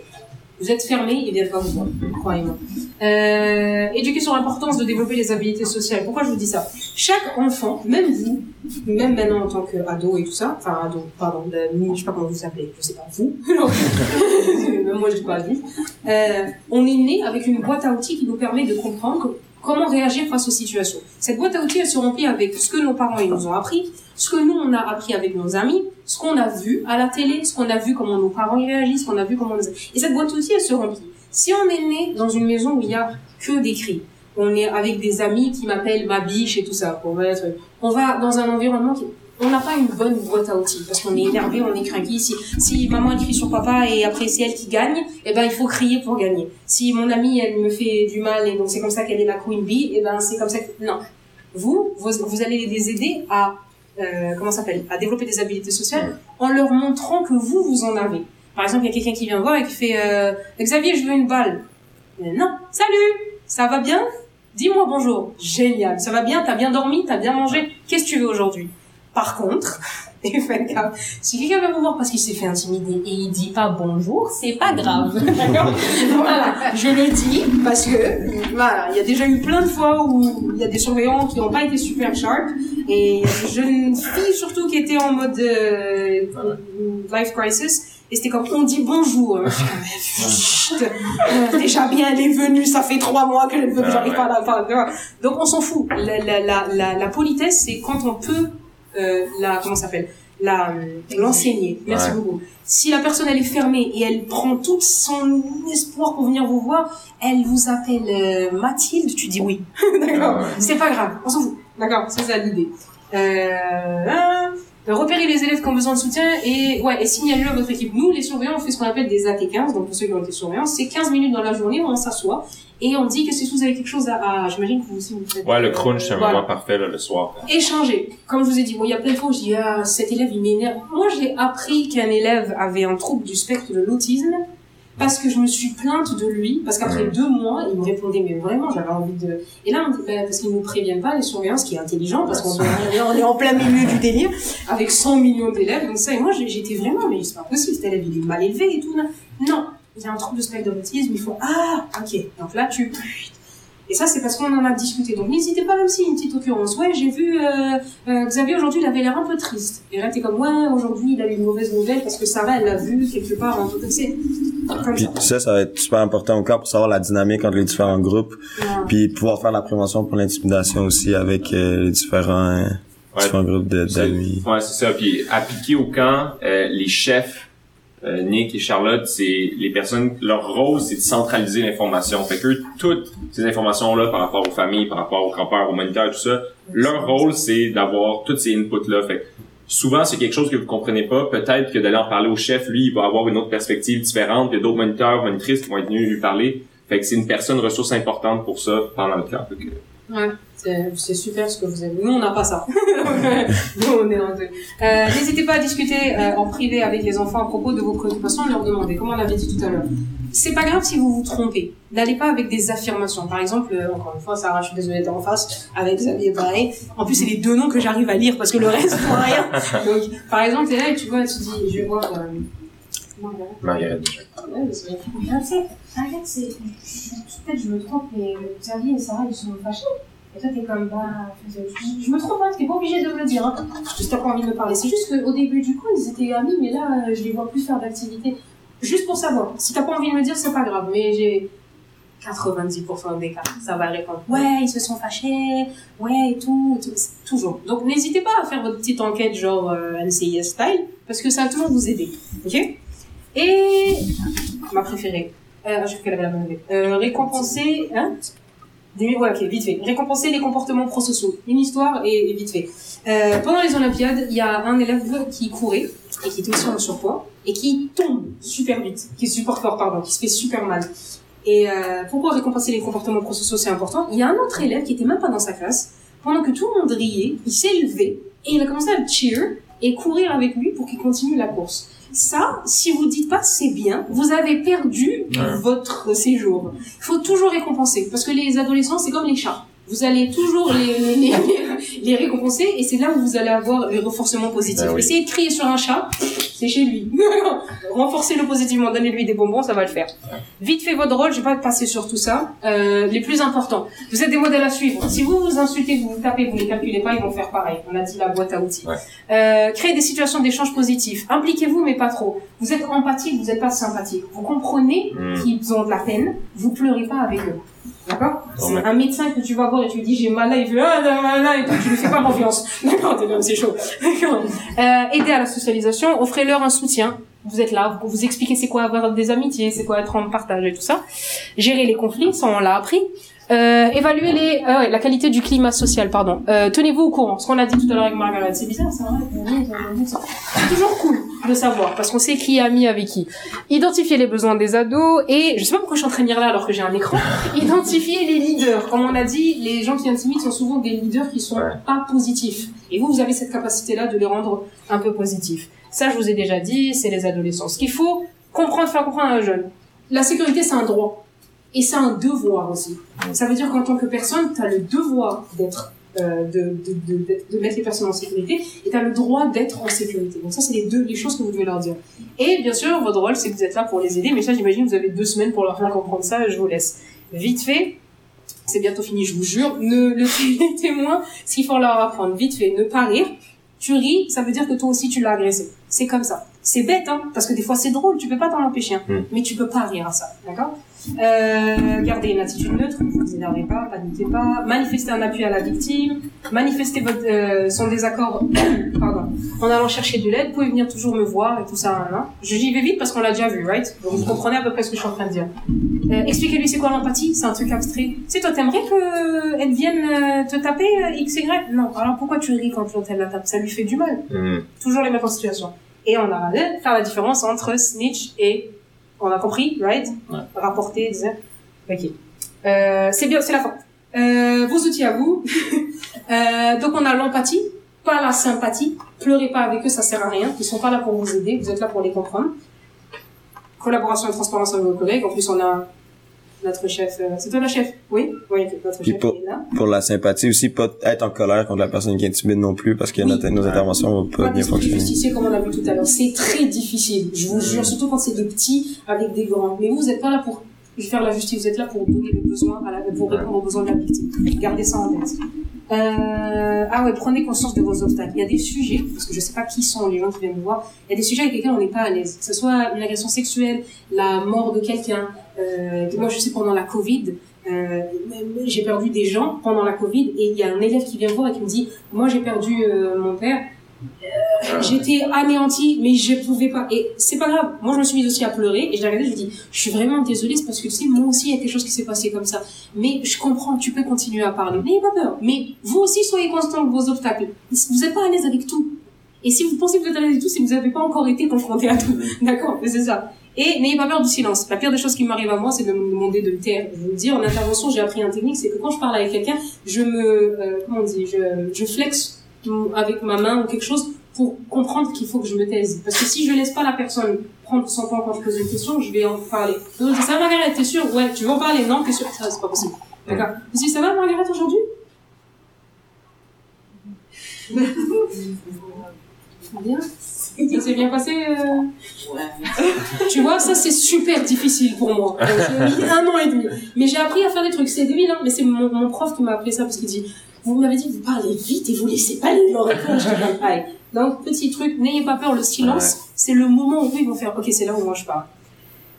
vous êtes fermé, ils viennent pas vous voir, croyez-moi. Euh, sur l'importance de développer les habilités sociales. Pourquoi je vous dis ça? Chaque enfant, même vous, même maintenant en tant qu'ado et tout ça, enfin ado, pardon, je sais pas comment vous appelez, je sais pas vous, même moi je dis pas adulte, euh, on est né avec une boîte à outils qui nous permet de comprendre comment réagir face aux situations? Cette boîte à outils, elle se remplit avec ce que nos parents ils nous ont appris, ce que nous on a appris avec nos amis, ce qu'on a vu à la télé, ce qu'on a vu comment nos parents y réagissent, ce qu'on a vu comment les... Et cette boîte à outils, elle se remplit. Si on est né dans une maison où il y a que des cris. On est avec des amis qui m'appellent ma biche et tout ça. Va être, on va dans un environnement qui, on n'a pas une bonne boîte à outils parce qu'on est énervé, on est craqué. Si, si maman crie sur papa et après c'est elle qui gagne, eh ben il faut crier pour gagner. Si mon amie elle me fait du mal et donc c'est comme ça qu'elle est la queen bee, eh ben c'est comme ça que non. Vous, vous, allez les aider à euh, comment s'appelle à développer des habiletés sociales en leur montrant que vous vous en avez. Par exemple, il y a quelqu'un qui vient voir et qui fait euh, Xavier, je veux une balle. Non, salut, ça va bien? Dis-moi bonjour. Génial, ça va bien? T'as bien dormi? T'as bien mangé? Qu'est-ce que tu veux aujourd'hui? Par contre, et si quelqu'un vient vous voir parce qu'il s'est fait intimider et il dit pas bonjour, c'est pas grave. Voilà, je le dis parce que voilà, il y a déjà eu plein de fois où il y a des surveillants qui n'ont pas été super sharp et il y a des jeunes filles surtout qui étaient en mode euh, life crisis et c'était comme on dit bonjour. Je suis comme, euh, déjà bien elle est venue, ça fait trois mois que je ne veux que j'arrive pas à la fin. Donc on s'en fout. La, la, la, la, la politesse c'est quand on peut euh, la comment ça s'appelle? La euh, l'enseigner. Merci Ouais. beaucoup. Si la personne elle est fermée et elle prend tout son espoir pour venir vous voir, elle vous appelle euh, Mathilde, tu dis oui. D'accord. Ah ouais. C'est pas grave, on s'en fout. D'accord, c'est ça l'idée. Euh, repérer les élèves qui ont besoin de soutien et ouais et signaler à votre équipe. Nous, les surveillants, on fait ce qu'on appelle des AT15, donc pour ceux qui ont été surveillants, c'est 15 minutes dans la journée où on s'assoit et on dit que si vous avez quelque chose à, j'imagine que vous aussi vous faites. Ouais, le crunch, c'est un Voilà moment parfait, là, le soir. échanger. Comme je vous ai dit, bon, il y a plein de fois où je dis, ah, cet élève, il m'énerve. Moi, j'ai appris qu'un élève avait un trouble du spectre de l'autisme parce que je me suis plainte de lui, parce qu'après deux mois, il me répondait, mais vraiment, j'avais envie de... Et là, on me dit, ben, parce qu'ils nous préviennent pas, les surveillants, ce qui est intelligent, parce qu'on est- on est en plein milieu du délire, avec 100 millions d'élèves, donc ça, et moi, j'étais vraiment, mais c'est pas possible, cet élève, il est mal élevé et tout. Non, il a un trouble de spectre de l'autisme, ils font, ah, ok, donc là, tu... Et ça, c'est parce qu'on en a discuté. Donc, n'hésitez pas, même si une petite occurrence. Ouais, j'ai vu euh, euh, Xavier aujourd'hui, il avait l'air un peu triste. Et là, t'es comme, ouais, aujourd'hui, il a eu une mauvaise nouvelle parce que Sarah, elle l'a vu quelque part. En tout cas, c'est comme Puis ça. ça, ça va être super important au cas pour savoir la dynamique entre les différents groupes, Ouais. puis pouvoir faire la prévention pour l'intimidation aussi avec euh, les différents, Ouais. différents groupes d'amis. Ouais, c'est ça. Puis appliquer au camp, euh, les chefs, euh, Nick et Charlotte, c'est les personnes, leur rôle, c'est de centraliser l'information. Fait que toutes ces informations-là par rapport aux familles, par rapport aux grands-pères, aux moniteurs, tout ça, leur rôle, c'est d'avoir tous ces inputs-là. Fait que souvent, c'est quelque chose que vous comprenez pas. Peut-être que d'aller en parler au chef, lui, il va avoir une autre perspective différente. Il y a d'autres moniteurs, monitrices qui vont être venus lui parler. Fait que c'est une personne ressource importante pour ça pendant le camp. Ouais, c'est super ce que vous avez. Nous, on n'a pas ça. Nous, on est en deux. Euh, N'hésitez pas à discuter euh, en privé avec les enfants à propos de vos préoccupations et leur demander, comme on l'avait dit tout à l'heure. C'est pas grave si vous vous trompez. N'allez pas avec des affirmations. Par exemple, euh, encore une fois, Sarah, je suis désolée d'être en face, avec Xavier pareil. En plus, c'est les deux noms que j'arrive à lire parce que le reste, rien. Donc, par exemple, t'es là et tu vois, tu dis, je vais voir... Margaret. Mais c'est- peut-être je me trompe, mais Xavier et Sarah, ils sont fâchés. Et toi, t'es comme, bah, je, me trompe, hein, t'es pas obligé de me le dire, hein. Juste t'as pas envie de me parler. C'est juste qu'au début du coup, ils étaient amis, mais là, euh, je les vois plus faire d'activités. Juste pour savoir. Si t'as pas envie de me dire, c'est pas grave, mais j'ai 90% des cas. Ça va répondre. Ouais, ils se sont fâchés. Ouais, et tout, Toujours. Donc, n'hésitez pas à faire votre petite enquête, genre, euh, NCIS style, parce que ça va toujours vous aider. Ok? Et, ma préférée. Euh, je crois qu'elle avait la idée. Euh, récompenser, hein? Ouais, ok, vite fait. Récompenser les comportements prosociaux. Une histoire et, vite fait. Euh, pendant les Olympiades, il y a un élève qui courait et qui était aussi en surpoids et qui tombe super vite, qui super fort, pardon, qui se fait super mal. Et euh, pourquoi récompenser les comportements prosociaux c'est important? Il y a un autre élève qui était même pas dans sa classe. Pendant que tout le monde riait, il s'est levé et il a commencé à cheer et courir avec lui pour qu'il continue la course. Ça, si vous dites pas c'est bien, vous avez perdu Ouais. votre séjour. Il faut toujours récompenser parce que les adolescents c'est comme les chats. Vous allez toujours les, les, les, les récompenser et c'est là où vous allez avoir le renforcement positif. Oui. Essayez de crier sur un chat, c'est chez lui. Renforcez-le positivement, donnez-lui des bonbons, ça va le faire. Vite fait votre rôle, je vais pas passer sur tout ça. Euh, les plus importants. Vous êtes des modèles à suivre. Si vous vous insultez, vous vous tapez, vous les calculez pas, ils vont faire pareil. On a dit la boîte à outils. Ouais. Euh, créez des situations d'échange positifs. Impliquez-vous, mais pas trop. Vous êtes empathique, vous n'êtes pas sympathique. Vous comprenez Mm. qu'ils ont de la peine, vous pleurez pas avec eux. D'accord C'est un médecin que tu vas voir et tu lui dis j'ai mal là, il fait ah là, là, et toi tu lui fais pas confiance. D'accord, t'es comme c'est chaud. Euh, aidez à la socialisation, offrez-leur un soutien. Vous êtes là, vous vous expliquez c'est quoi avoir des amitiés, c'est quoi être en partage et tout ça. Gérer les conflits, ça on l'a appris. Euh, évaluer les, ouais, la qualité du climat social, pardon. Euh, Tenez-vous au courant. Ce qu'on a dit tout à l'heure avec Margaret, c'est bizarre, c'est vrai. C'est toujours cool de savoir parce qu'on sait qui a mis avec qui. Identifier les besoins des ados et je sais pas pourquoi je suis en train de lire là alors que j'ai un écran. Identifier les leaders. Comme on a dit, les gens qui intimident sont souvent des leaders qui sont pas positifs. Et vous, vous avez cette capacité-là de les rendre un peu positifs. Ça, je vous ai déjà dit, c'est les adolescents. Ce qu'il faut comprendre, faire comprendre à un jeune. La sécurité, c'est un droit. Et c'est un devoir aussi. Ça veut dire qu'en tant que personne, tu as le devoir d'être, euh, de, de, de, mettre les personnes en sécurité et tu as le droit d'être en sécurité. Donc ça, c'est les deux les choses que vous devez leur dire. Et bien sûr, votre rôle, c'est que vous êtes là pour les aider. Mais ça, j'imagine, vous avez deux semaines pour leur faire comprendre ça. Je vous laisse. Vite fait, c'est bientôt fini, je vous jure. Ne le les témoins, ce qu'il faut leur apprendre. Vite fait, ne pas rire. Tu ris, ça veut dire que toi aussi tu l'as agressé. C'est comme ça. C'est bête, hein, parce que des fois c'est drôle, tu peux pas t'en empêcher, hein, Mm. mais tu peux pas rire à ça, d'accord? Euh, Gardez une attitude neutre, ne vous énervez pas, paniquez pas, manifestez un appui à la victime, manifestez votre, euh, son désaccord, pardon, en allant chercher de l'aide, vous pouvez venir toujours me voir et tout ça, hein. Je j'y vais vite parce qu'on l'a déjà vu, right? Donc vous comprenez à peu près ce que je suis en train de dire. Euh, Expliquez-lui c'est quoi l'empathie, c'est un truc abstrait. Tu sais, toi, t'aimerais qu'elle vienne euh, te taper X, Y? Non. Alors pourquoi tu ris quand elle la tape? Ça lui fait du mal. Hmm. Toujours les mettre en situation. Et on a faire la différence entre snitch et on a compris, right? Ouais. Rapporter, dire. Ok. Euh, c'est bien, c'est la fin. Euh, vos outils à vous. euh, donc on a l'empathie, pas la sympathie. Pleurez pas avec eux, ça sert à rien. Ils sont pas là pour vous aider, vous êtes là pour les comprendre. Collaboration et transparence avec vos collègues. En plus, on a notre chef. euh, c'est toi la chef? Oui? Oui, notre Puis chef pour- est là. Pour la sympathie aussi, pas être en colère contre la personne qui intimide non plus, parce que Oui. notre- nos interventions vont pas bien fonctionner. justicier comme on a vu tout à l'heure. C'est très difficile, je vous jure, surtout quand c'est des petits avec des grands. Mais vous, vous êtes pas là pour faire la justice, vous êtes là pour donner le besoin, à la, pour répondre aux besoins de la victime. Gardez ça en tête. Euh, ah ouais, prenez conscience de vos obstacles. Il y a des sujets, parce que je sais pas qui sont les gens qui viennent me voir, il y a des sujets avec lesquels on n'est pas à l'aise. Que ce soit une agression sexuelle, la mort de quelqu'un. Euh, moi, je sais pendant la Covid, euh, j'ai perdu des gens pendant la Covid et il y a un élève qui vient me voir et qui me dit, moi j'ai perdu euh, mon père. Euh, J'étais anéantie, mais je pouvais pas. Et c'est pas grave. Moi, je me suis mise aussi à pleurer et je l'ai regardé, je lui dis, je suis vraiment désolée, c'est parce que tu sais, moi aussi, il y a quelque chose qui s'est passé comme ça. Mais je comprends, tu peux continuer à parler. N'ayez pas peur. Mais vous aussi, soyez constant de vos obstacles. Vous n'êtes pas à l'aise avec tout. Et si vous pensez que vous êtes à l'aise avec tout, c'est que vous n'avez pas encore été confronté à tout. D'accord Mais C'est ça. Et n'ayez pas peur du silence. La pire des choses qui m'arrive à moi, c'est de me demander de me taire. Je vous le dis, en intervention, j'ai appris un technique, c'est que quand je parle avec quelqu'un, je me, euh, comment on dit, je, je flexe avec ma main ou quelque chose pour comprendre qu'il faut que je me taise. Parce que si je laisse pas la personne prendre son temps quand je pose une question, je vais en parler. Donc, ça va, Margaret, t'es sûre? Ouais, tu veux en parler? Non, t'es sûre? Ça, c'est pas possible. D'accord. Si ça va, Margaret, aujourd'hui? Bien. Ça s'est bien passé euh... Tu vois, ça c'est super difficile pour moi. J'ai mis un an et demi. Mais j'ai appris à faire des trucs. C'est débile, hein, mais c'est mon, mon prof qui m'a appelé ça parce qu'il dit Vous m'avez dit que vous parlez vite et vous laissez pas les gens répondre. Donc, petit truc, n'ayez pas peur, le silence, c'est le moment où ils vont faire Ok, c'est là où moi je parle.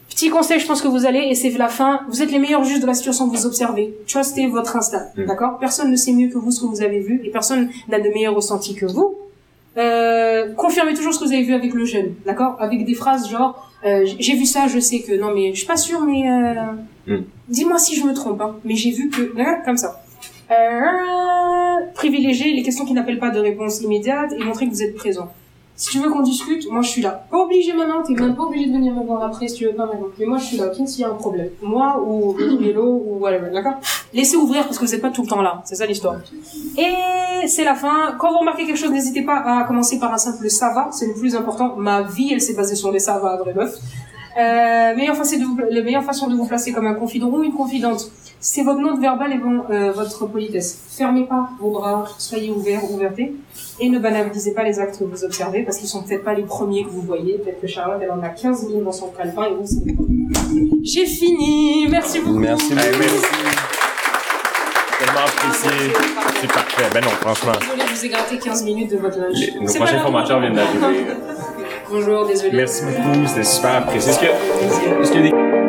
Petit conseil, je pense que vous allez, et c'est la fin, vous êtes les meilleurs juges de la situation, vous observez. Trustez votre instinct, Mm. d'accord? Personne ne sait mieux que vous ce que vous avez vu, et personne n'a de meilleur ressenti que vous. Euh, confirmez toujours ce que vous avez vu avec le jeune, d'accord? Avec des phrases genre, euh, j'ai vu ça, je sais que, non mais je suis pas sûre, mais euh, Mm. dis-moi si je me trompe, hein, mais j'ai vu que, Comme ça. Euh, privilégier les questions qui n'appellent pas de réponse immédiate et montrer que vous êtes présent. Si tu veux qu'on discute, moi je suis là. Pas obligé maintenant, t'es même pas obligé de venir me voir après si tu veux pas maintenant. Mais moi je suis là, ok, s'il y a un problème. Moi ou Hello ou whatever, d'accord? Laissez ouvrir parce que vous êtes pas tout le temps là, c'est ça l'histoire. Et c'est la fin. Quand vous remarquez quelque chose, n'hésitez pas à commencer par un simple ça va, c'est le plus important. Ma vie, elle s'est basée sur les ça va, vrai meuf. Euh, meilleure façon de vous, la meilleure façon de vous placer comme un confident ou une confidente, c'est votre note verbale et bon, euh, votre politesse. Fermez pas vos bras, soyez ouverts, ouvertés, et ne banalisez pas les actes que vous observez, parce qu'ils sont peut-être pas les premiers que vous voyez. Peut-être que Charlotte, elle en a 15 000 dans son calepin, et vous, c'est les premiers. J'ai fini. Merci beaucoup. Merci beaucoup. merci. Tellement apprécié. C'est parfait. Ben non, franchement. Désolée, je vous ai gratté 15 minutes de votre lunch. Les- nos C'est prochains grave. formateurs viennent d'arriver. Bonjour, désolé. Merci beaucoup, c'était super apprécié. Est-ce que, Plaisir. est-ce qu'il y a des